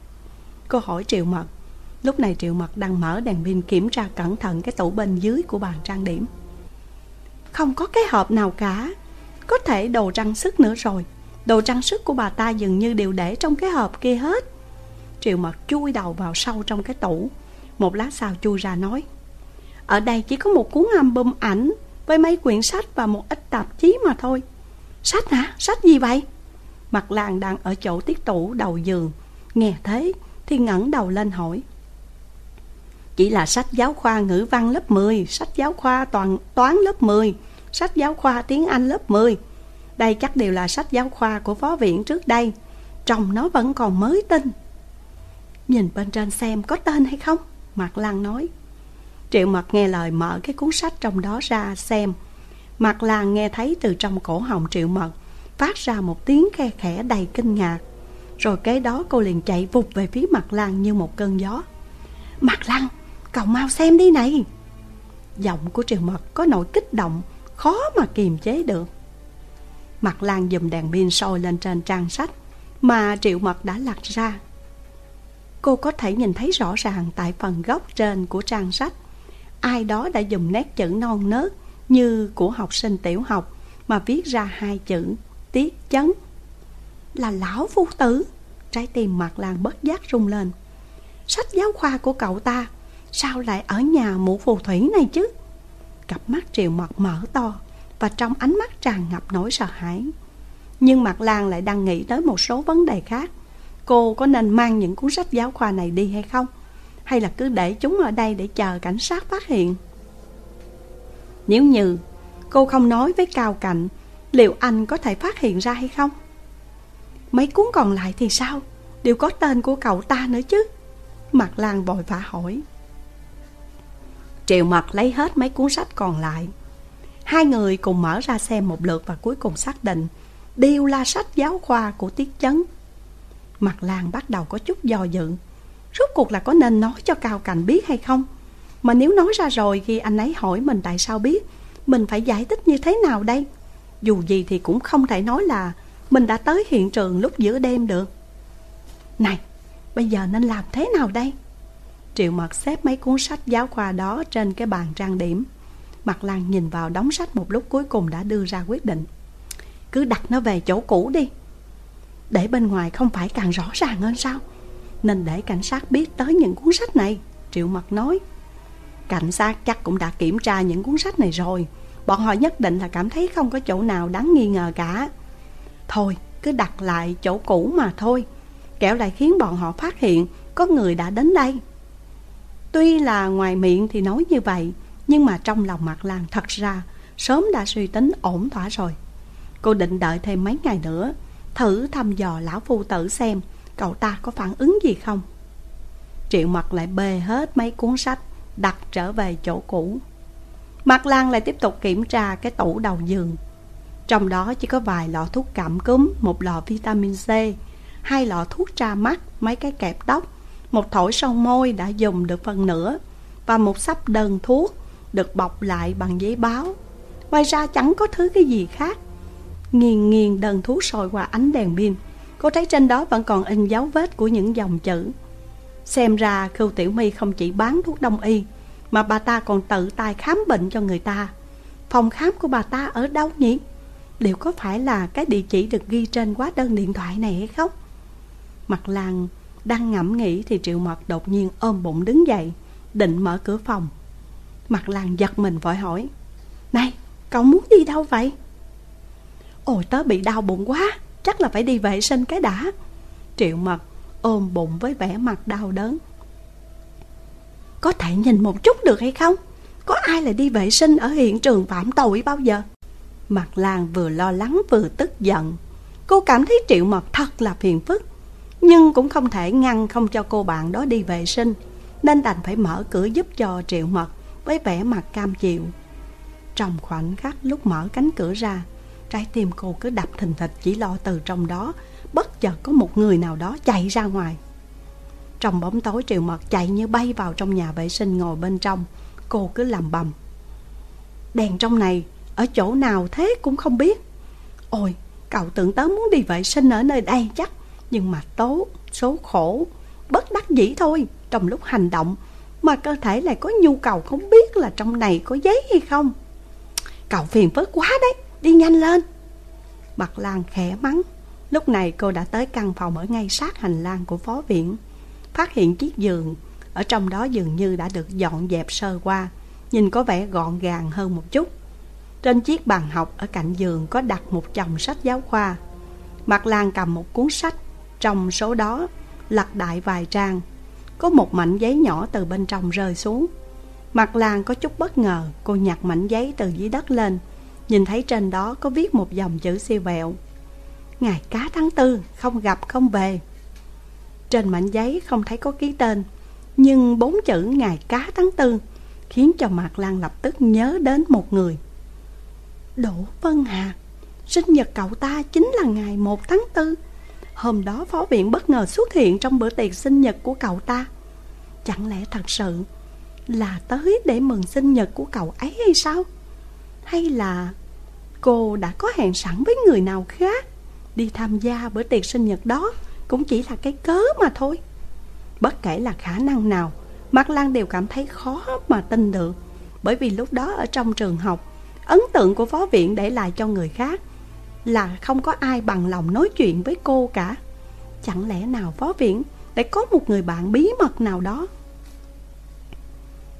Cô hỏi Triệu Mật. Lúc này Triệu Mật đang mở đèn pin kiểm tra cẩn thận cái tủ bên dưới của bàn trang điểm. Không có cái hộp nào cả. Có thể đồ trang sức nữa rồi. Đồ trang sức của bà ta dường như đều để trong cái hộp kia hết. Triệu mật chui đầu vào sâu trong cái tủ. Một lát sau chui ra nói, Ở đây chỉ có một cuốn album ảnh Với mấy quyển sách và một ít tạp chí mà thôi Sách hả? Sách gì vậy? Mặt làng đang ở chỗ tiết tủ đầu giường, Nghe thế thì ngẩng đầu lên hỏi, Chỉ là sách giáo khoa ngữ văn lớp 10 Sách giáo khoa toàn, toán lớp 10 Sách giáo khoa tiếng Anh lớp 10 đây chắc đều là sách giáo khoa của phó viện trước đây trong nó vẫn còn mới tinh Nhìn bên trên xem có tên hay không Mạc Lan nói. Triệu Mật nghe lời mở cái cuốn sách trong đó ra xem. Mạc Lan nghe thấy từ trong cổ họng Triệu Mật Phát ra một tiếng khe khẽ đầy kinh ngạc. Rồi kế đó cô liền chạy vụt về phía Mạc Lan như một cơn gió. Mạc Lan, cậu mau xem đi này. Giọng của Triệu Mật có nỗi kích động Khó mà kiềm chế được. Mặt Lan dùm đèn pin soi lên trên trang sách Mà Triệu Mật đã lật ra. Cô có thể nhìn thấy rõ ràng tại phần góc trên của trang sách. Ai đó đã dùng nét chữ non nớt Như của học sinh tiểu học Mà viết ra hai chữ Tiết chấn. Là lão phu tử. Trái tim mặt làng bất giác rung lên. Sách giáo khoa của cậu ta, Sao lại ở nhà mụ phù thủy này chứ? Cặp mắt Triệu Mật mở to và trong ánh mắt tràn ngập nỗi sợ hãi. Nhưng mặt làng lại đang nghĩ tới một số vấn đề khác. Cô có nên mang những cuốn sách giáo khoa này đi hay không? Hay là cứ để chúng ở đây để chờ cảnh sát phát hiện? Nếu như cô không nói với Cao Cạnh, liệu anh có thể phát hiện ra hay không? Mấy cuốn còn lại thì sao? Đều có tên của cậu ta nữa chứ? mặt Lan vội vã hỏi. Triệu mặt lấy hết mấy cuốn sách còn lại Hai người cùng mở ra xem một lượt và cuối cùng xác định đều là sách giáo khoa của Tiết Chấn. Mặt làng bắt đầu có chút do dự, Rốt cuộc là có nên nói cho Cao Cảnh biết hay không? Mà nếu nói ra rồi khi anh ấy hỏi mình tại sao biết? Mình phải giải thích như thế nào đây? Dù gì thì cũng không thể nói là Mình đã tới hiện trường lúc giữa đêm được. Này Bây giờ nên làm thế nào đây? Triệu Mật xếp mấy cuốn sách giáo khoa đó Trên cái bàn trang điểm. Mặt Lan nhìn vào đóng sách một lúc cuối cùng đã đưa ra quyết định. Cứ đặt nó về chỗ cũ đi. Để bên ngoài không phải càng rõ ràng hơn sao? Nên để cảnh sát biết tới những cuốn sách này, Triệu Mật nói. Cảnh sát chắc cũng đã kiểm tra những cuốn sách này rồi. Bọn họ nhất định là cảm thấy không có chỗ nào đáng nghi ngờ cả. Thôi, cứ đặt lại chỗ cũ mà thôi. Kẻo lại khiến bọn họ phát hiện Có người đã đến đây. Tuy là ngoài miệng thì nói như vậy, Nhưng mà trong lòng mặt Lan thật ra Sớm đã suy tính ổn thỏa rồi. Cô định đợi thêm mấy ngày nữa Thử thăm dò lão phu tử xem, Cậu ta có phản ứng gì không? Triệu mặt lại bê hết mấy cuốn sách, Đặt trở về chỗ cũ. Mặt Lan lại tiếp tục kiểm tra cái tủ đầu giường. Trong đó chỉ có vài lọ thuốc cảm cúm, Một lọ vitamin C, Hai lọ thuốc tra mắt, Mấy cái kẹp tóc, Một thổi son môi đã dùng được phần nửa, Và một sắp đơn thuốc Được bọc lại bằng giấy báo. Ngoài ra chẳng có thứ cái gì khác. Nghiền nghiền đơn thuốc soi qua ánh đèn pin Cô thấy trên đó vẫn còn in dấu vết của những dòng chữ Xem ra Khưu Tiểu My không chỉ bán thuốc đông y Mà bà ta còn tự tay khám bệnh cho người ta Phòng khám của bà ta ở đâu nhỉ? Liệu có phải là cái địa chỉ được ghi trên hóa đơn điện thoại này hay không? Mặt Lan đang ngẫm nghĩ thì Triệu Mật đột nhiên ôm bụng đứng dậy Định mở cửa phòng Mặt Lan giật mình vội hỏi Này, cậu muốn đi đâu vậy? Ôi, tớ bị đau bụng quá. Chắc là phải đi vệ sinh cái đã. Triệu Mật ôm bụng với vẻ mặt đau đớn. Có thể nhìn một chút được hay không? Có ai lại đi vệ sinh ở hiện trường phạm tội bao giờ? Mặt làng vừa lo lắng vừa tức giận. Cô cảm thấy Triệu Mật thật là phiền phức, Nhưng cũng không thể ngăn không cho cô bạn đó đi vệ sinh, Nên đành phải mở cửa giúp cho Triệu Mật Với vẻ mặt cam chịu. Trong khoảnh khắc lúc mở cánh cửa ra Trái tim cô cứ đập thình thịch, chỉ lo từ trong đó. Bất chợt có một người nào đó chạy ra ngoài. Trong bóng tối Triệu Mật chạy như bay vào trong nhà vệ sinh ngồi bên trong. Cô cứ làm bầm. Đèn trong này, ở chỗ nào thế cũng không biết. Ôi, cậu tưởng tớ muốn đi vệ sinh ở nơi đây chắc. Nhưng mà tố, số khổ, Bất đắc dĩ thôi. Trong lúc hành động, Mà cơ thể lại có nhu cầu không biết là trong này có giấy hay không. Cậu phiền phức quá đấy. Đi nhanh lên. Bạc Lan khẽ mắng. Lúc này cô đã tới căn phòng ở ngay sát hành lang của phó viện. Phát hiện chiếc giường. Ở trong đó dường như đã được dọn dẹp sơ qua. Nhìn có vẻ gọn gàng hơn một chút. Trên chiếc bàn học ở cạnh giường có đặt một chồng sách giáo khoa. Mặt Lan cầm một cuốn sách. Trong số đó, lật đại vài trang. Có một mảnh giấy nhỏ từ bên trong rơi xuống. Mặt Lan có chút bất ngờ, Cô nhặt mảnh giấy từ dưới đất lên. Nhìn thấy trên đó có viết một dòng chữ siêu vẹo. Ngày cá tháng tư, Không gặp, không về. Trên mảnh giấy không thấy có ký tên, Nhưng bốn chữ ngày cá tháng tư Khiến cho Mạc Lan lập tức nhớ đến một người. Đỗ Vân Hà, Sinh nhật cậu ta chính là ngày 1 tháng 4 Hôm đó phó viện bất ngờ xuất hiện trong bữa tiệc sinh nhật của cậu ta. Chẳng lẽ thật sự là tới để mừng sinh nhật của cậu ấy hay sao? Hay là cô đã có hẹn sẵn với người nào khác? Đi tham gia bữa tiệc sinh nhật đó Cũng chỉ là cái cớ mà thôi. Bất kể là khả năng nào, Mạc Lan đều cảm thấy khó mà tin được. Bởi vì lúc đó ở trong trường học, Ấn tượng của phó viện để lại cho người khác Là không có ai bằng lòng nói chuyện với cô cả. Chẳng lẽ nào phó viện để có một người bạn bí mật nào đó?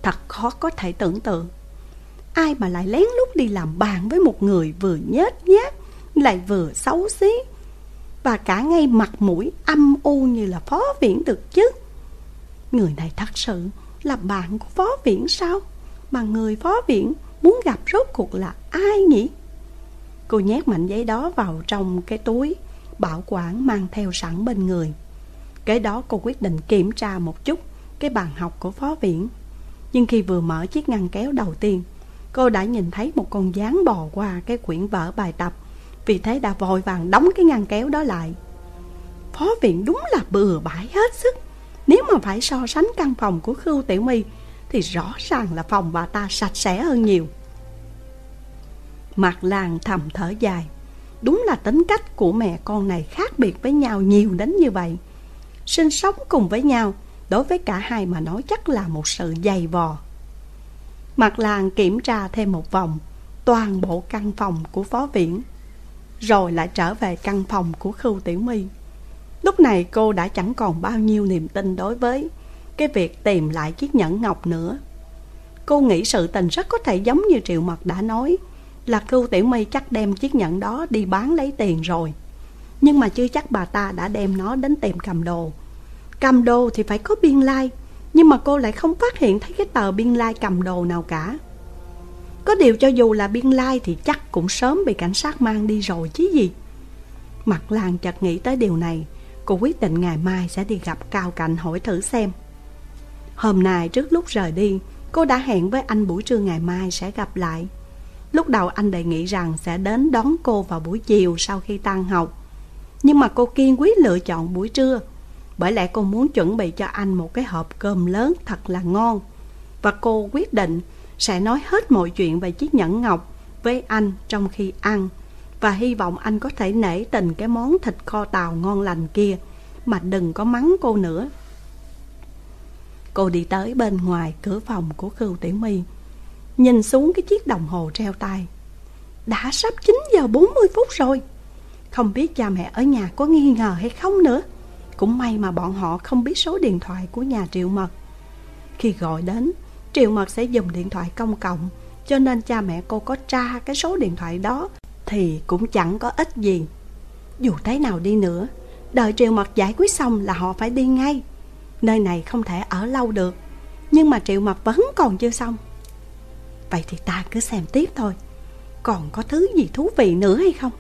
Thật khó có thể tưởng tượng. Ai mà lại lén lút đi làm bạn với một người vừa nhết nhát Lại vừa xấu xí? Và cả ngay mặt mũi âm u như là phó viễn được chứ. Người này thật sự là bạn của phó viễn sao? Mà người phó viễn muốn gặp rốt cuộc là ai nhỉ? Cô nhét mảnh giấy đó vào trong cái túi, Bảo quản mang theo sẵn bên người. Kế đó cô quyết định kiểm tra một chút Cái bàn học của phó viễn. Nhưng khi vừa mở chiếc ngăn kéo đầu tiên Cô đã nhìn thấy một con gián bò qua cái quyển vở bài tập. Vì thế đã vội vàng đóng cái ngăn kéo đó lại. Phó viện đúng là bừa bãi hết sức. Nếu mà phải so sánh căn phòng của Khưu Tiểu My, Thì rõ ràng là phòng bà ta sạch sẽ hơn nhiều. Mặt làng thầm thở dài. Đúng là tính cách của mẹ con này khác biệt với nhau nhiều đến như vậy. Sinh sống cùng với nhau, Đối với cả hai mà nói chắc là một sự dày vò. Mặt làng kiểm tra thêm một vòng Toàn bộ căn phòng của phó viễn Rồi lại trở về căn phòng của Khưu Tiểu My. Lúc này cô đã chẳng còn bao nhiêu niềm tin đối với Cái việc tìm lại chiếc nhẫn ngọc nữa. Cô nghĩ sự tình rất có thể giống như Triệu Mật đã nói Là Khưu Tiểu My chắc đem chiếc nhẫn đó đi bán lấy tiền rồi. Nhưng mà chưa chắc bà ta đã đem nó đến tiệm cầm đồ. Cầm đồ thì phải có biên lai like, nhưng mà cô lại không phát hiện thấy cái tờ biên lai cầm đồ nào cả. Có điều cho dù là biên lai thì chắc cũng sớm bị cảnh sát mang đi rồi chứ gì. Mặt làng chợt nghĩ tới điều này, Cô quyết định ngày mai sẽ đi gặp Cao Cạnh hỏi thử xem. Hôm nay trước lúc rời đi, Cô đã hẹn với anh buổi trưa ngày mai sẽ gặp lại. Lúc đầu anh đề nghị rằng sẽ đến đón cô vào buổi chiều sau khi tan học. Nhưng mà cô kiên quyết lựa chọn buổi trưa. Bởi lẽ cô muốn chuẩn bị cho anh một cái hộp cơm lớn thật là ngon. Và cô quyết định sẽ nói hết mọi chuyện về chiếc nhẫn ngọc với anh trong khi ăn. Và hy vọng anh có thể nể tình cái món thịt kho tàu ngon lành kia. Mà đừng có mắng cô nữa. Cô đi tới bên ngoài cửa phòng của Khưu Tiểu My. Nhìn xuống cái chiếc đồng hồ treo tay. Đã sắp 9 giờ 40 phút rồi. Không biết cha mẹ ở nhà có nghi ngờ hay không nữa. Cũng may mà bọn họ không biết số điện thoại của nhà Triệu Mật Khi gọi đến Triệu Mật sẽ dùng điện thoại công cộng Cho nên cha mẹ cô có tra cái số điện thoại đó thì cũng chẳng có ích gì. Dù thế nào đi nữa, đợi Triệu Mật giải quyết xong là họ phải đi ngay. Nơi này không thể ở lâu được, nhưng mà Triệu Mật vẫn còn chưa xong. Vậy thì ta cứ xem tiếp thôi, còn có thứ gì thú vị nữa hay không?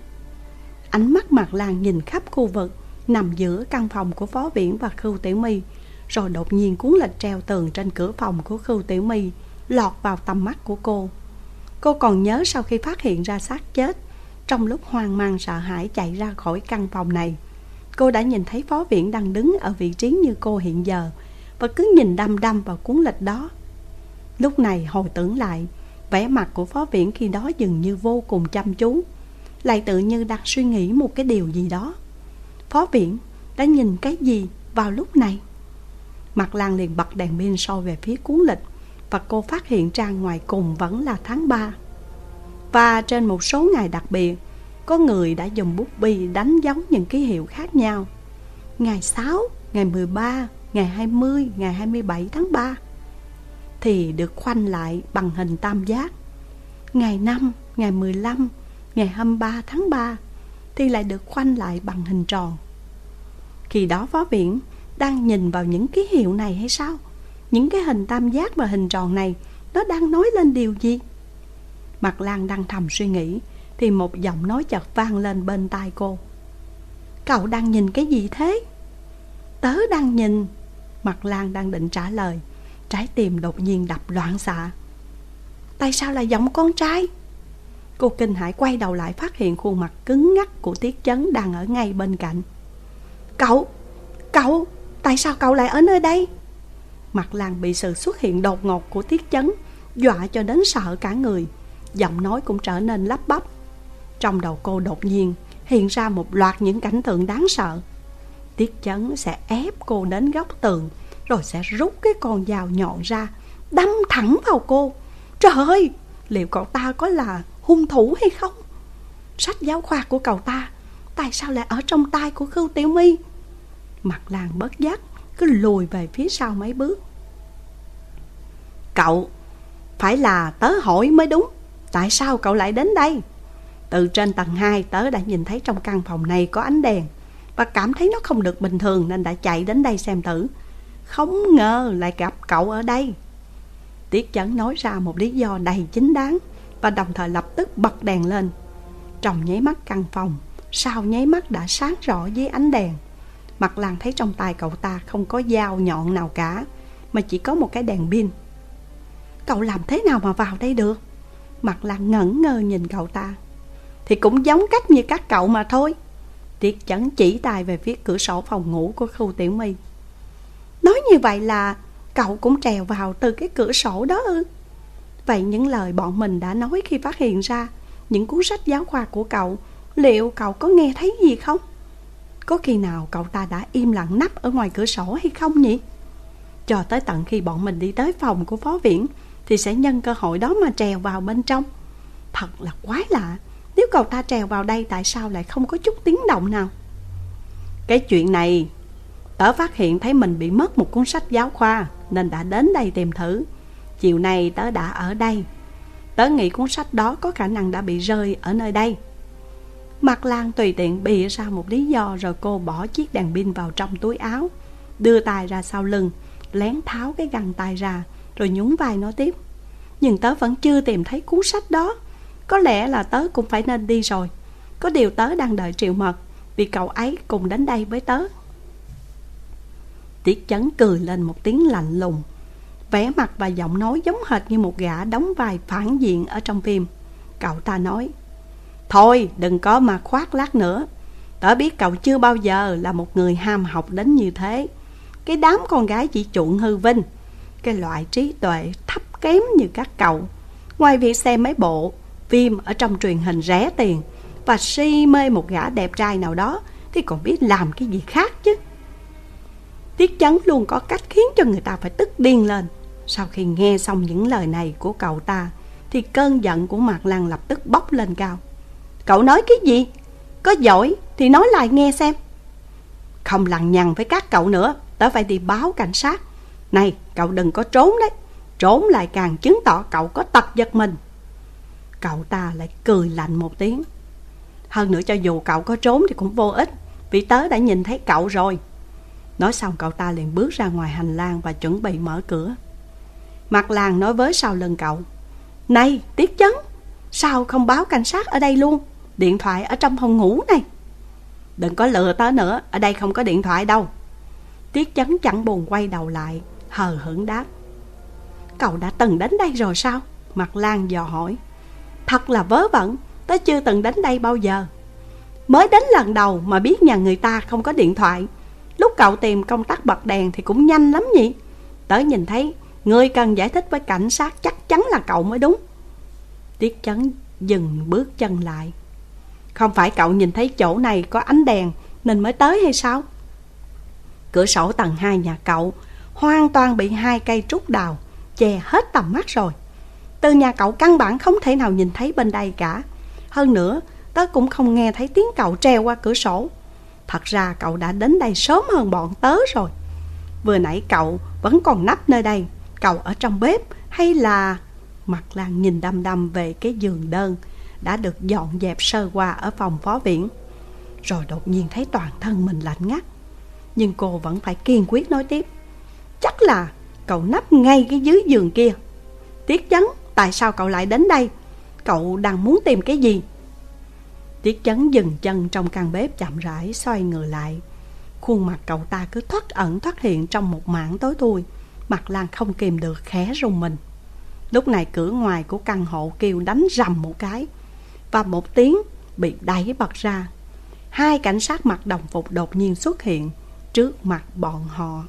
Ánh mắt mặt làng nhìn khắp khu vực nằm giữa căn phòng của Phó Viễn và Khưu Tiểu My, rồi đột nhiên cuốn lịch treo tường trên cửa phòng của Khưu Tiểu My lọt vào tầm mắt của cô. Cô còn nhớ sau khi phát hiện ra xác chết, trong lúc hoang mang sợ hãi chạy ra khỏi căn phòng này Cô đã nhìn thấy phó viện đang đứng ở vị trí như cô hiện giờ Và cứ nhìn đăm đăm vào cuốn lịch đó Lúc này hồi tưởng lại vẻ mặt của phó viện khi đó dường như vô cùng chăm chú Lại tự như đang suy nghĩ một cái điều gì đó Phó viện đã nhìn cái gì vào lúc này Mặt Lan liền bật đèn pin soi về phía cuốn lịch Và cô phát hiện ra ngoài cùng vẫn là tháng 3 và trên một số ngày đặc biệt, có người đã dùng bút bi đánh dấu những ký hiệu khác nhau. Ngày 6, ngày 13, ngày 20, ngày 27 tháng 3 thì được khoanh lại bằng hình tam giác. Ngày 5, ngày 15, ngày 23 tháng 3 thì lại được khoanh lại bằng hình tròn. Khi đó phó viện đang nhìn vào những ký hiệu này hay sao? Những cái hình tam giác và hình tròn này, nó đang nói lên điều gì? Mặt Lan đang thầm suy nghĩ, Thì một giọng nói chợt vang lên bên tai cô Cậu đang nhìn cái gì thế? Tớ đang nhìn Mặt Lan đang định trả lời, Trái tim đột nhiên đập loạn xạ Tại sao là giọng con trai? Cô kinh hãi quay đầu lại phát hiện khuôn mặt cứng ngắc của Tiết Chấn đang ở ngay bên cạnh Cậu, cậu, tại sao cậu lại ở nơi đây? Mặt làng bị sự xuất hiện đột ngột của Tiết Chấn Dọa cho đến sợ cả người giọng nói cũng trở nên lắp bắp. Trong đầu cô đột nhiên hiện ra một loạt những cảnh tượng đáng sợ. Tiết chấn sẽ ép cô đến góc tường, rồi sẽ rút cái con dao nhọn ra, đâm thẳng vào cô. Trời ơi, liệu cậu ta có là hung thủ hay không? Sách giáo khoa của cậu ta, tại sao lại ở trong tay của Khưu Tiểu My? Mặt làng bất giác, cứ lùi về phía sau mấy bước. Cậu, phải là tớ hỏi mới đúng. Tại sao cậu lại đến đây? Từ trên tầng 2 tớ đã nhìn thấy trong căn phòng này có ánh đèn Và cảm thấy nó không được bình thường nên đã chạy đến đây xem thử Không ngờ lại gặp cậu ở đây Tiết chấn nói ra một lý do đầy chính đáng và đồng thời lập tức bật đèn lên. Trong nháy mắt căn phòng, Sau nháy mắt đã sáng rõ dưới ánh đèn. Mặt làng thấy trong tay cậu ta không có dao nhọn nào cả, Mà chỉ có một cái đèn pin. Cậu làm thế nào mà vào đây được? Mặt làng ngẩn ngơ nhìn cậu ta. Thì cũng giống cách như các cậu mà thôi. Tiết chấn chỉ tay về phía cửa sổ phòng ngủ của khu tiểu my. Nói như vậy là cậu cũng trèo vào từ cái cửa sổ đó ư? Vậy những lời bọn mình đã nói khi phát hiện ra Những cuốn sách giáo khoa của cậu, Liệu cậu có nghe thấy gì không? Có khi nào cậu ta đã im lặng nắp ở ngoài cửa sổ hay không nhỉ? Cho tới tận khi bọn mình đi tới phòng của phó viện Thì sẽ nhân cơ hội đó mà trèo vào bên trong Thật là quái lạ, Nếu cậu ta trèo vào đây tại sao lại không có chút tiếng động nào Cái chuyện này, Tớ phát hiện thấy mình bị mất một cuốn sách giáo khoa Nên đã đến đây tìm thử Chiều nay tớ đã ở đây. Tớ nghĩ cuốn sách đó có khả năng đã bị rơi ở nơi đây. Mặt Lan tùy tiện bịa ra một lý do Rồi cô bỏ chiếc đèn pin vào trong túi áo, Đưa tay ra sau lưng, Lén tháo cái găng tay ra, Rồi nhún vai nói tiếp. Nhưng tớ vẫn chưa tìm thấy cuốn sách đó. Có lẽ là tớ cũng phải nên đi rồi. Có điều tớ đang đợi triệu mật, Vì cậu ấy cùng đến đây với tớ. Tiết chấn cười lên một tiếng lạnh lùng vẻ mặt và giọng nói giống hệt như một gã đóng vai phản diện ở trong phim. Cậu ta nói, Thôi đừng có mà khoác lác nữa. Tớ biết cậu chưa bao giờ là một người ham học đến như thế. Cái đám con gái chỉ chuộng hư vinh. Cái loại trí tuệ thấp kém như các cậu. Ngoài việc xem mấy bộ phim ở trong truyền hình rẻ tiền và si mê một gã đẹp trai nào đó thì còn biết làm cái gì khác chứ. Tiết chấn luôn có cách khiến cho người ta phải tức điên lên. Sau khi nghe xong những lời này của cậu ta, Thì cơn giận của Mạc Lan lập tức bốc lên cao. Cậu nói cái gì? Có giỏi thì nói lại nghe xem. Không lằng nhằng với các cậu nữa, Tớ phải đi báo cảnh sát. Này, cậu đừng có trốn đấy. Trốn lại càng chứng tỏ cậu có tật giật mình. Cậu ta lại cười lạnh một tiếng. Hơn nữa cho dù cậu có trốn thì cũng vô ích, Vì tớ đã nhìn thấy cậu rồi. Nói xong, cậu ta liền bước ra ngoài hành lang Và chuẩn bị mở cửa. Mặt làng nói với sau lưng cậu, Này, Tiết Chấn, Sao không báo cảnh sát ở đây luôn? Điện thoại ở trong phòng ngủ này. Đừng có lừa tớ nữa, Ở đây không có điện thoại đâu. Tiết Chấn chẳng buồn quay đầu lại, Hờ hững đáp, Cậu đã từng đến đây rồi sao? Mặt Lan dò hỏi, Thật là vớ vẩn, Tớ chưa từng đến đây bao giờ. Mới đến lần đầu mà biết nhà người ta không có điện thoại. Lúc cậu tìm công tắc bật đèn thì cũng nhanh lắm nhỉ. Tớ nhìn thấy Ngươi cần giải thích với cảnh sát chắc chắn là cậu mới đúng. Tiết chấn dừng bước chân lại. Không phải cậu nhìn thấy chỗ này có ánh đèn Nên mới tới hay sao? Cửa sổ tầng 2 nhà cậu Hoàn toàn bị hai cây trúc đào Che hết tầm mắt rồi. Từ nhà cậu căn bản không thể nào nhìn thấy bên đây cả. Hơn nữa, Tớ cũng không nghe thấy tiếng cậu treo qua cửa sổ. Thật ra cậu đã đến đây sớm hơn bọn tớ rồi. Vừa nãy cậu vẫn còn nắp nơi đây cậu ở trong bếp hay là... Mặt Lan nhìn đăm đăm về cái giường đơn đã được dọn dẹp sơ qua ở phòng phó viện. Rồi đột nhiên thấy toàn thân mình lạnh ngắt. Nhưng cô vẫn phải kiên quyết nói tiếp. Chắc là cậu nấp ngay cái dưới giường kia. Tiết chấn, tại sao cậu lại đến đây? Cậu đang muốn tìm cái gì? Tiết chấn dừng chân trong căn bếp chậm rãi xoay người lại. Khuôn mặt cậu ta cứ thoát ẩn thoát hiện trong một mảng tối thui. Mặt Lan không kìm được khẽ rùng mình. Lúc này cửa ngoài của căn hộ kêu đánh rầm một cái, Và một tiếng bị đẩy bật ra. Hai cảnh sát mặc đồng phục đột nhiên xuất hiện Trước mặt bọn họ.